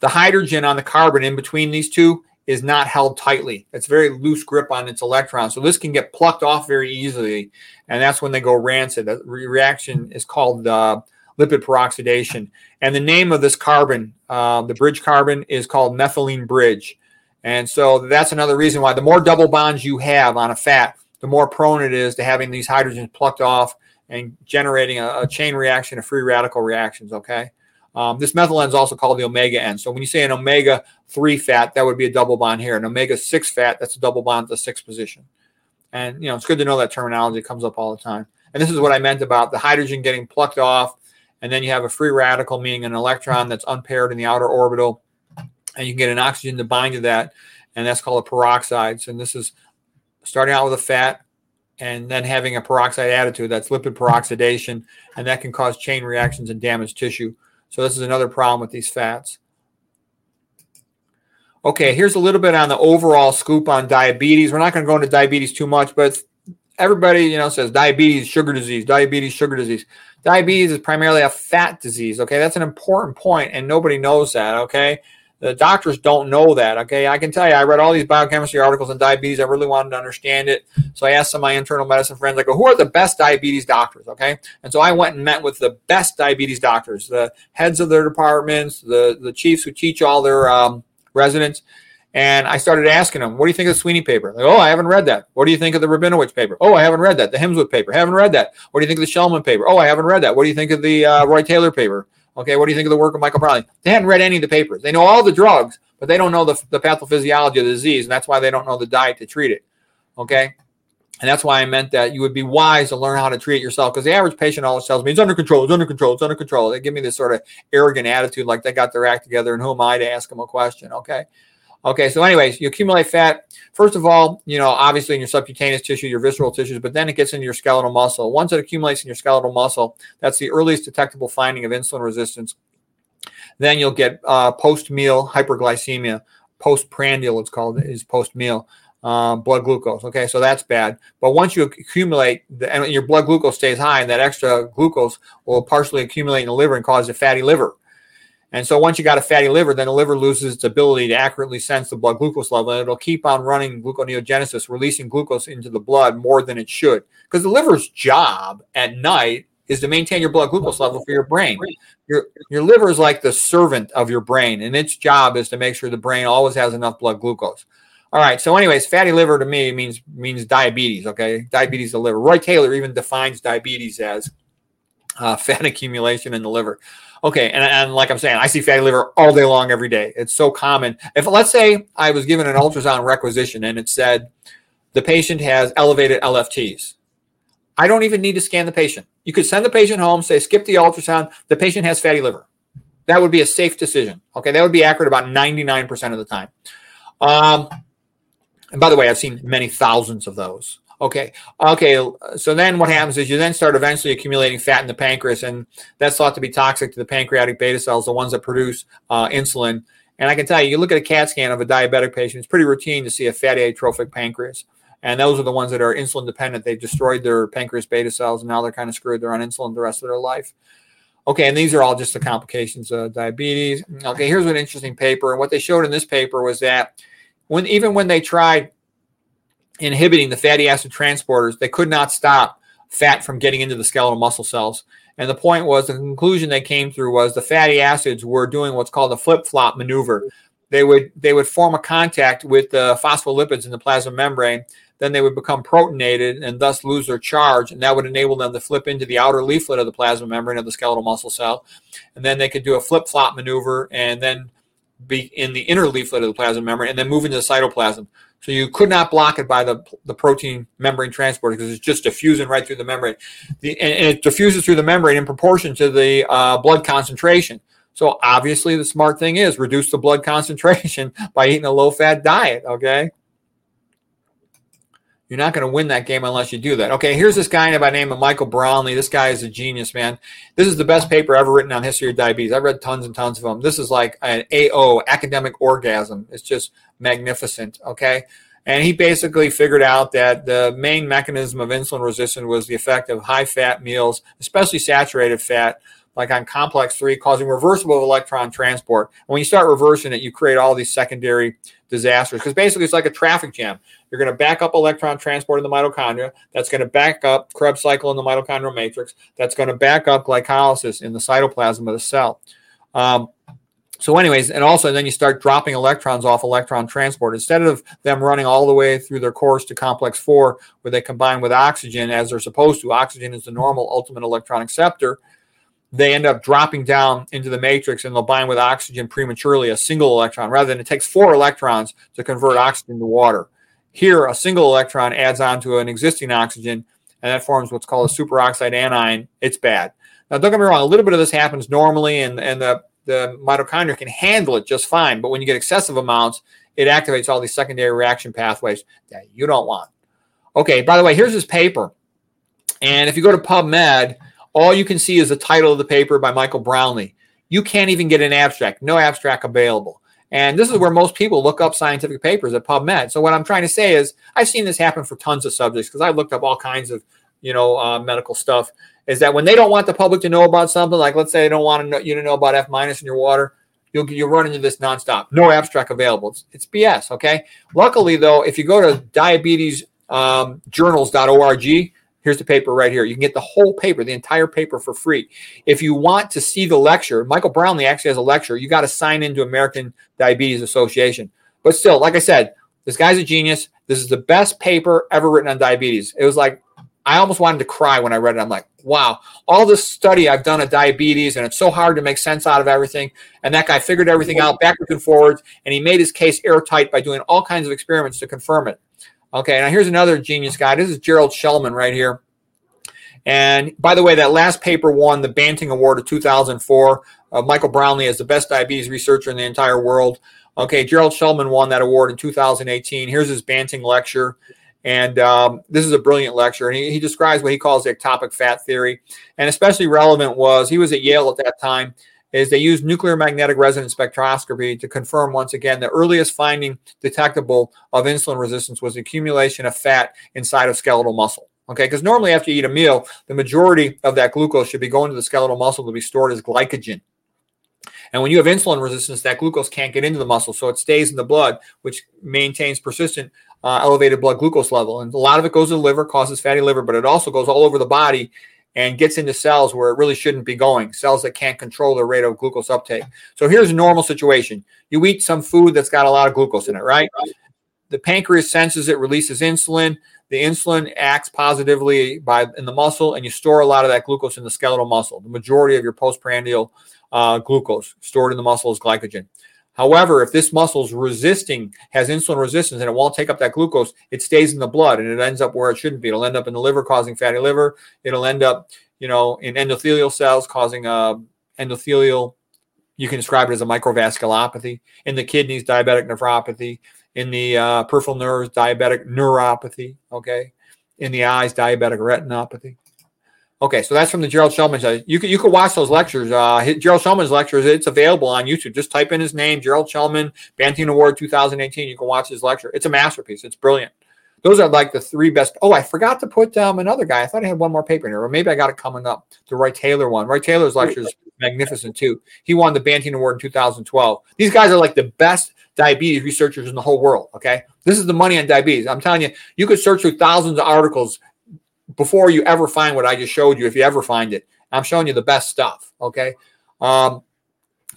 the hydrogen on the carbon in between these two is not held tightly. It's very loose grip on its electrons. So this can get plucked off very easily, and that's when they go rancid. The reaction is called uh, lipid peroxidation. And the name of this carbon, uh, the bridge carbon, is called methylene bridge. And so that's another reason why the more double bonds you have on a fat, the more prone it is to having these hydrogens plucked off and generating a, a chain reaction of free radical reactions. Okay. Um, this methyl end is also called the omega end. So when you say an omega 3 fat, that would be a double bond here. An omega 6 fat, that's a double bond at the sixth position. And, you know, it's good to know that terminology comes up all the time. And this is what I meant about the hydrogen getting plucked off. And then you have a free radical, meaning an electron that's unpaired in the outer orbital. And you can get an oxygen to bind to that. And that's called a peroxide. So this is starting out with a fat, and then having a peroxide attitude that's lipid peroxidation and that can cause chain reactions and damage tissue. So this is another problem with these fats. Okay here's a little bit on the overall scoop on diabetes. We're not going to go into diabetes too much but everybody you know says diabetes sugar disease diabetes sugar disease. Diabetes is primarily a fat disease okay? That's an important point and nobody knows that okay the doctors don't know that. Okay, I can tell you, I read all these biochemistry articles on diabetes. I really wanted to understand it, so I asked some of my internal medicine friends. I go, "Who are the best diabetes doctors?" Okay, and so I went and met with the best diabetes doctors, the heads of their departments, the the chiefs who teach all their um, residents. And I started asking them, "What do you think of the Sweeney paper?" Like, "Oh, I haven't read that." "What do you think of the Rabinowitz paper?" "Oh, I haven't read that." "The Himsworth paper?" "Haven't read that." "What do you think of the Shulman paper?" "Oh, I haven't read that." "What do you think of the uh, Roy Taylor paper?" Okay, what do you think of the work of Michael Brownlee? They hadn't read any of the papers. They know all the drugs, but they don't know the, the pathophysiology of the disease, and that's why they don't know the diet to treat it. Okay, and that's why I meant that you would be wise to learn how to treat yourself because the average patient always tells me it's under control, it's under control, it's under control. They give me this sort of arrogant attitude like they got their act together, and who am I to ask them a question? Okay. Okay, so anyways, you accumulate fat. First of all, you know, obviously in your subcutaneous tissue, your visceral tissues, but then it gets into your skeletal muscle. Once it accumulates in your skeletal muscle, that's the earliest detectable finding of insulin resistance. Then you'll get uh, post-meal hyperglycemia. Postprandial, it's called, is post-meal. Um, blood glucose. Okay, so that's bad. But once you accumulate, the, and your blood glucose stays high, and that extra glucose will partially accumulate in the liver and cause a fatty liver. And so once you got a fatty liver, then the liver loses its ability to accurately sense the blood glucose level, and it'll keep on running gluconeogenesis, releasing glucose into the blood more than it should. Because the liver's job at night is to maintain your blood glucose level for your brain. Your your liver is like the servant of your brain, and its job is to make sure the brain always has enough blood glucose. All right. So, anyways, fatty liver to me means means diabetes. Okay, diabetes of the liver. Roy Taylor even defines diabetes as uh, fat accumulation in the liver. Okay, and, and like I'm saying, I see fatty liver all day long, every day. It's so common. If let's say I was given an ultrasound requisition and it said the patient has elevated LFTs, I don't even need to scan the patient. You could send the patient home, say skip the ultrasound. The patient has fatty liver. That would be a safe decision. Okay, that would be accurate about 99% of the time. Um, And by the way, I've seen many thousands of those. Okay. Okay. So then what happens is you then start eventually accumulating fat in the pancreas, and that's thought to be toxic to the pancreatic beta cells, the ones that produce uh, insulin. And I can tell you, you look at a CAT scan of a diabetic patient, it's pretty routine to see a fatty atrophic pancreas. And those are the ones that are insulin dependent. They've destroyed their pancreas beta cells, and now they're kind of screwed. They're on insulin the rest of their life. Okay, and these are all just the complications of diabetes. Okay, here's an interesting paper. And what they showed in this paper was that when even when they tried inhibiting the fatty acid transporters, they could not stop fat from getting into the skeletal muscle cells. And the point was the conclusion they came through was the fatty acids were doing what's called a flip-flop maneuver. They would they would form a contact with the phospholipids in the plasma membrane, then they would become protonated and thus lose their charge, and that would enable them to flip into the outer leaflet of the plasma membrane of the skeletal muscle cell. And then they could do a flip-flop maneuver and then be in the inner leaflet of the plasma membrane and then move into the cytoplasm. So you could not block it by the, the protein membrane transporter because it's just diffusing right through the membrane. The, and, and, it diffuses through the membrane in proportion to the uh, blood concentration. So obviously the smart thing is reduce the blood concentration by eating a low fat diet, okay? You're not going to win that game unless you do that. Okay, here's this guy by the name of Michael Brownlee. This guy is a genius, man. This is the best paper ever written on history of diabetes. I've read tons and tons of them. This is like an AO, academic orgasm. It's just magnificent, okay? And he basically figured out that the main mechanism of insulin resistance was the effect of high fat meals, especially saturated fat, like on complex 3, causing reversible electron transport. And when you start reversing it, you create all these secondary disasters because basically it's like a traffic jam. You're going to back up electron transport in the mitochondria. That's going to back up Krebs cycle in the mitochondrial matrix. That's going to back up glycolysis in the cytoplasm of the cell. Um, so, anyways, and also then you start dropping electrons off electron transport. Instead of them running all the way through their course to complex four, where they combine with oxygen as they're supposed to, oxygen is the normal ultimate electron acceptor they end up dropping down into the matrix and they'll bind with oxygen prematurely, a single electron, rather than it takes four electrons to convert oxygen to water. Here, a single electron adds on to an existing oxygen, and that forms what's called a superoxide anion. It's bad. Now, don't get me wrong, a little bit of this happens normally, and, and the, the mitochondria can handle it just fine. But when you get excessive amounts, it activates all these secondary reaction pathways that you don't want. Okay, by the way, here's this paper. And if you go to PubMed, all you can see is the title of the paper by Michael Brownlee. You can't even get an abstract, no abstract available. And this is where most people look up scientific papers at PubMed. So what I'm trying to say is, I've seen this happen for tons of subjects because I looked up all kinds of, you know, uh, medical stuff. Is that when they don't want the public to know about something, like let's say they don't want to know, you to know about F minus in your water, you'll you run into this nonstop. No abstract available. It's, it's BS. Okay. Luckily though, if you go to diabetesjournals.org, um, Here's the paper right here. You can get the whole paper, the entire paper for free. If you want to see the lecture, Michael Brownlee actually has a lecture. You got to sign into American Diabetes Association. But still, like I said, this guy's a genius. This is the best paper ever written on diabetes. It was like I almost wanted to cry when I read it. I'm like, wow, all this study I've done of diabetes, and it's so hard to make sense out of everything. And that guy figured everything out backwards and forwards, and he made his case airtight by doing all kinds of experiments to confirm it. Okay, now here's another genius guy. This is Gerald Shulman right here. And by the way, that last paper won the Banting Award of 2004. Uh, Michael Brownlee is the best diabetes researcher in the entire world. Okay, Gerald Shulman won that award in 2018. Here's his Banting lecture. And um, this is a brilliant lecture. And he, he describes what he calls the ectopic fat theory. And especially relevant was he was at Yale at that time is they used nuclear magnetic resonance spectroscopy to confirm once again the earliest finding detectable of insulin resistance was accumulation of fat inside of skeletal muscle. Okay, because normally after you eat a meal, the majority of that glucose should be going to the skeletal muscle to be stored as glycogen. And when you have insulin resistance, that glucose can't get into the muscle, so it stays in the blood, which maintains persistent uh, elevated blood glucose level. And a lot of it goes to the liver, causes fatty liver, but it also goes all over the body and gets into cells where it really shouldn't be going, cells that can't control the rate of glucose uptake. So here's a normal situation. You eat some food that's got a lot of glucose in it, right? The pancreas senses it, releases insulin. The insulin acts positively by in the muscle, and you store a lot of that glucose in the skeletal muscle. The majority of your postprandial uh, glucose stored in the muscle is glycogen. However, if this muscle is resisting, has insulin resistance, and it won't take up that glucose, it stays in the blood and it ends up where it shouldn't be. It'll end up in the liver, causing fatty liver. It'll end up, you know, in endothelial cells, causing uh, endothelial, you can describe it as a microvasculopathy. In the kidneys, diabetic nephropathy. In the uh, peripheral nerves, diabetic neuropathy. Okay. In the eyes, diabetic retinopathy. Okay, so that's from the Gerald Shulman. You can you can watch those lectures. Uh, Gerald Shulman's lectures. It's available on YouTube. Just type in his name, Gerald Shulman, Banting Award 2018. You can watch his lecture. It's a masterpiece. It's brilliant. Those are like the three best. Oh, I forgot to put um, another guy. I thought I had one more paper in here, or maybe I got it coming up. The Roy Taylor one. Roy Taylor's lecture is magnificent too. He won the Banting Award in 2012. These guys are like the best diabetes researchers in the whole world. Okay, this is the money on diabetes. I'm telling you, you could search through thousands of articles before you ever find what I just showed you, if you ever find it. I'm showing you the best stuff. Okay. Um,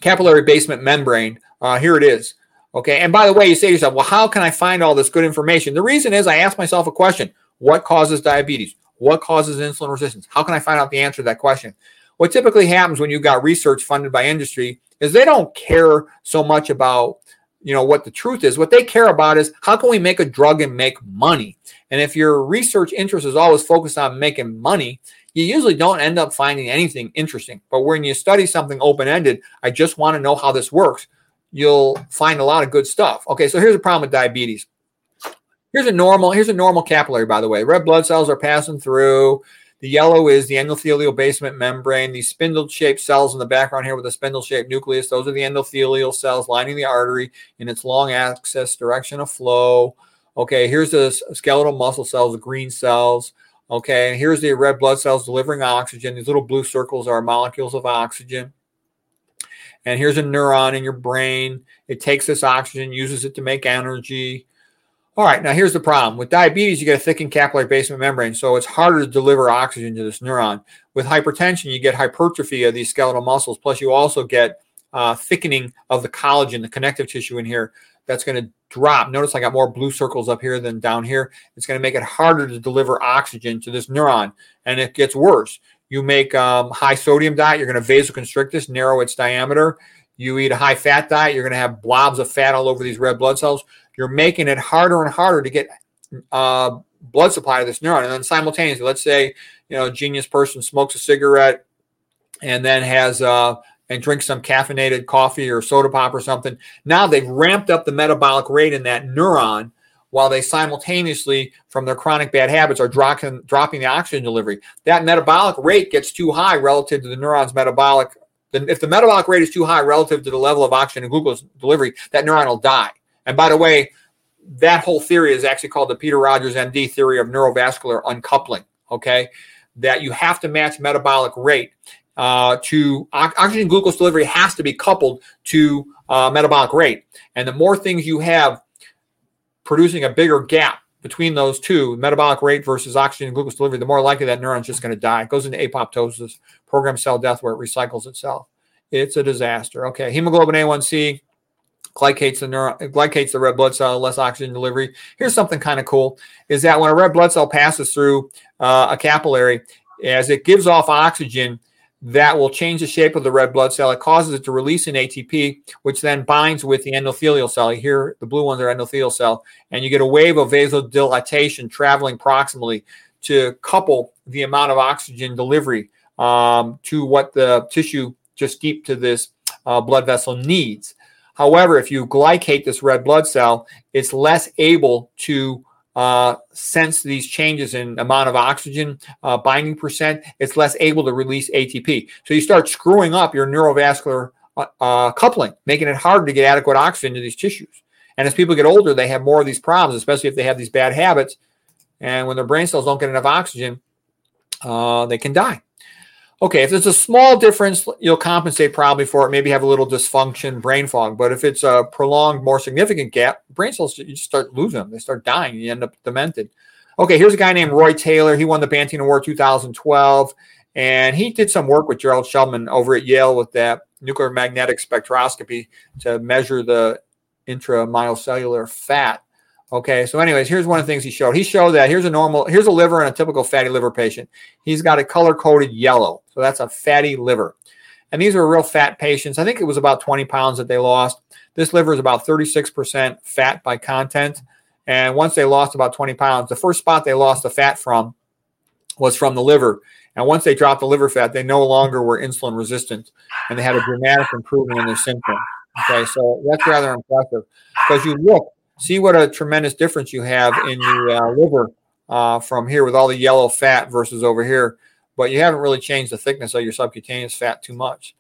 capillary basement membrane. Uh, here it is. Okay. And by the way, you say to yourself, well, how can I find all this good information? The reason is I ask myself a question What causes diabetes? What causes insulin resistance? How can I find out the answer to that question? What typically happens when you've got research funded by industry is they don't care so much about you know what the truth is. What they care about is how can we make a drug and make money? And if your research interest is always focused on making money you usually don't end up finding anything interesting. But when you study something open-ended i just want to know how this works you'll find a lot of good stuff. Okay so here's a problem with diabetes. Here's a normal here's a normal capillary by the way. Red blood cells are passing through the yellow is the endothelial basement membrane. These spindle shaped cells in the background here with a spindle shaped nucleus, those are the endothelial cells lining the artery in its long axis direction of flow. Okay, here's the skeletal muscle cells, the green cells. Okay, and here's the red blood cells delivering oxygen. These little blue circles are molecules of oxygen. And here's a neuron in your brain. It takes this oxygen, uses it to make energy. All right, now here's the problem. With diabetes, you get a thickened capillary basement membrane, so it's harder to deliver oxygen to this neuron. With hypertension, you get hypertrophy of these skeletal muscles, plus you also get uh, thickening of the collagen, the connective tissue in here. That's going to drop. Notice I got more blue circles up here than down here. It's going to make it harder to deliver oxygen to this neuron, and it gets worse. You make um, high sodium diet, you're going to vasoconstrict this, narrow its diameter. You eat a high fat diet, you're going to have blobs of fat all over these red blood cells you're making it harder and harder to get uh, blood supply to this neuron. And then simultaneously, let's say you know a genius person smokes a cigarette and then has uh, and drinks some caffeinated coffee or soda pop or something. Now they've ramped up the metabolic rate in that neuron while they simultaneously, from their chronic bad habits, are dropping dropping the oxygen delivery. That metabolic rate gets too high relative to the neuron's metabolic. If the metabolic rate is too high relative to the level of oxygen and glucose delivery, that neuron will die. And by the way, that whole theory is actually called the Peter Rogers MD theory of neurovascular uncoupling. Okay, that you have to match metabolic rate uh, to oxygen glucose delivery has to be coupled to uh, metabolic rate, and the more things you have producing a bigger gap between those two, metabolic rate versus oxygen and glucose delivery, the more likely that neuron's just going to die. It goes into apoptosis, programmed cell death, where it recycles itself. It's a disaster. Okay, hemoglobin A1C glycates the neuro, glycates the red blood cell, less oxygen delivery. Here's something kind of cool: is that when a red blood cell passes through uh, a capillary, as it gives off oxygen, that will change the shape of the red blood cell. It causes it to release an ATP, which then binds with the endothelial cell. Here, the blue ones are endothelial cell, and you get a wave of vasodilatation traveling proximally to couple the amount of oxygen delivery um, to what the tissue just deep to this uh, blood vessel needs. However, if you glycate this red blood cell, it's less able to uh, sense these changes in amount of oxygen uh, binding percent. It's less able to release ATP. So you start screwing up your neurovascular uh, uh, coupling, making it harder to get adequate oxygen to these tissues. And as people get older, they have more of these problems, especially if they have these bad habits. And when their brain cells don't get enough oxygen, uh, they can die. Okay, if there's a small difference, you'll compensate probably for it. Maybe have a little dysfunction, brain fog. But if it's a prolonged, more significant gap, brain cells you just start losing them. They start dying. You end up demented. Okay, here's a guy named Roy Taylor. He won the Banting Award 2012, and he did some work with Gerald Shulman over at Yale with that nuclear magnetic spectroscopy to measure the intramyocellular fat Okay, so anyways, here's one of the things he showed. He showed that here's a normal, here's a liver in a typical fatty liver patient. He's got a color coded yellow, so that's a fatty liver. And these are real fat patients. I think it was about 20 pounds that they lost. This liver is about 36% fat by content. And once they lost about 20 pounds, the first spot they lost the fat from was from the liver. And once they dropped the liver fat, they no longer were insulin resistant and they had a dramatic improvement in their symptoms. Okay, so that's rather impressive because you look, see what a tremendous difference you have in the uh, liver uh, from here with all the yellow fat versus over here, but you haven't really changed the thickness of your subcutaneous fat too much.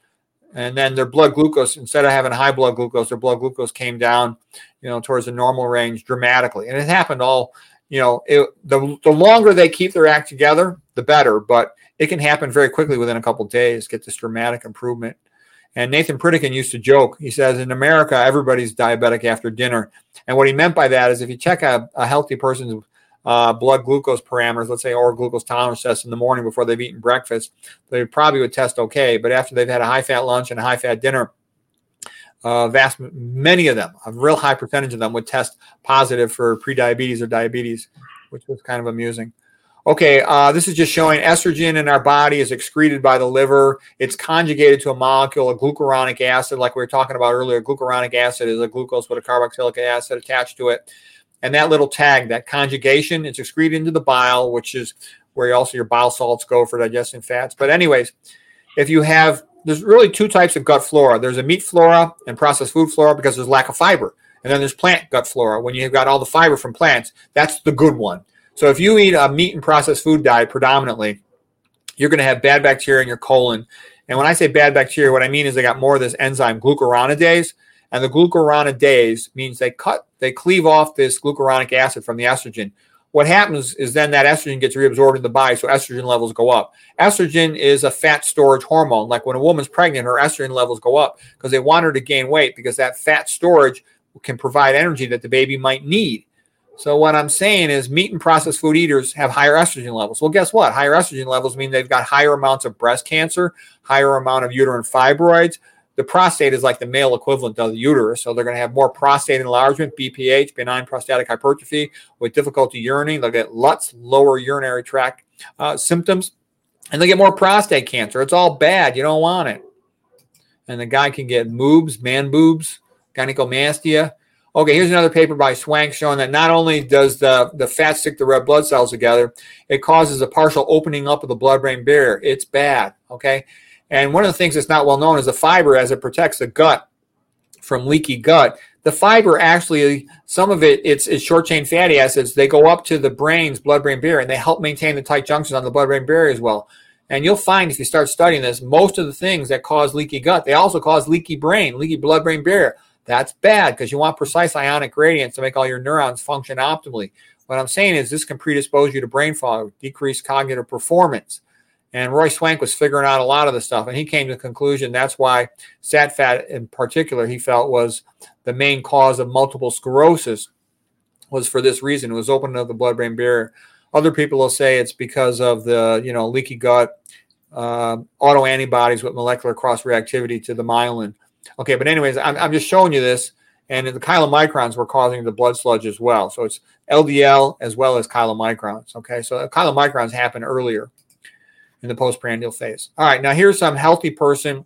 And then their blood glucose, instead of having high blood glucose, their blood glucose came down, you know, towards the normal range dramatically. And it happened all, you know, it, the, the longer they keep their act together, the better. But it can happen very quickly within a couple days, get this dramatic improvement. And Nathan Pritikin used to joke. He says, in America, everybody's diabetic after dinner. And what he meant by that is if you check a, a healthy person's uh, blood glucose parameters, let's say or glucose tolerance test in the morning before they've eaten breakfast, they probably would test okay. But after they've had a high fat lunch and a high fat dinner, uh, vast many of them, a real high percentage of them, would test positive for prediabetes or diabetes, which was kind of amusing. Okay, uh, this is just showing estrogen in our body is excreted by the liver. It's conjugated to a molecule a glucuronic acid, like we were talking about earlier. Glucuronic acid is a glucose with a carboxylic acid attached to it. And that little tag, that conjugation, it's excreted into the bile, which is where also your bile salts go for digesting fats. But, anyways, if you have, there's really two types of gut flora there's a meat flora and processed food flora because there's lack of fiber. And then there's plant gut flora. When you've got all the fiber from plants, that's the good one. So if you eat a meat and processed food diet predominantly, you're going to have bad bacteria in your colon. And when I say bad bacteria, what I mean is they got more of this enzyme glucuronidase. And the glucuronidase means they cut, they cleave off this glucuronic acid from the estrogen. What happens is then that estrogen gets reabsorbed in the body, so estrogen levels go up. Estrogen is a fat storage hormone. Like when a woman's pregnant, her estrogen levels go up because they want her to gain weight because that fat storage can provide energy that the baby might need. So what I'm saying is meat and processed food eaters have higher estrogen levels. Well, guess what? Higher estrogen levels mean they've got higher amounts of breast cancer, higher amount of uterine fibroids. The prostate is like the male equivalent of the uterus. So they're going to have more prostate enlargement, BPH, benign prostatic hypertrophy with difficulty urinating. They'll get LUTS, lower urinary tract uh, symptoms, and they get more prostate cancer. It's all bad. You don't want it. And the guy can get moobs, man boobs, gynecomastia Okay, here's another paper by Swank showing that not only does the, the fat stick the red blood cells together, it causes a partial opening up of the blood brain barrier. It's bad. Okay. And one of the things that's not well known is the fiber as it protects the gut from leaky gut. The fiber actually, some of it, it's, it's short chain fatty acids. They go up to the brain's blood brain barrier and they help maintain the tight junctions on the blood brain barrier as well. And you'll find if you start studying this, most of the things that cause leaky gut, they also cause leaky brain, leaky blood brain barrier. That's bad because you want precise ionic gradients to make all your neurons function optimally. What I'm saying is this can predispose you to brain fog, decreased cognitive performance. And Roy Swank was figuring out a lot of the stuff, and he came to the conclusion that's why sat fat, in particular, he felt was the main cause of multiple sclerosis. Was for this reason it was opening up the blood-brain barrier. Other people will say it's because of the you know leaky gut, uh, autoantibodies with molecular cross reactivity to the myelin. Okay, but anyways, I'm, I'm just showing you this, and the chylomicrons were causing the blood sludge as well. So it's LDL as well as chylomicrons. Okay, so chylomicrons happen earlier in the postprandial phase. All right, now here's some healthy person.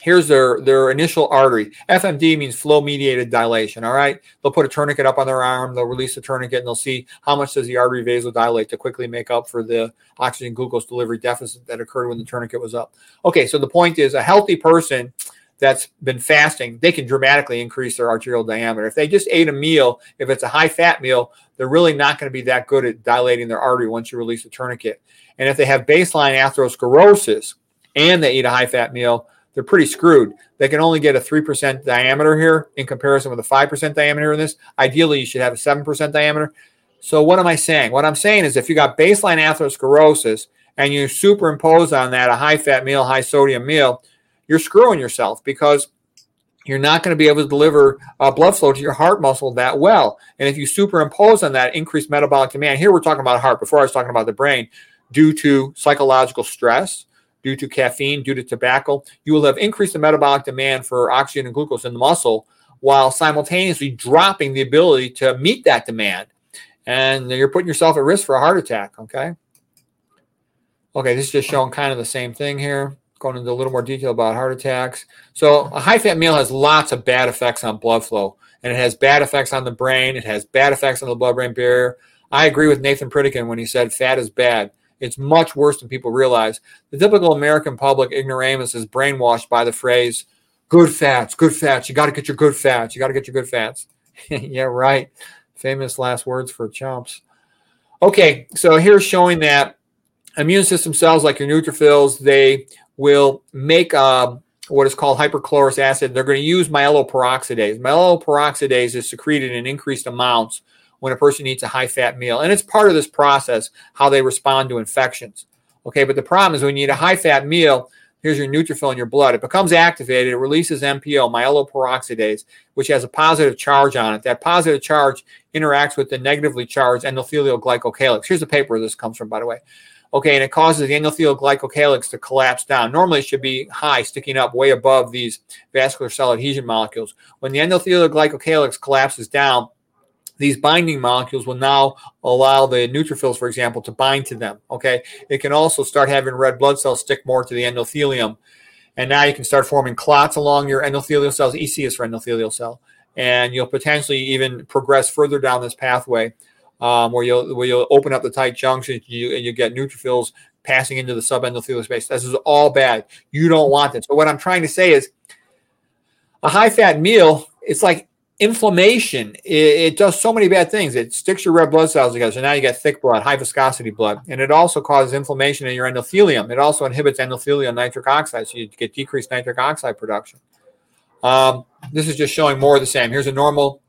Here's their their initial artery. FMD means flow mediated dilation. All right, they'll put a tourniquet up on their arm. They'll release the tourniquet, and they'll see how much does the artery vasodilate to quickly make up for the oxygen glucose delivery deficit that occurred when the tourniquet was up. Okay, so the point is, a healthy person that's been fasting, they can dramatically increase their arterial diameter. If they just ate a meal, if it's a high fat meal, they're really not going to be that good at dilating their artery once you release the tourniquet. And if they have baseline atherosclerosis and they eat a high fat meal, they're pretty screwed. They can only get a 3% diameter here in comparison with a 5% diameter in this. Ideally, you should have a 7% diameter. So, what am I saying? What I'm saying is if you got baseline atherosclerosis and you superimpose on that a high fat meal, high sodium meal, you're screwing yourself because you're not going to be able to deliver uh, blood flow to your heart muscle that well. And if you superimpose on that increased metabolic demand, here we're talking about heart, before I was talking about the brain, due to psychological stress, due to caffeine, due to tobacco, you will have increased the metabolic demand for oxygen and glucose in the muscle while simultaneously dropping the ability to meet that demand. And you're putting yourself at risk for a heart attack. Okay. Okay, this is just showing kind of the same thing here going into a little more detail about heart attacks. So, a high fat meal has lots of bad effects on blood flow, and it has bad effects on the brain. It has bad effects on the blood brain barrier. I agree with Nathan Pritikin when he said fat is bad. It's much worse than people realize. The typical American public ignoramus is brainwashed by the phrase good fats, good fats. You got to get your good fats. You got to get your good fats. yeah, right. Famous last words for chumps. Okay, so here's showing that immune system cells like your neutrophils, they will make uh, what is called hypochlorous acid. They're going to use myeloperoxidase. Myeloperoxidase is secreted in increased amounts when a person eats a high fat meal. And it's part of this process, how they respond to infections. Okay, but the problem is when you eat a high fat meal, here's your neutrophil in your blood. It becomes activated, it releases MPO, myeloperoxidase, which has a positive charge on it. That positive charge interacts with the negatively charged endothelial glycocalyx. Here's the paper this comes from, by the way. Okay, and it causes the endothelial glycocalyx to collapse down. Normally, it should be high, sticking up way above these vascular cell adhesion molecules. When the endothelial glycocalyx collapses down, these binding molecules will now allow the neutrophils, for example, to bind to them. Okay, it can also start having red blood cells stick more to the endothelium, and now you can start forming clots along your endothelial cells. EC is for endothelial cell, and you'll potentially even progress further down this pathway um, where you'll where you'll open up the tight junction you, and you get neutrophils passing into the subendothelial space. This is all bad. You don't want it. So what I'm trying to say is a high fat meal, it's like inflammation. It, it, does so many bad things. It sticks your red blood cells together. So now you get thick blood, high viscosity blood. And it also causes inflammation in your endothelium. It also inhibits endothelial nitric oxide. So you get decreased nitric oxide production. Um, this is just showing more of the same. Here's a normal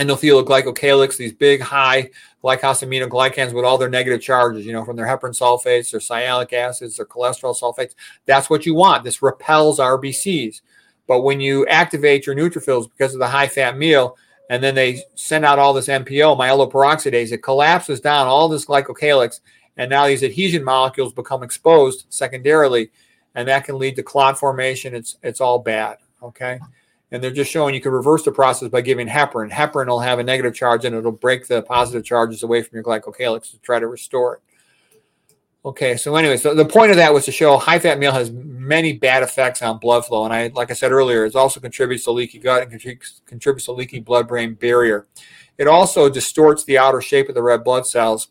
endothelial these big high glycosaminoglycans with all their negative charges, you know, from their heparin sulfates, their sialic acids, their cholesterol sulfates. That's what you want. This repels RBCs. But when you activate your neutrophils because of the high fat meal, and then they send out all this MPO, myeloperoxidase, it collapses down all this glycocalyx, and now these adhesion molecules become exposed secondarily, and that can lead to clot formation. It's it's all bad. Okay and they're just showing you can reverse the process by giving heparin. Heparin will have a negative charge and it'll break the positive charges away from your glycocalyx to try to restore it. Okay, so anyway, so the point of that was to show high fat meal has many bad effects on blood flow, and I, like I said earlier, it also contributes to leaky gut and contributes, contributes to leaky blood-brain barrier. It also distorts the outer shape of the red blood cells,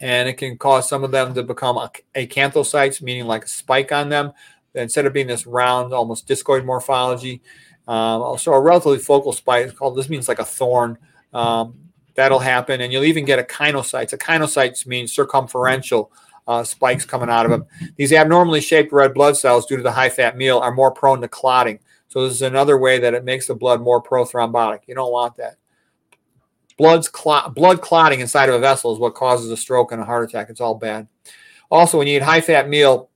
and it can cause some of them to become acanthocytes, meaning like a spike on them. Instead of being this round, almost discoid morphology, um, also, a relatively focal spike called this means like a thorn. Um, that'll happen, and you'll even get echinocytes. Echinocytes means circumferential uh, spikes coming out of them. These abnormally shaped red blood cells, due to the high fat meal, are more prone to clotting. So this is another way that it makes the blood more prothrombotic. You don't want that. Blood's clot, blood clotting inside of a vessel is what causes a stroke and a heart attack. It's all bad. Also, when you eat high fat meal,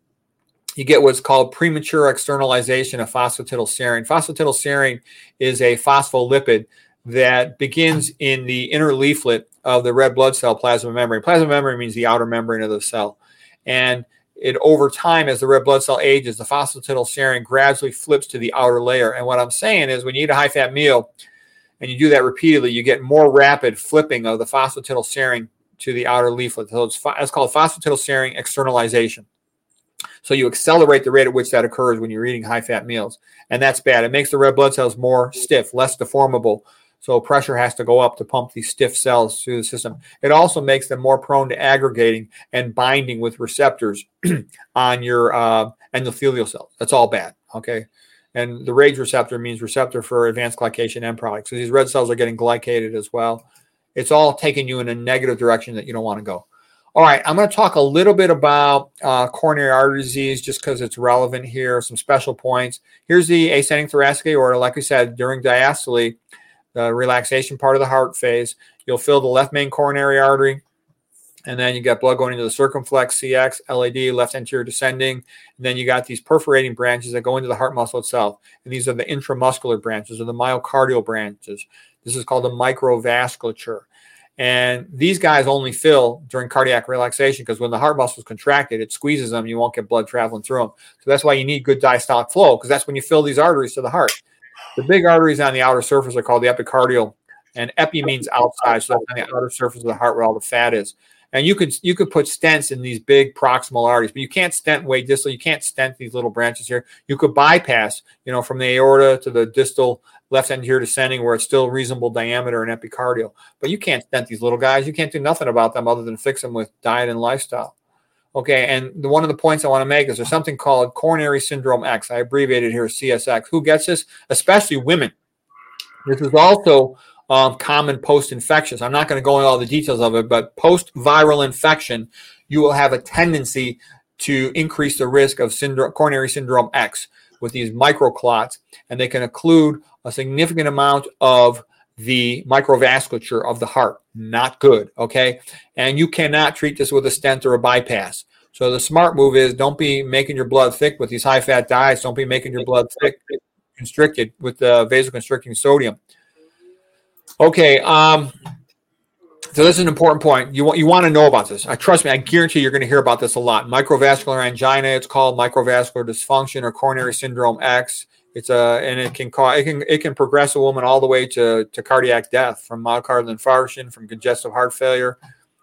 you get what's called premature externalization of phosphatidylserine. Phosphatidylserine is a phospholipid that begins in the inner leaflet of the red blood cell plasma membrane. Plasma membrane means the outer membrane of the cell. And it over time, as the red blood cell ages, the phosphatidylserine gradually flips to the outer layer. And what I'm saying is when you eat a high fat meal and you do that repeatedly, you get more rapid flipping of the phosphatidylserine to the outer leaflet. So it's, it's called phosphatidylserine externalization. So you accelerate the rate at which that occurs when you're eating high fat meals. And that's bad. It makes the red blood cells more stiff, less deformable. So pressure has to go up to pump these stiff cells through the system. It also makes them more prone to aggregating and binding with receptors on your uh, endothelial cells. That's all bad. Okay. And the RAGE receptor means receptor for advanced glycation end products. So these red cells are getting glycated as well. It's all taking you in a negative direction that you don't want to go. All right, I'm going to talk a little bit about uh, coronary artery disease just because it's relevant here, some special points. Here's the ascending thoracic aorta. Like we said, during diastole, the relaxation part of the heart phase, you'll fill the left main coronary artery, and then you got blood going into the circumflex, CX, LAD, left anterior descending. And then you got these perforating branches that go into the heart muscle itself. And these are the intramuscular branches or the myocardial branches. This is called the microvasculature. And these guys only fill during cardiac relaxation because when the heart muscle is contracted, it squeezes them. You won't get blood traveling through them. So that's why you need good diastolic flow because that's when you fill these arteries to the heart. The big arteries on the outer surface are called the epicardial, and epi means outside, so that's on the outer surface of the heart where all the fat is. And you could you could put stents in these big proximal arteries, but you can't stent way distal. You can't stent these little branches here. You could bypass, you know, from the aorta to the distal left anterior descending where it's still reasonable diameter and epicardial. But you can't stent these little guys. You can't do nothing about them other than fix them with diet and lifestyle. Okay, and the, one of the points I want to make is there's something called coronary syndrome X. I abbreviated here CSX. Who gets this? Especially women. This is also um, common post-infections. I'm not going to go into all the details of it, but post-viral infection, you will have a tendency to increase the risk of syndrome, coronary syndrome X with these microclots, and they can include a significant amount of the microvasculature of the heart. Not good, okay? And you cannot treat this with a stent or a bypass. So the smart move is don't be making your blood thick with these high fat diets. Don't be making your blood thick constricted with the vasoconstricting sodium. Okay, um, so this is an important point. You want you want to know about this. I trust me. I guarantee you're going to hear about this a lot. Microvascular angina. It's called microvascular dysfunction or coronary syndrome X. It's a and it can cause it can it can progress a woman all the way to to cardiac death from myocardial infarction, from congestive heart failure.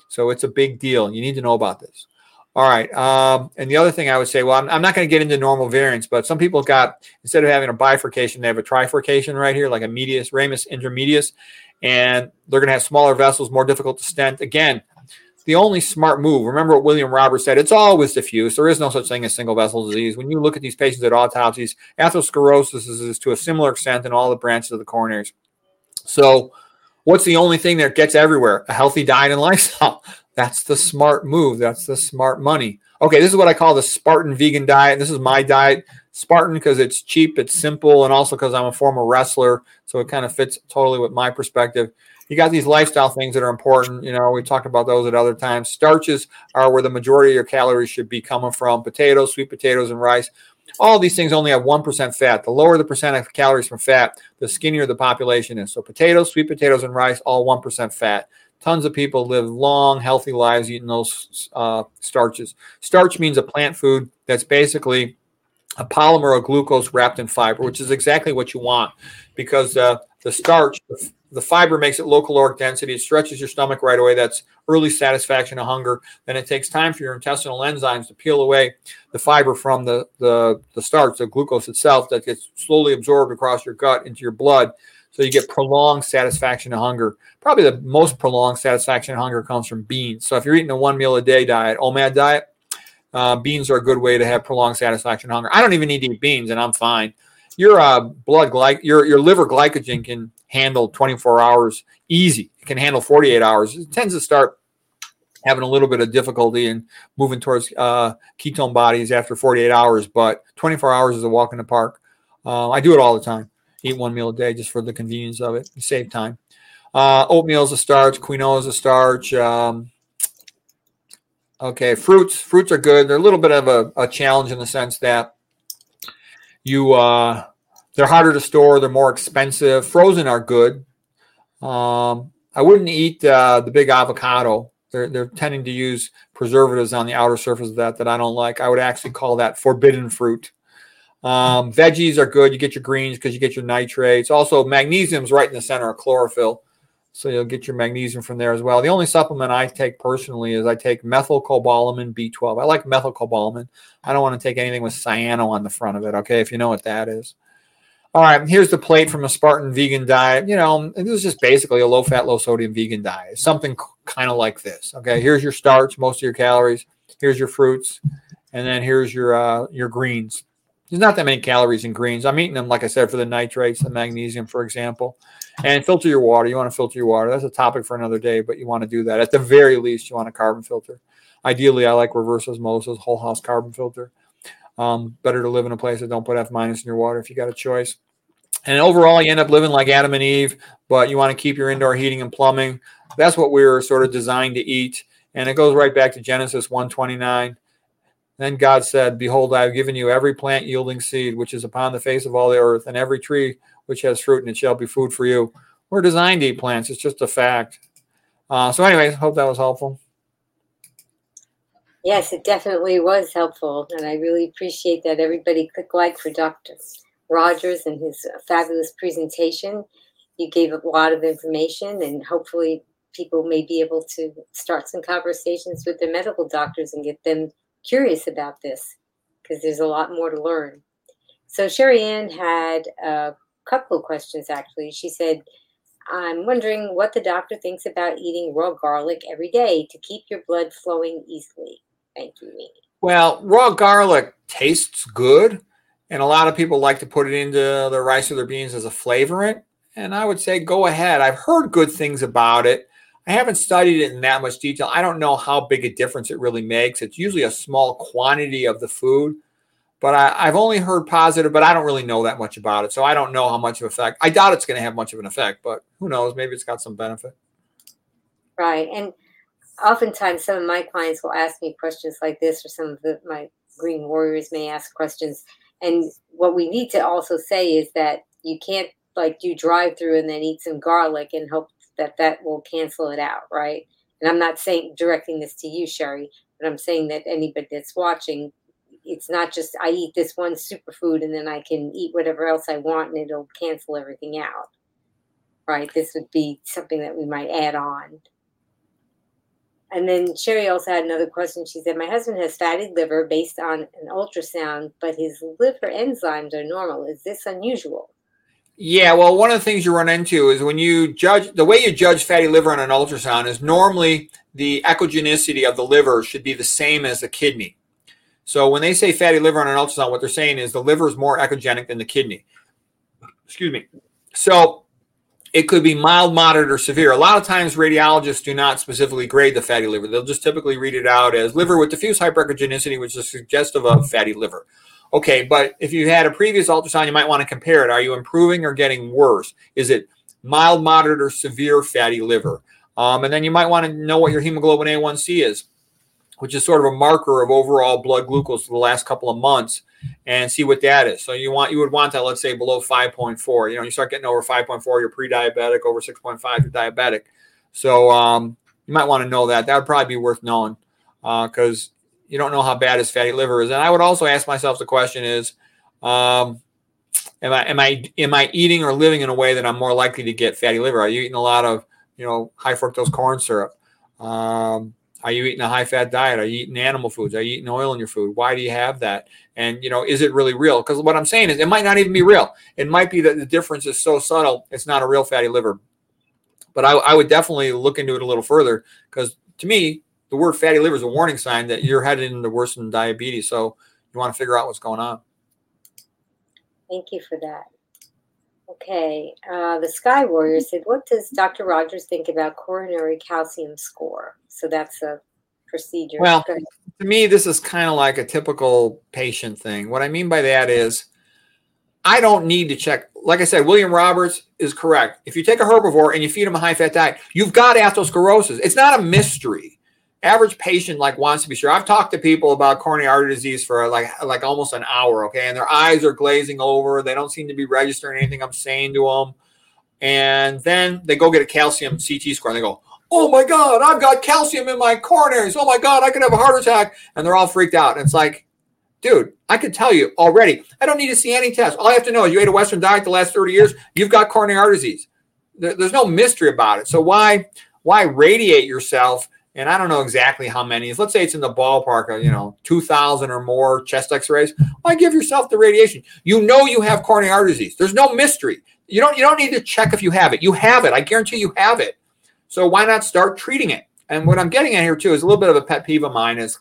So it's a big deal. You need to know about this. All right. Um, and the other thing I would say, well, I'm, I'm not going to get into normal variants, but some people got instead of having a bifurcation, they have a trifurcation right here, like a medius, ramus intermedius, and they're going to have smaller vessels, more difficult to stent. Again, the only smart move. Remember what William Roberts said: it's always diffuse. There is no such thing as single vessel disease. When you look at these patients at autopsies, atherosclerosis is, to a similar extent in all the branches of the coronaries. So, what's the only thing that gets everywhere? A healthy diet and lifestyle. That's the smart move. That's the smart money. Okay, this is what I call the Spartan vegan diet. This is my diet. Spartan because it's cheap, it's simple, and also because I'm a former wrestler. So it kind of fits totally with my perspective you got these lifestyle things that are important. You know, we talked about those at other times. Starches are where the majority of your calories should be coming from potatoes, sweet potatoes, and rice. All these things only have 1% fat. The lower the percent of calories from fat, the skinnier the population is. So, potatoes, sweet potatoes, and rice, all 1% fat. Tons of people live long, healthy lives eating those uh, starches. Starch means a plant food that's basically a polymer of glucose wrapped in fiber, which is exactly what you want because uh, the starch, the fiber makes it low caloric density. It stretches your stomach right away. That's early satisfaction of hunger. Then it takes time for your intestinal enzymes to peel away the fiber from the, the, the starch, the glucose itself, that gets slowly absorbed across your gut into your blood. So you get prolonged satisfaction of hunger. Probably the most prolonged satisfaction of hunger comes from beans. So if you're eating a one meal a day diet, OMAD diet, uh, beans are a good way to have prolonged satisfaction of hunger. I don't even need to eat beans, and I'm fine. Your uh, blood glyc, your your liver glycogen can handle 24 hours easy. It can handle 48 hours. It tends to start having a little bit of difficulty in moving towards uh, ketone bodies after 48 hours, but 24 hours is a walk in the park. Uh, I do it all the time. Eat one meal a day just for the convenience of it. Save time. Uh, oatmeal is a starch. Quinoa is a starch. Um, okay, fruits. Fruits are good. They're a little bit of a, a challenge in the sense that you uh, they're harder to store. They're more expensive. Frozen are good. Um, I wouldn't eat uh, the big avocado. They're, they're tending to use preservatives on the outer surface of that that I don't like. I would actually call that forbidden fruit. Um, veggies are good. You get your greens because you get your nitrates. Also, magnesium's right in the center of chlorophyll. So you'll get your magnesium from there as well. The only supplement I take personally is I take methylcobalamin B12. I like methylcobalamin. I don't want to take anything with cyano on the front of it. Okay, if you know what that is. All right, here's the plate from a Spartan vegan diet. You know, this is just basically a low fat, low sodium vegan diet. Something kind of like this. Okay, here's your starch, most of your calories. Here's your fruits, and then here's your uh, your greens. There's not that many calories in greens. I'm eating them, like I said, for the nitrates, the magnesium, for example. And filter your water. You want to filter your water. That's a topic for another day, but you want to do that. At the very least, you want a carbon filter. Ideally, I like reverse osmosis, whole house carbon filter. Um, better to live in a place that don't put F minus in your water if you got a choice. And overall, you end up living like Adam and Eve, but you want to keep your indoor heating and plumbing. That's what we were sort of designed to eat. And it goes right back to Genesis 129. Then God said, Behold, I have given you every plant yielding seed, which is upon the face of all the earth, and every tree which has fruit, and it shall be food for you. We're designed to eat plants. It's just a fact. Uh, so, anyways, hope that was helpful. Yes, it definitely was helpful, and I really appreciate that everybody click like for Dr. Rogers and his fabulous presentation. You gave a lot of information, and hopefully, people may be able to start some conversations with their medical doctors and get them curious about this because there's a lot more to learn. So, Sherry Ann had a couple of questions actually. She said, I'm wondering what the doctor thinks about eating raw garlic every day to keep your blood flowing easily. Thank you. Well, raw garlic tastes good, and a lot of people like to put it into their rice or their beans as a flavorant. And I would say go ahead. I've heard good things about it. I haven't studied it in that much detail. I don't know how big a difference it really makes. It's usually a small quantity of the food, but I, have only heard positive, but I don't really know that much about it. So I don't know how much of effect. I doubt it's going to have much of an effect, but who knows? Maybe it's got some benefit. Right. And oftentimes some of my clients will ask me questions like this, or some of the, my green warriors may ask questions. And what we need to also say is that you can't like do drive through and then eat some garlic and hope that that will cancel it out, right? And I'm not saying directing this to you, Sherry, but I'm saying that anybody that's watching, it's not just I eat this one superfood and then I can eat whatever else I want and it'll cancel everything out, right? This would be something that we might add on. And then Sherry also had another question. She said, My husband has fatty liver based on an ultrasound, but his liver enzymes are normal. Is this unusual? Yeah, well, one of the things you run into is when you judge the way you judge fatty liver on an ultrasound is normally the echogenicity of the liver should be the same as the kidney. So when they say fatty liver on an ultrasound, what they're saying is the liver is more echogenic than the kidney. Excuse me. So it could be mild, moderate, or severe. A lot of times, radiologists do not specifically grade the fatty liver. They'll just typically read it out as liver with diffuse hyperechogenicity, which is suggestive of fatty liver. Okay, but if you had a previous ultrasound, you might want to compare it. Are you improving or getting worse? Is it mild, moderate, or severe fatty liver? Um, and then you might want to know what your hemoglobin A1C is, which is sort of a marker of overall blood glucose for the last couple of months, and see what that is. So you want you would want that, let's say, below 5.4. You know, you start getting over 5.4, you're pre-diabetic. Over 6.5, you're diabetic. So um, you might want to know that. That would probably be worth knowing because uh, you don't know how bad his fatty liver is. And I would also ask myself the question is, um, am I am I am I eating or living in a way that I'm more likely to get fatty liver? Are you eating a lot of you know high fructose corn syrup? Um, are you eating a high fat diet? Are you eating animal foods? Are you eating oil in your food? Why do you have that? And you know, is it really real? Because what I'm saying is, it might not even be real. It might be that the difference is so subtle, it's not a real fatty liver. But I, I would definitely look into it a little further because to me, the word fatty liver is a warning sign that you're headed into worsened diabetes. So you want to figure out what's going on. Thank you for that. Okay, uh, the Sky Warrior said, "What does Dr. Rogers think about coronary calcium score?" So that's a procedure. Well, to me, this is kind of like a typical patient thing. What I mean by that is, I don't need to check. Like I said, William Roberts is correct. If you take a herbivore and you feed him a high fat diet, you've got atherosclerosis. It's not a mystery average patient like wants to be sure. I've talked to people about coronary artery disease for like like almost an hour, okay, and their eyes are glazing over. They don't seem to be registering anything I'm saying to them. And then they go get a calcium CT score and they go, "Oh my god, I've got calcium in my coronaries. Oh my god, I could have a heart attack." And they're all freaked out. And it's like, dude, I could tell you already. I don't need to see any tests. All I have to know is you ate a Western diet the last 30 years. You've got coronary artery disease. there's no mystery about it. So why why radiate yourself? And I don't know exactly how many. Let's say it's in the ballpark of you know two thousand or more chest X-rays. Why give yourself the radiation? You know you have coronary artery disease. There's no mystery. You don't you don't need to check if you have it. You have it. I guarantee you have it. So why not start treating it? And what I'm getting at here too is a little bit of a pet peeve of mine is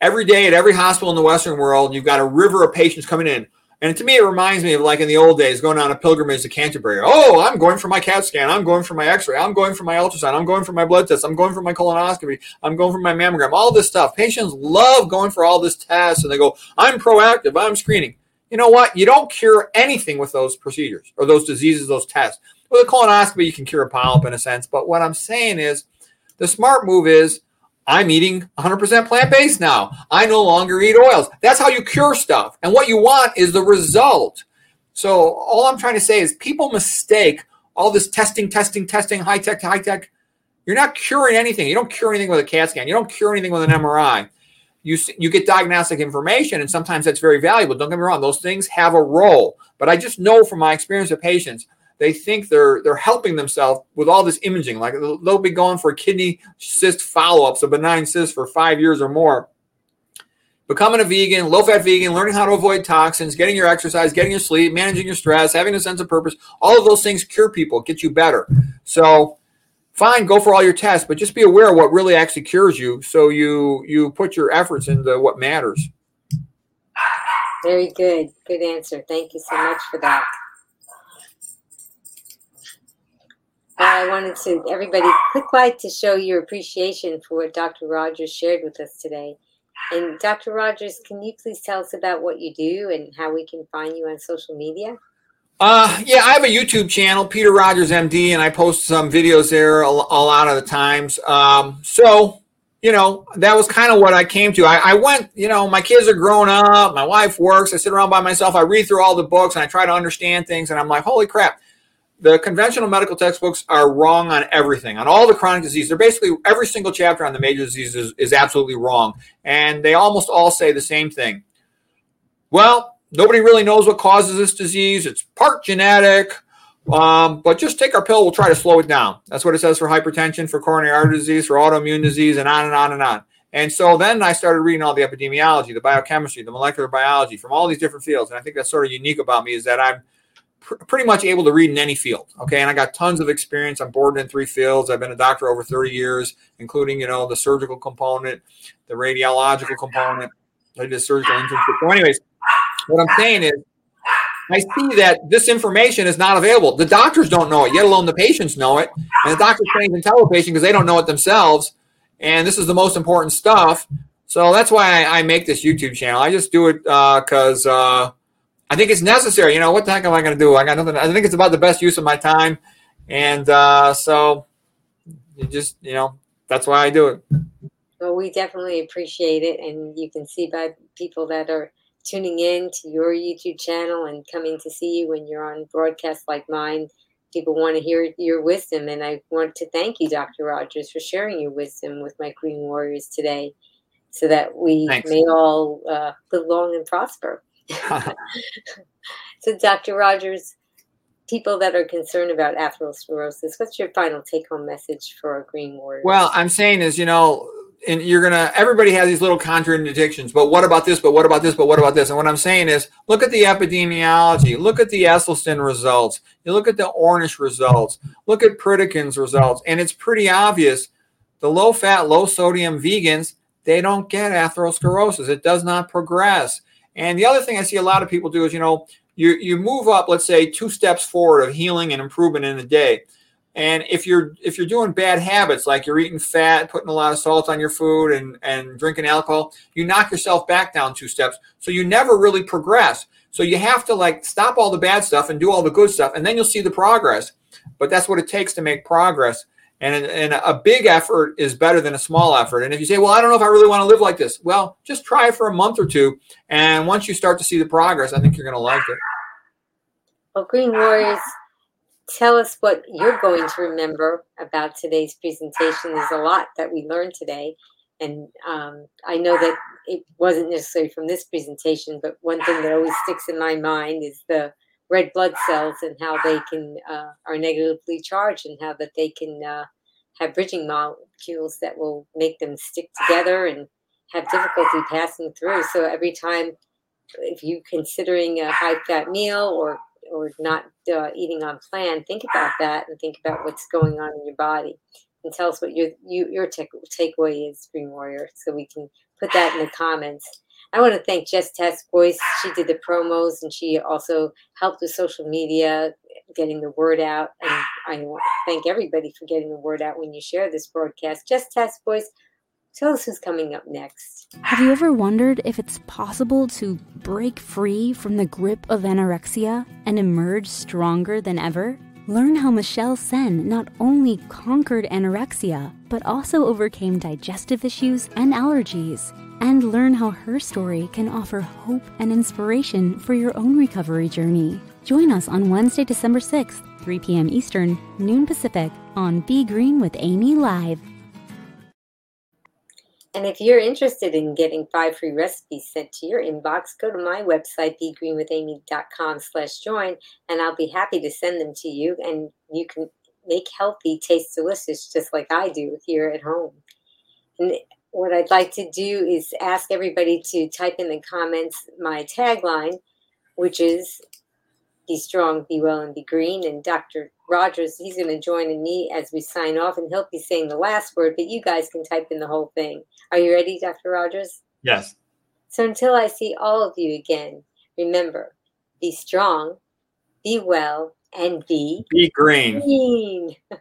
every day at every hospital in the Western world, you've got a river of patients coming in. And to me, it reminds me of like in the old days going on a pilgrimage to Canterbury. Oh, I'm going for my CAT scan. I'm going for my x ray. I'm going for my ultrasound. I'm going for my blood test. I'm going for my colonoscopy. I'm going for my mammogram. All this stuff. Patients love going for all this tests and they go, I'm proactive. I'm screening. You know what? You don't cure anything with those procedures or those diseases, those tests. With a colonoscopy, you can cure a polyp in a sense. But what I'm saying is the smart move is I'm eating 100% plant based now. I no longer eat oils. That's how you cure stuff. And what you want is the result. So, all I'm trying to say is people mistake all this testing, testing, testing, high tech, high tech. You're not curing anything. You don't cure anything with a CAT scan. You don't cure anything with an MRI. You, you get diagnostic information, and sometimes that's very valuable. Don't get me wrong, those things have a role. But I just know from my experience with patients, they think they're they're helping themselves with all this imaging. Like they'll be going for kidney cyst follow-ups, a benign cyst for five years or more. Becoming a vegan, low-fat vegan, learning how to avoid toxins, getting your exercise, getting your sleep, managing your stress, having a sense of purpose, all of those things cure people, get you better. So fine, go for all your tests, but just be aware of what really actually cures you. So you you put your efforts into what matters. Very good. Good answer. Thank you so much for that. I wanted to everybody click like to show your appreciation for what Dr. Rogers shared with us today. And Dr. Rogers, can you please tell us about what you do and how we can find you on social media? Uh, yeah, I have a YouTube channel, Peter Rogers MD, and I post some videos there a, a lot of the times. Um, so, you know, that was kind of what I came to. I, I, went, you know, my kids are grown up, my wife works, I sit around by myself, I read through all the books and I try to understand things, and I'm like, holy crap, the conventional medical textbooks are wrong on everything, on all the chronic disease. They're basically every single chapter on the major diseases is, is absolutely wrong, and they almost all say the same thing. Well, Nobody really knows what causes this disease. It's part genetic, um, but just take our pill. We'll try to slow it down. That's what it says for hypertension, for coronary artery disease, for autoimmune disease, and on and on and on. And so then I started reading all the epidemiology, the biochemistry, the molecular biology from all these different fields. And I think that's sort of unique about me is that I'm pr- pretty much able to read in any field. Okay. And I got tons of experience. I'm boarded in three fields. I've been a doctor over 30 years, including, you know, the surgical component, the radiological component. Did surgical internship. So, anyways, what I'm saying is, I see that this information is not available. The doctors don't know it, yet alone the patients know it. And the doctors can't even tell the patient because they don't know it themselves. And this is the most important stuff. So that's why I, I make this YouTube channel. I just do it because uh, uh, I think it's necessary. You know, what the heck am I going to do? I got nothing. I think it's about the best use of my time. And uh, so you just, you know, that's why I do it. Well, we definitely appreciate it. And you can see by people that are tuning in to your YouTube channel and coming to see you when you're on broadcasts like mine. People want to hear your wisdom, and I want to thank you, Dr. Rogers, for sharing your wisdom with my Green Warriors today, so that we Thanks. may all uh, live long and prosper. so, Dr. Rogers, people that are concerned about atherosclerosis, what's your final take-home message for Green Warriors? Well, I'm saying is, you know, and you're gonna everybody has these little contradictions but what about this but what about this but what about this and what i'm saying is look at the epidemiology look at the esselstyn results you look at the ornish results look at pritikin's results and it's pretty obvious the low fat low sodium vegans they don't get atherosclerosis it does not progress and the other thing i see a lot of people do is you know you you move up let's say two steps forward of healing and improvement in a day and if you're if you're doing bad habits like you're eating fat, putting a lot of salt on your food, and and drinking alcohol, you knock yourself back down two steps. So you never really progress. So you have to like stop all the bad stuff and do all the good stuff, and then you'll see the progress. But that's what it takes to make progress. And, and a big effort is better than a small effort. And if you say, well, I don't know if I really want to live like this, well, just try it for a month or two. And once you start to see the progress, I think you're going to like it. Well, Green Warriors tell us what you're going to remember about today's presentation. There's a lot that we learned today. And um, I know that it wasn't necessarily from this presentation, but one thing that always sticks in my mind is the red blood cells and how they can uh, are negatively charged and how that they can uh, have bridging molecules that will make them stick together and have difficulty passing through. So every time, if you're considering a high fat meal or or not uh, eating on plan, think about that and think about what's going on in your body, and tell us what your you, your take, takeaway is, Green Warrior, so we can put that in the comments. I want to thank Jess Tess Boyce. She did the promos and she also helped with social media, getting the word out. And I want to thank everybody for getting the word out when you share this broadcast. Jess Tess Boyce Tell us who's coming up next. Have you ever wondered if it's possible to break free from the grip of anorexia and emerge stronger than ever? Learn how Michelle Sen not only conquered anorexia, but also overcame digestive issues and allergies. And learn how her story can offer hope and inspiration for your own recovery journey. Join us on Wednesday, December 6th, 3 p.m. Eastern, noon Pacific, on Be Green with Amy Live. And if you're interested in getting five free recipes sent to your inbox, go to my website, begreenwithamy.com slash join, and I'll be happy to send them to you. And you can make healthy taste delicious just like I do here at home. And what I'd like to do is ask everybody to type in the comments my tagline, which is be strong, be well, and be green. And Dr. Rogers, he's going to join in me as we sign off, and he'll be saying the last word, but you guys can type in the whole thing. Are you ready, Dr. Rogers? Yes. So until I see all of you again, remember be strong, be well, and be be green. green.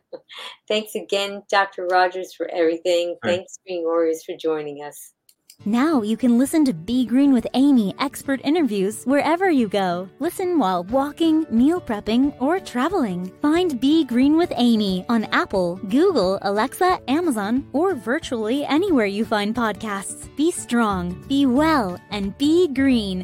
Thanks again, Dr. Rogers, for everything. Thanks, Green Warriors, for joining us. Now you can listen to Be Green with Amy expert interviews wherever you go. Listen while walking, meal prepping, or traveling. Find Be Green with Amy on Apple, Google, Alexa, Amazon, or virtually anywhere you find podcasts. Be strong, be well, and be green.